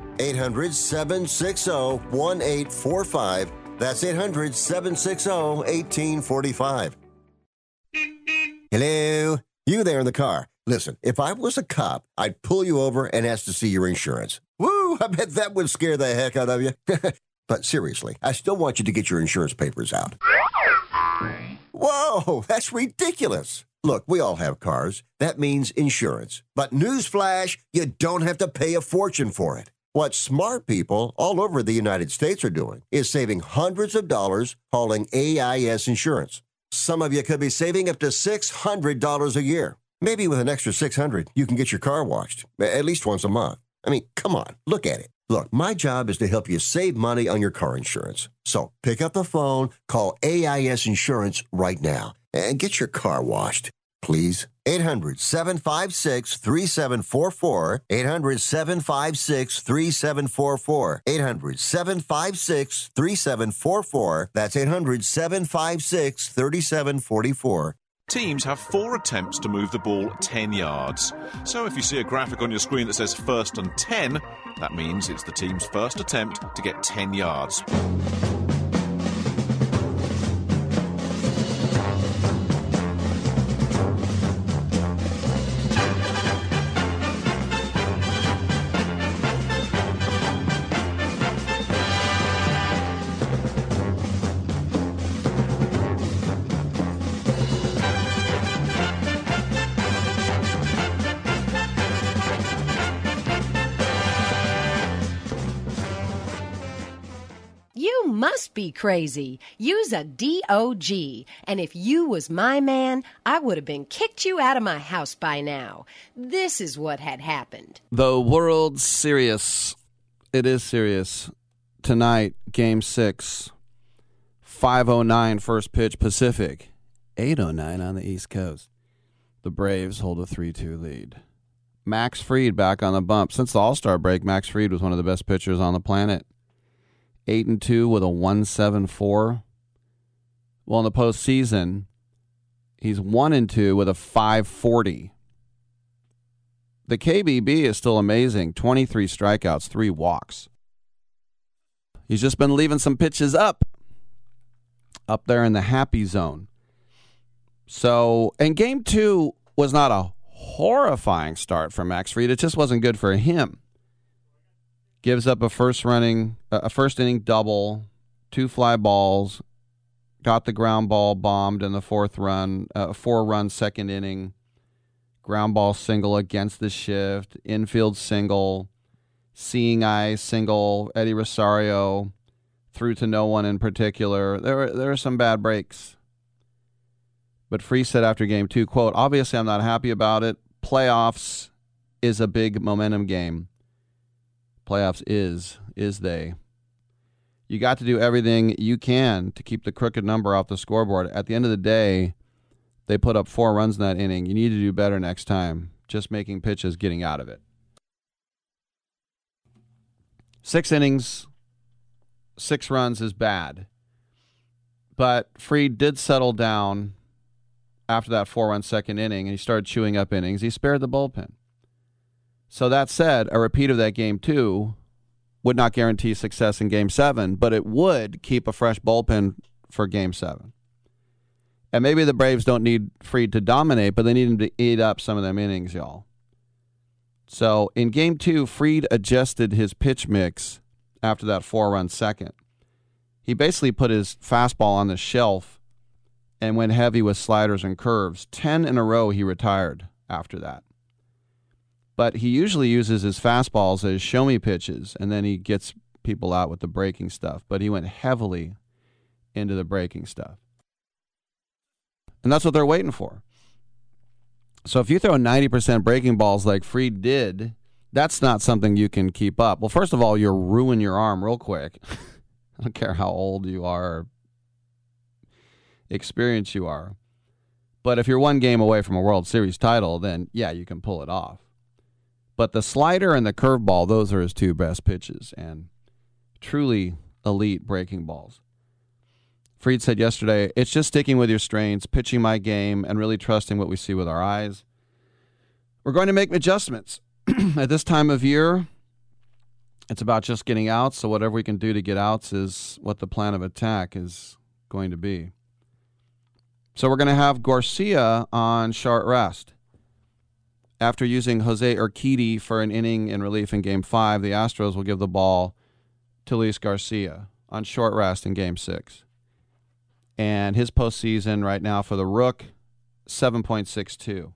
800 760 1845. That's 800 760 1845. Hello? You there in the car. Listen, if I was a cop, I'd pull you over and ask to see your insurance. Woo! I bet that would scare the heck out of you. but seriously, I still want you to get your insurance papers out. Whoa, that's ridiculous. Look, we all have cars. That means insurance. But newsflash, you don't have to pay a fortune for it. What smart people all over the United States are doing is saving hundreds of dollars hauling AIS insurance. Some of you could be saving up to $600 a year. Maybe with an extra 600, you can get your car washed at least once a month. I mean, come on, look at it. Look, my job is to help you save money on your car insurance. So pick up the phone, call AIS Insurance right now, and get your car washed, please. 800 756 3744. 800 756 3744. 800 756 3744. That's 800 756 3744. Teams have four attempts to move the ball 10 yards. So if you see a graphic on your screen that says first and 10, that means it's the team's first attempt to get 10 yards. Be crazy. Use a DOG. And if you was my man, I would have been kicked you out of my house by now. This is what had happened. The world's serious. It is serious. Tonight, game six, 509 first pitch Pacific, 809 on the East Coast. The Braves hold a 3 2 lead. Max Fried back on the bump. Since the All Star break, Max Fried was one of the best pitchers on the planet. 8 and 2 with a 174. Well, in the postseason, he's 1 and 2 with a 540. The KBB is still amazing 23 strikeouts, 3 walks. He's just been leaving some pitches up, up there in the happy zone. So, and game two was not a horrifying start for Max Fried. It just wasn't good for him. Gives up a first running, a first inning double, two fly balls, got the ground ball bombed in the fourth run, uh, four run second inning, ground ball single against the shift, infield single, seeing eye single, Eddie Rosario, threw to no one in particular. There were there were some bad breaks. But Fried said after game two, quote, obviously I'm not happy about it. Playoffs is a big momentum game. Playoffs is, is they. You got to do everything you can to keep the crooked number off the scoreboard. At the end of the day, they put up four runs in that inning. You need to do better next time. Just making pitches, getting out of it. Six innings, six runs is bad. But Fried did settle down after that four run second inning and he started chewing up innings. He spared the bullpen. So that said, a repeat of that game two would not guarantee success in game seven, but it would keep a fresh bullpen for game seven. And maybe the Braves don't need Fried to dominate, but they need him to eat up some of them innings, y'all. So in game two, Fried adjusted his pitch mix after that four run second. He basically put his fastball on the shelf and went heavy with sliders and curves. 10 in a row, he retired after that. But he usually uses his fastballs as show me pitches, and then he gets people out with the breaking stuff. But he went heavily into the breaking stuff. And that's what they're waiting for. So if you throw 90% breaking balls like Fried did, that's not something you can keep up. Well, first of all, you'll ruin your arm real quick. I don't care how old you are or experienced you are. But if you're one game away from a World Series title, then yeah, you can pull it off. But the slider and the curveball, those are his two best pitches and truly elite breaking balls. Fried said yesterday, it's just sticking with your strengths, pitching my game, and really trusting what we see with our eyes. We're going to make adjustments. At this time of year, it's about just getting outs, so whatever we can do to get outs is what the plan of attack is going to be. So we're going to have Garcia on short rest. After using Jose Urquidy for an inning in relief in game five, the Astros will give the ball to Luis Garcia on short rest in game six. And his postseason right now for the Rook, 7.62.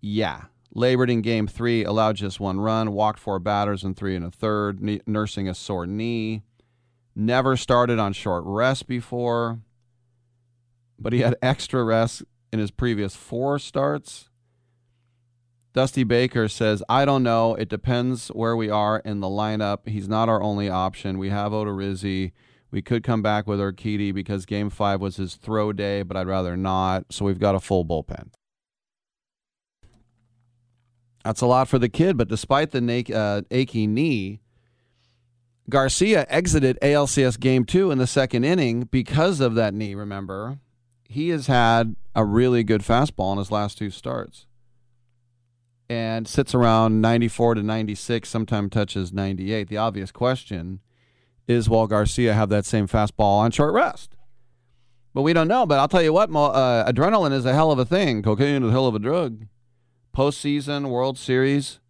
Yeah. Labored in game three, allowed just one run, walked four batters and three and a third, ne- nursing a sore knee. Never started on short rest before, but he had extra rest in his previous four starts. Dusty Baker says, I don't know. It depends where we are in the lineup. He's not our only option. We have Odorizzi. We could come back with Urquidy because game five was his throw day, but I'd rather not. So we've got a full bullpen. That's a lot for the kid, but despite the na- uh, achy knee, Garcia exited ALCS game two in the second inning because of that knee, remember? He has had a really good fastball in his last two starts and sits around 94 to 96, sometimes touches 98. The obvious question is will Garcia have that same fastball on short rest? But we don't know. But I'll tell you what, uh, adrenaline is a hell of a thing. Cocaine is a hell of a drug. Postseason, World Series.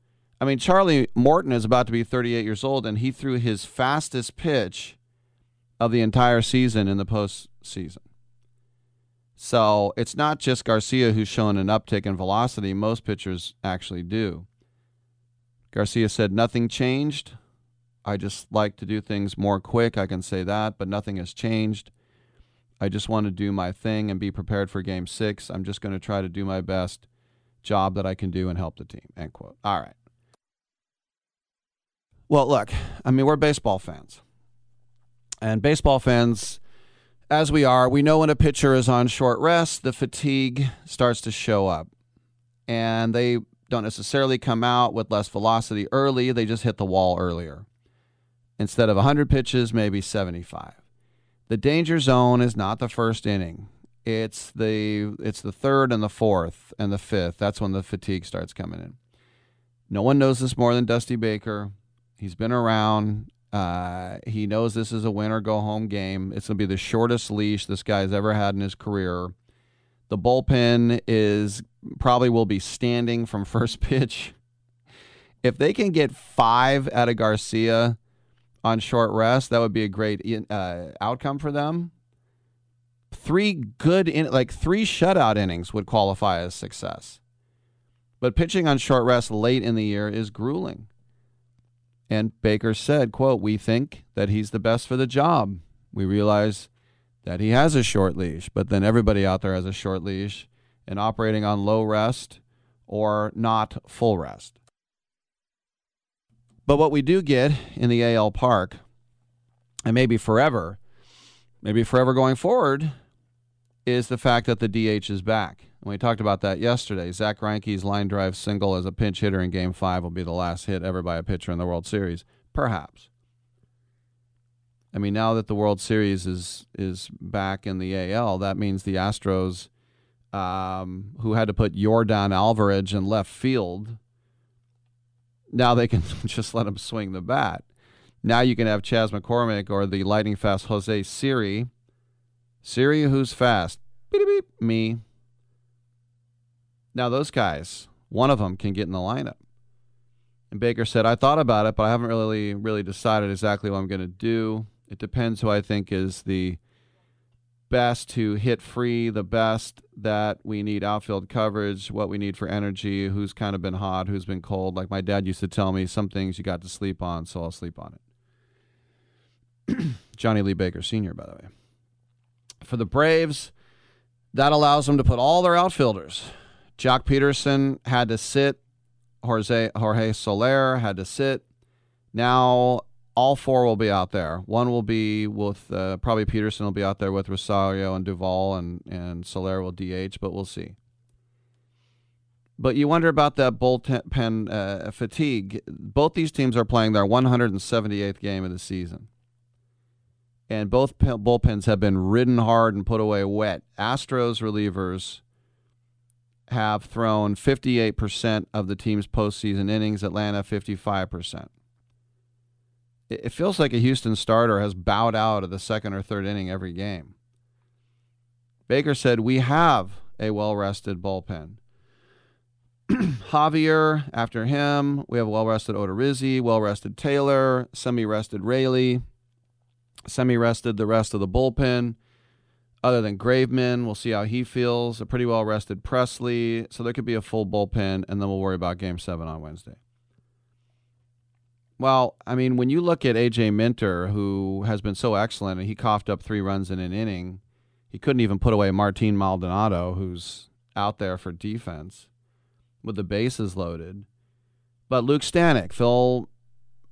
I mean, Charlie Morton is about to be 38 years old, and he threw his fastest pitch of the entire season in the postseason. So it's not just Garcia who's shown an uptick in velocity. Most pitchers actually do. Garcia said, Nothing changed. I just like to do things more quick. I can say that, but nothing has changed. I just want to do my thing and be prepared for game six. I'm just going to try to do my best job that I can do and help the team. End quote. All right. Well, look, I mean, we're baseball fans. And baseball fans, as we are, we know when a pitcher is on short rest, the fatigue starts to show up. And they don't necessarily come out with less velocity early, they just hit the wall earlier. Instead of 100 pitches, maybe 75. The danger zone is not the first inning. It's the it's the third and the fourth and the fifth. That's when the fatigue starts coming in. No one knows this more than Dusty Baker. He's been around. Uh, he knows this is a win or go home game. It's going to be the shortest leash this guy's ever had in his career. The bullpen is probably will be standing from first pitch. If they can get five out of Garcia on short rest, that would be a great uh, outcome for them. Three good, in, like three shutout innings would qualify as success. But pitching on short rest late in the year is grueling. And Baker said, quote, We think that he's the best for the job. We realize that he has a short leash, but then everybody out there has a short leash and operating on low rest or not full rest. But what we do get in the AL Park, and maybe forever, maybe forever going forward, is the fact that the DH is back. And we talked about that yesterday. Zack Greinke's line drive single as a pinch hitter in Game 5 will be the last hit ever by a pitcher in the World Series. Perhaps. I mean, now that the World Series is is back in the AL, that means the Astros, um, who had to put Yordan Alvarez in left field, now they can just let him swing the bat. Now you can have Chas McCormick or the lightning fast Jose Siri. Siri, who's fast? Beep, beep, me. Now those guys, one of them can get in the lineup. And Baker said, "I thought about it, but I haven't really really decided exactly what I'm going to do. It depends who I think is the best to hit free, the best that we need outfield coverage, what we need for energy, who's kind of been hot, who's been cold. Like my dad used to tell me, some things you got to sleep on, so I'll sleep on it. Johnny Lee Baker Sr., by the way. For the Braves, that allows them to put all their outfielders. Joc Pederson had to sit. Jorge, Jorge Soler had to sit. Now all four will be out there. One will be with uh, probably Pederson will be out there with Rosario and Duvall, and and Soler will DH, but we'll see. But you wonder about that bullpen uh, fatigue. Both these teams are playing their 178th game of the season, and both bullpens have been ridden hard and put away wet. Astros relievers have thrown 58% of the team's postseason innings. Atlanta 55% it feels like a Houston starter has bowed out of the second or third inning every game. Baker said, We have a well rested bullpen. Javier, after him, we have well rested Odorizzi, well rested Taylor, semi rested Raley, semi rested the rest of the bullpen. Other than Graveman, we'll see how he feels. A pretty well rested Pressly. So there could be a full bullpen, and then we'll worry about game seven on Wednesday. Well, I mean, when you look at AJ Minter, who has been so excellent, and he coughed up three runs in an inning, he couldn't even put away Martin Maldonado, who's out there for defense with the bases loaded. But Luke Stanek, Phil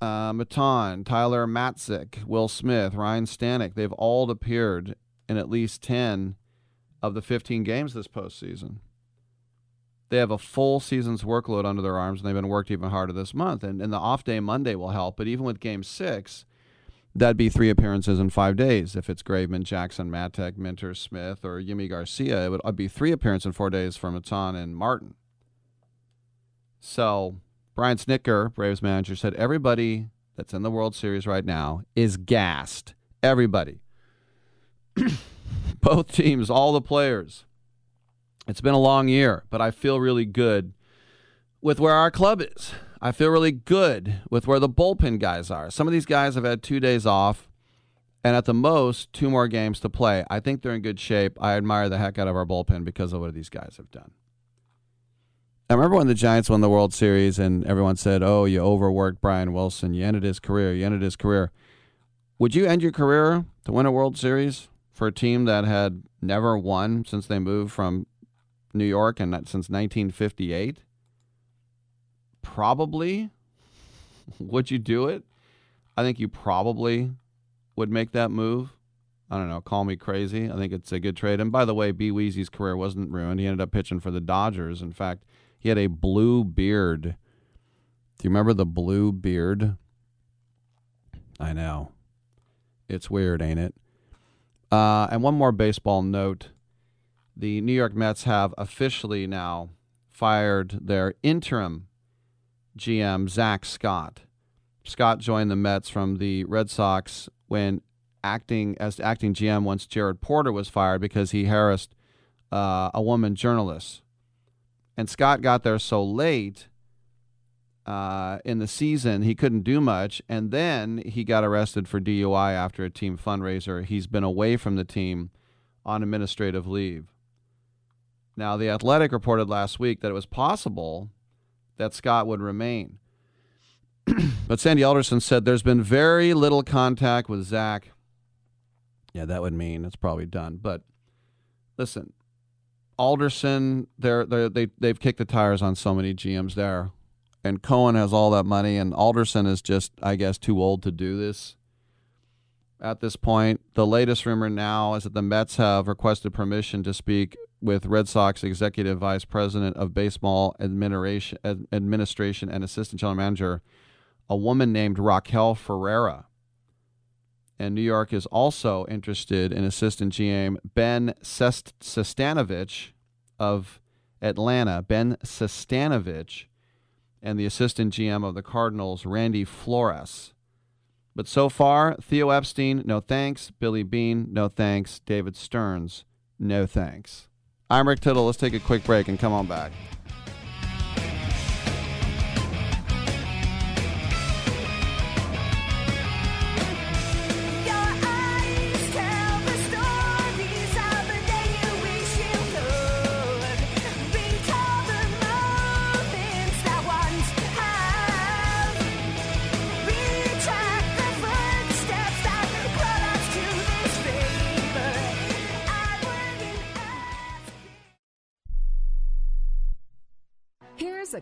uh, Maton, Tyler Matzek, Will Smith, Ryan Stanek, they've all appeared in at least 10 of the 15 games this postseason they have a full season's workload under their arms, and they've been worked even harder this month. And, and the off day Monday will help. But even with Game Six, that'd be three appearances in five days. If it's Graveman, Jackson, Matzek, Minter, Smith, or Yimi Garcia, it would uh, be three appearances in four days for Maton and Martin. So Brian Snitker, Braves manager, said everybody that's in the World Series right now is gassed. Everybody. Both teams, all the players. It's been a long year, but I feel really good with where our club is. I feel really good with where the bullpen guys are. Some of these guys have had two days off and at the most two more games to play. I think they're in good shape. I admire the heck out of our bullpen because of what these guys have done. I remember when the Giants won the World Series and everyone said, "Oh, you overworked Brian Wilson. You ended his career. You ended his career." Would you end your career to win a World Series for a team that had never won since they moved from New York and since 1958? Probably. would you do it? I think you probably would make that move. I don't know. Call me crazy. I think it's a good trade. And by the way, B Weezy's career wasn't ruined. He ended up pitching for the Dodgers. In fact, he had a blue beard. Do you remember the blue beard? I know. It's weird, ain't it? Uh, and one more baseball note the New York Mets have officially now fired their interim GM, Zack Scott. Scott joined the Mets from the Red Sox when acting as acting GM once Jared Porter was fired because he harassed uh, a woman journalist. And Scott got there so late uh, in the season, he couldn't do much. And then he got arrested for DUI after a team fundraiser. He's been away from the team on administrative leave. Now, The Athletic reported last week that it was possible that Scott would remain. but Sandy Alderson said there's been very little contact with Zack. Yeah, that would mean it's probably done. But listen, Alderson, they're, they're, they they've kicked the tires on so many GMs there, and Cohen has all that money, and Alderson is just, I guess, too old to do this. At this point, the latest rumor now is that the Mets have requested permission to speak with Red Sox executive vice president of baseball administration, and assistant general manager, a woman named Raquel Ferreira. And New York is also interested in assistant GM Ben Sest- Sestanovich of Atlanta, Ben Sestanovich, and the assistant GM of the Cardinals, Randy Flores. But so far, Theo Epstein, no thanks. Billy Beane, no thanks. David Stearns, no thanks. I'm Rick Tittle. Let's take a quick break and come on back.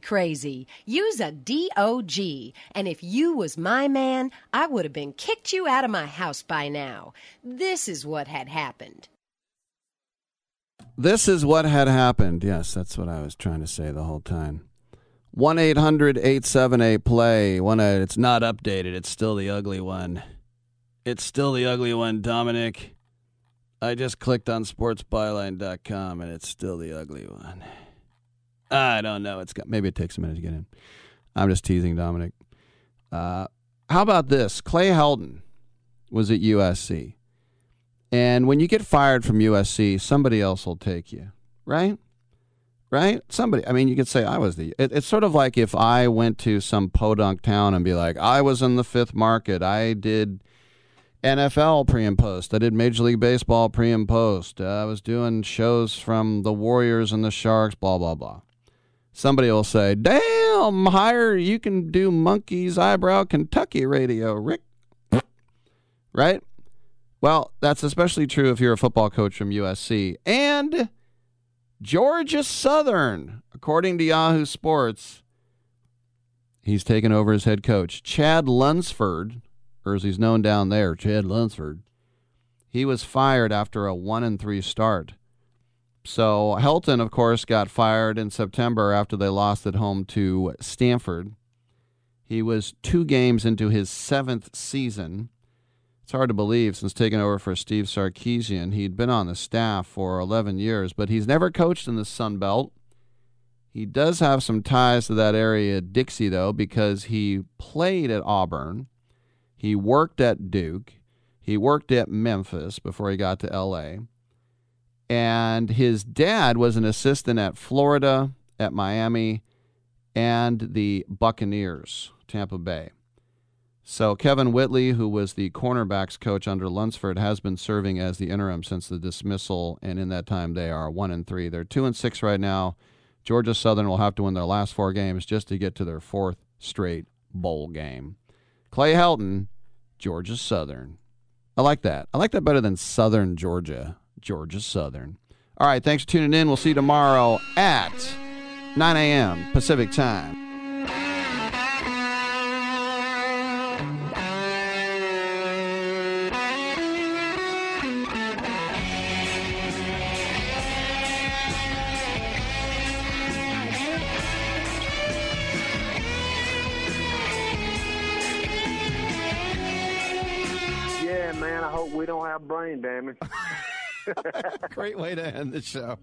Crazy. Use a DOG. And if you was my man, I would have been kicked you out of my house by now. This is what had happened. This is what had happened. Yes, that's what I was trying to say the whole time. 1 800 878 play. One, uh, it's not updated. It's still the ugly one. It's still the ugly one, Dominic. I just clicked on sportsbyline.com and it's still the ugly one. I don't know. It's got maybe it takes a minute to get in. I'm just teasing Dominic. Uh, how about this? Clay Helton was at USC. And when you get fired from USC, somebody else will take you, right? Right? Somebody. I mean, you could say I was the. It, it's sort of like if I went to some podunk town and be like, I was in the fifth market. I did NFL pre and post. I did Major League Baseball pre and post. Uh, I was doing shows from the Warriors and the Sharks. Blah blah blah. Somebody will say, "Damn, hire you can do Monkey's eyebrow Kentucky radio, Rick." right? Well, that's especially true if you're a football coach from USC and Georgia Southern, according to Yahoo Sports. He's taken over as head coach. Chad Lunsford, or as he's known down there, Chad Lunsford. He was fired after a one and three start. So Helton, of course, got fired in September after they lost at home to Stanford. He was two games into his seventh season. It's hard to believe since taking over for Steve Sarkisian. He'd been on the staff for 11 years, but he's never coached in the Sun Belt. He does have some ties to that area Dixie, though, because he played at Auburn. He worked at Duke. He worked at Memphis before he got to LA. And his dad was an assistant at Florida, at Miami, and the Buccaneers, Tampa Bay. So Kevin Whitley, who was the cornerbacks coach under Lunsford, has been serving as the interim since the dismissal, and in that time they are one and three. They're two and six right now. Georgia Southern will have to win their last four games just to get to their fourth straight bowl game. Clay Helton, Georgia Southern. I like that. I like that better than Southern Georgia. Georgia Southern. All right, thanks for tuning in. We'll see you tomorrow at 9 a.m. Pacific time. Yeah, man. I hope we don't have brain damage. Great way to end the show.